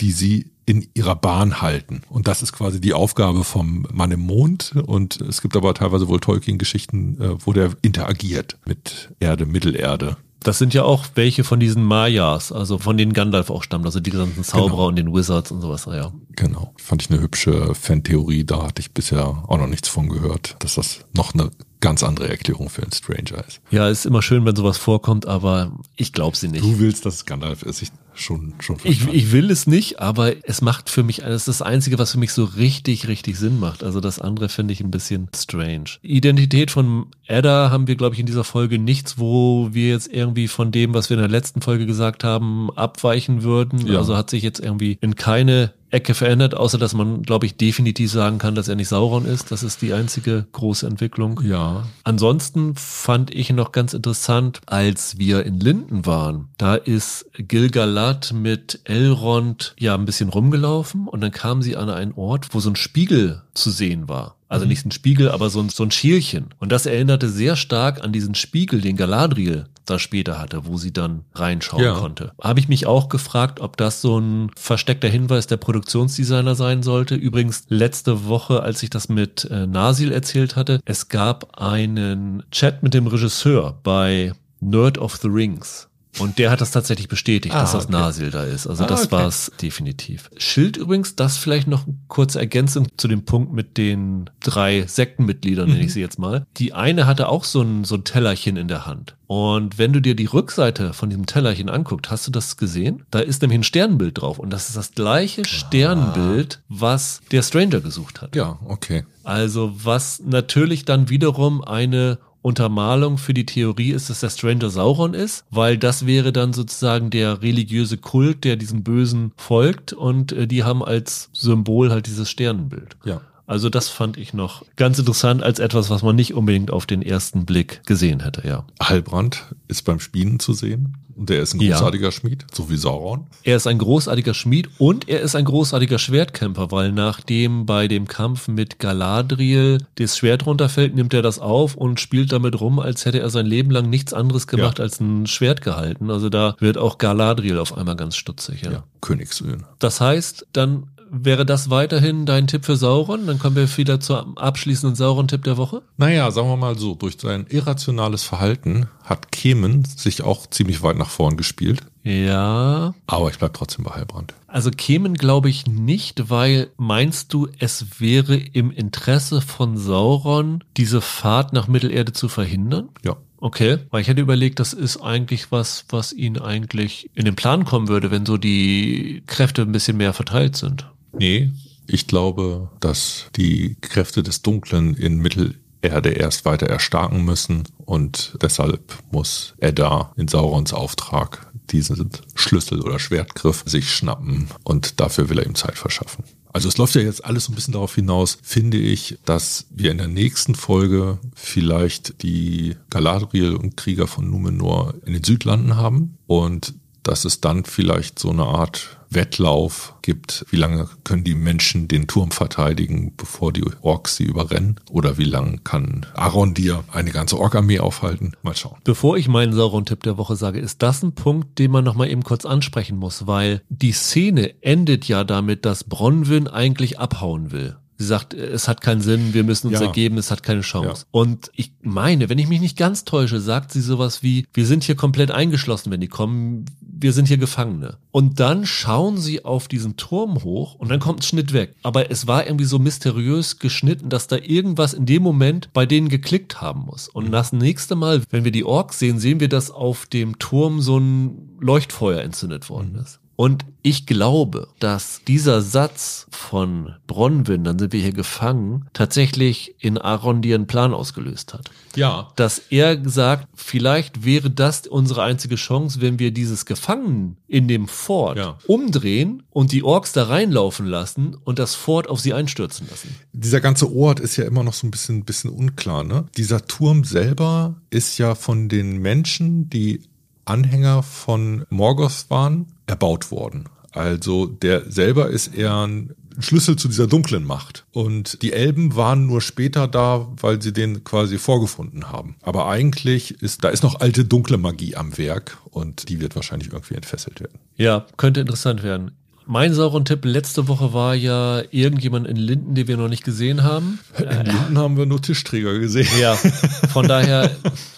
die sie in ihrer Bahn halten. Und das ist quasi die Aufgabe vom Mann im Mond. Und es gibt aber teilweise wohl Tolkien-Geschichten, äh, wo der interagiert mit Erde, Mittelerde. Das sind ja auch welche von diesen Mayas, also von denen Gandalf auch stammt, also die ganzen Zauberer Genau. und den Wizards und sowas, ja. Genau. Fand ich eine hübsche Fantheorie. Da hatte ich bisher auch noch nichts von gehört, dass das noch eine ganz andere Erklärung für einen Stranger ist. Ja, ist immer schön, wenn sowas vorkommt, aber ich glaube sie nicht. Du willst, dass es Gandalf ist. Ich schon, schon Ich, verstanden. ich will es nicht, aber es macht für mich, das ist das Einzige, was für mich so richtig, richtig Sinn macht. Also das andere finde ich ein bisschen strange. Identität von Edda haben wir, glaube ich, in dieser Folge nichts, wo wir jetzt irgendwie von dem, was wir in der letzten Folge gesagt haben, abweichen würden. Ja. Also hat sich jetzt irgendwie in keine Ecke verändert, außer dass man, glaube ich, definitiv sagen kann, dass er nicht Sauron ist. Das ist die einzige große Entwicklung. Ja. Ansonsten fand ich noch ganz interessant, als wir in Linden waren, da ist Gilgalad mit Elrond ja ein bisschen rumgelaufen und dann kam sie an einen Ort, wo so ein Spiegel zu sehen war. Also nicht ein Spiegel, aber so ein, so ein Schielchen. Und das erinnerte sehr stark an diesen Spiegel, den Galadriel da später hatte, wo sie dann reinschauen Ja. konnte. Habe ich mich auch gefragt, ob das so ein versteckter Hinweis der Produktionsdesigner sein sollte. Übrigens letzte Woche, als ich das mit äh, Nasil erzählt hatte, es gab einen Chat mit dem Regisseur bei Nerd of the Rings. Und der hat das tatsächlich bestätigt, Ah, dass das okay. Nasil da ist. Also Ah, das okay. war es definitiv. Schild übrigens, das vielleicht noch eine kurze Ergänzung zu dem Punkt mit den drei Sektenmitgliedern, nenne ich sie jetzt mal. Die eine hatte auch so ein, so ein Tellerchen in der Hand. Und wenn du dir die Rückseite von diesem Tellerchen anguckt, hast du das gesehen? Da ist nämlich ein Sternbild drauf. Und das ist das gleiche Sternbild, was der Stranger gesucht hat. Ja, okay. Also was natürlich dann wiederum eine Untermalung für die Theorie ist, dass der Stranger Sauron ist, weil das wäre dann sozusagen der religiöse Kult, der diesem Bösen folgt und äh, die haben als Symbol halt dieses Sternenbild. Ja. Also das fand ich noch ganz interessant als etwas, was man nicht unbedingt auf den ersten Blick gesehen hätte, ja. Halbrand ist beim Spielen zu sehen. Und der ist ein Ja. großartiger Schmied, so wie Sauron. Er ist ein großartiger Schmied und er ist ein großartiger Schwertkämpfer, weil nachdem bei dem Kampf mit Galadriel das Schwert runterfällt, nimmt er das auf und spielt damit rum, als hätte er sein Leben lang nichts anderes gemacht Ja. als ein Schwert gehalten. Also da wird auch Galadriel auf einmal ganz stutzig. Ja. Ja. Königssöhne. Das heißt, dann wäre das weiterhin dein Tipp für Sauron? Dann kommen wir wieder zum abschließenden Sauron-Tipp der Woche. Naja, sagen wir mal so, durch sein irrationales Verhalten hat Kemen sich auch ziemlich weit nach vorn gespielt. Ja, Aber ich bleib trotzdem bei Halbrand. Also kämen glaube ich nicht, weil meinst du, es wäre im Interesse von Sauron, diese Fahrt nach Mittelerde zu verhindern? Ja. Okay, weil ich hätte überlegt, das ist eigentlich was, was ihn eigentlich in den Plan kommen würde, wenn so die Kräfte ein bisschen mehr verteilt sind. Nee, ich glaube, dass die Kräfte des Dunklen in Mittelerde erst weiter erstarken müssen und deshalb muss Edda in Saurons Auftrag diesen Schlüssel oder Schwertgriff sich schnappen und dafür will er ihm Zeit verschaffen. Also es läuft ja jetzt alles so ein bisschen darauf hinaus, finde ich, dass wir in der nächsten Folge vielleicht die Galadriel und Krieger von Numenor in den Südlanden haben und dass es dann vielleicht so eine Art Wettlauf gibt. Wie lange können die Menschen den Turm verteidigen, bevor die Orks sie überrennen? Oder wie lange kann Arondir eine ganze Ork-Armee aufhalten? Mal schauen. Bevor ich meinen Sauron-Tipp der Woche sage, ist das ein Punkt, den man nochmal eben kurz ansprechen muss, weil die Szene endet ja damit, dass Bronwyn eigentlich abhauen will. Sie sagt, es hat keinen Sinn, wir müssen uns Ja. ergeben, es hat keine Chance. Ja. Und ich meine, wenn ich mich nicht ganz täusche, sagt sie sowas wie, wir sind hier komplett eingeschlossen, wenn die kommen, wir sind hier Gefangene. Und dann schauen sie auf diesen Turm hoch und dann kommt ein Schnitt weg. Aber es war irgendwie so mysteriös geschnitten, dass da irgendwas in dem Moment bei denen geklickt haben muss. Und das nächste Mal, wenn wir die Orks sehen, sehen wir, dass auf dem Turm so ein Leuchtfeuer entzündet worden ist. Und ich glaube, dass dieser Satz von Bronwyn, dann sind wir hier gefangen, tatsächlich in Arondi einen Plan ausgelöst hat. Ja. Dass er sagt, vielleicht wäre das unsere einzige Chance, wenn wir dieses Gefangenen in dem Fort Ja. umdrehen und die Orks da reinlaufen lassen und das Fort auf sie einstürzen lassen. Dieser ganze Ort ist ja immer noch so ein bisschen, bisschen unklar, ne? Dieser Turm selber ist ja von den Menschen, die Anhänger von Morgoth waren, erbaut worden. Also der selber ist eher ein Schlüssel zu dieser dunklen Macht. Und die Elben waren nur später da, weil sie den quasi vorgefunden haben. Aber eigentlich ist, da ist noch alte dunkle Magie am Werk und die wird wahrscheinlich irgendwie entfesselt werden. Ja, könnte interessant werden. Mein sauren Tipp letzte Woche war ja irgendjemand in Linden, den wir noch nicht gesehen haben. In Linden haben wir nur Tischträger gesehen. Ja, von daher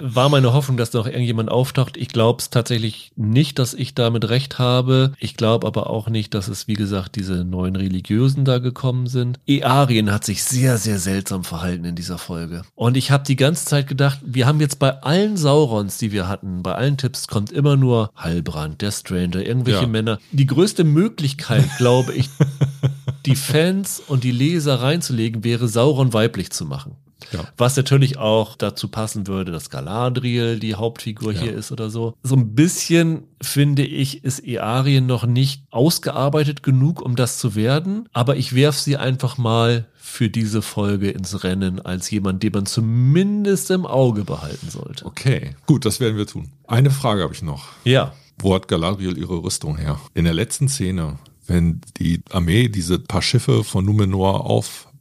war meine Hoffnung, dass da noch irgendjemand auftaucht. Ich glaube es tatsächlich nicht, dass ich damit recht habe. Ich glaube aber auch nicht, dass es, wie gesagt, diese neuen Religiösen da gekommen sind. Earien hat sich sehr, sehr seltsam verhalten in dieser Folge. Und ich habe die ganze Zeit gedacht, wir haben jetzt bei allen Saurons, die wir hatten, bei allen Tipps kommt immer nur Heilbrand, der Stranger, irgendwelche Ja. Männer. Die größte Möglichkeit, glaube ich, die Fans und die Leser reinzulegen, wäre Sauron weiblich zu machen. Ja. Was natürlich auch dazu passen würde, dass Galadriel die Hauptfigur Ja. hier ist oder so. So ein bisschen, finde ich, ist Earien noch nicht ausgearbeitet genug, um das zu werden. Aber ich werf sie einfach mal für diese Folge ins Rennen als jemand, den man zumindest im Auge behalten sollte. Okay, gut, das werden wir tun. Eine Frage habe ich noch. Ja. Wo hat Galadriel ihre Rüstung her? In der letzten Szene, wenn die Armee diese paar Schiffe von Numenor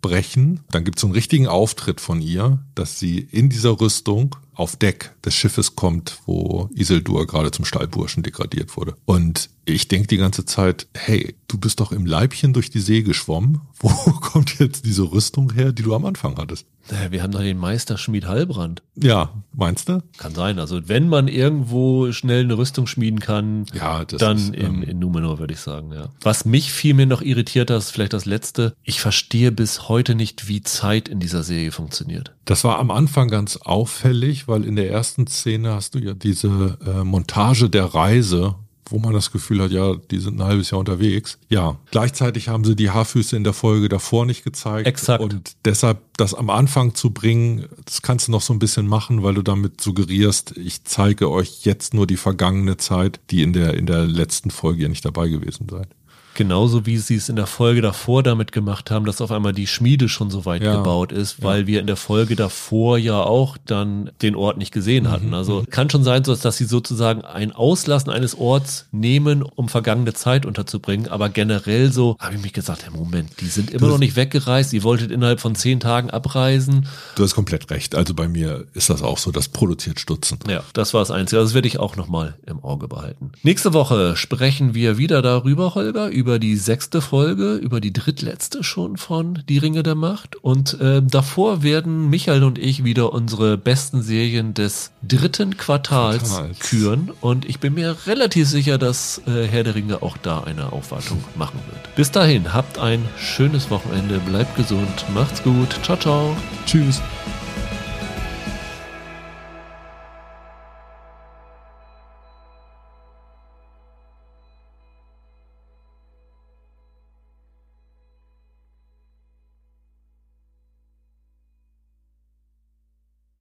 aufbrechen, dann gibt es so einen richtigen Auftritt von ihr, dass sie in dieser Rüstung auf Deck des Schiffes kommt, wo Isildur gerade zum Stallburschen degradiert wurde. Und ich denke die ganze Zeit, hey, du bist doch im Leibchen durch die See geschwommen. Wo kommt jetzt diese Rüstung her, die du am Anfang hattest? Naja, Wir haben doch den Meisterschmied Halbrand. Ja, meinst du? Kann sein. Also wenn man irgendwo schnell eine Rüstung schmieden kann, Ja, dann ist, in, ähm, in Numenor, würde ich sagen, ja. Was mich viel mehr noch irritiert hat, ist vielleicht das Letzte. Ich verstehe bis heute nicht, wie Zeit in dieser Serie funktioniert. Das war am Anfang ganz auffällig, weil in der ersten Szene hast du ja diese äh, Montage der Reise, wo man das Gefühl hat, ja, die sind ein halbes Jahr unterwegs. Ja, gleichzeitig haben sie die Haarfüße in der Folge davor nicht gezeigt. Exakt. Und deshalb das am Anfang zu bringen, das kannst du noch so ein bisschen machen, weil du damit suggerierst, ich zeige euch jetzt nur die vergangene Zeit, die in der, in der letzten Folge ja nicht dabei gewesen seid. Genauso wie sie es in der Folge davor damit gemacht haben, dass auf einmal die Schmiede schon so weit Ja. gebaut ist, weil wir in der Folge davor ja auch dann den Ort nicht gesehen hatten. Mhm, Also kann schon sein, dass sie sozusagen ein Auslassen eines Orts nehmen, um vergangene Zeit unterzubringen. Aber generell so habe ich mich gesagt, hey, Moment, die sind immer noch nicht weggereist. Ihr wolltet innerhalb von zehn Tagen abreisen. Du hast komplett recht. Also bei mir ist das auch so, das produziert Stutzen. Ja, das war das Einzige. Also Das werde ich auch nochmal im Auge behalten. Nächste Woche sprechen wir wieder darüber, Holger, über die sechste Folge, über die drittletzte schon von Die Ringe der Macht. Und äh, davor werden Michael und ich wieder unsere besten Serien des dritten Quartals, Quartals. küren. Und ich bin mir relativ sicher, dass äh, Herr der Ringe auch da eine Aufwartung machen wird. Bis dahin, habt ein schönes Wochenende, bleibt gesund, macht's gut, ciao, ciao. Tschüss.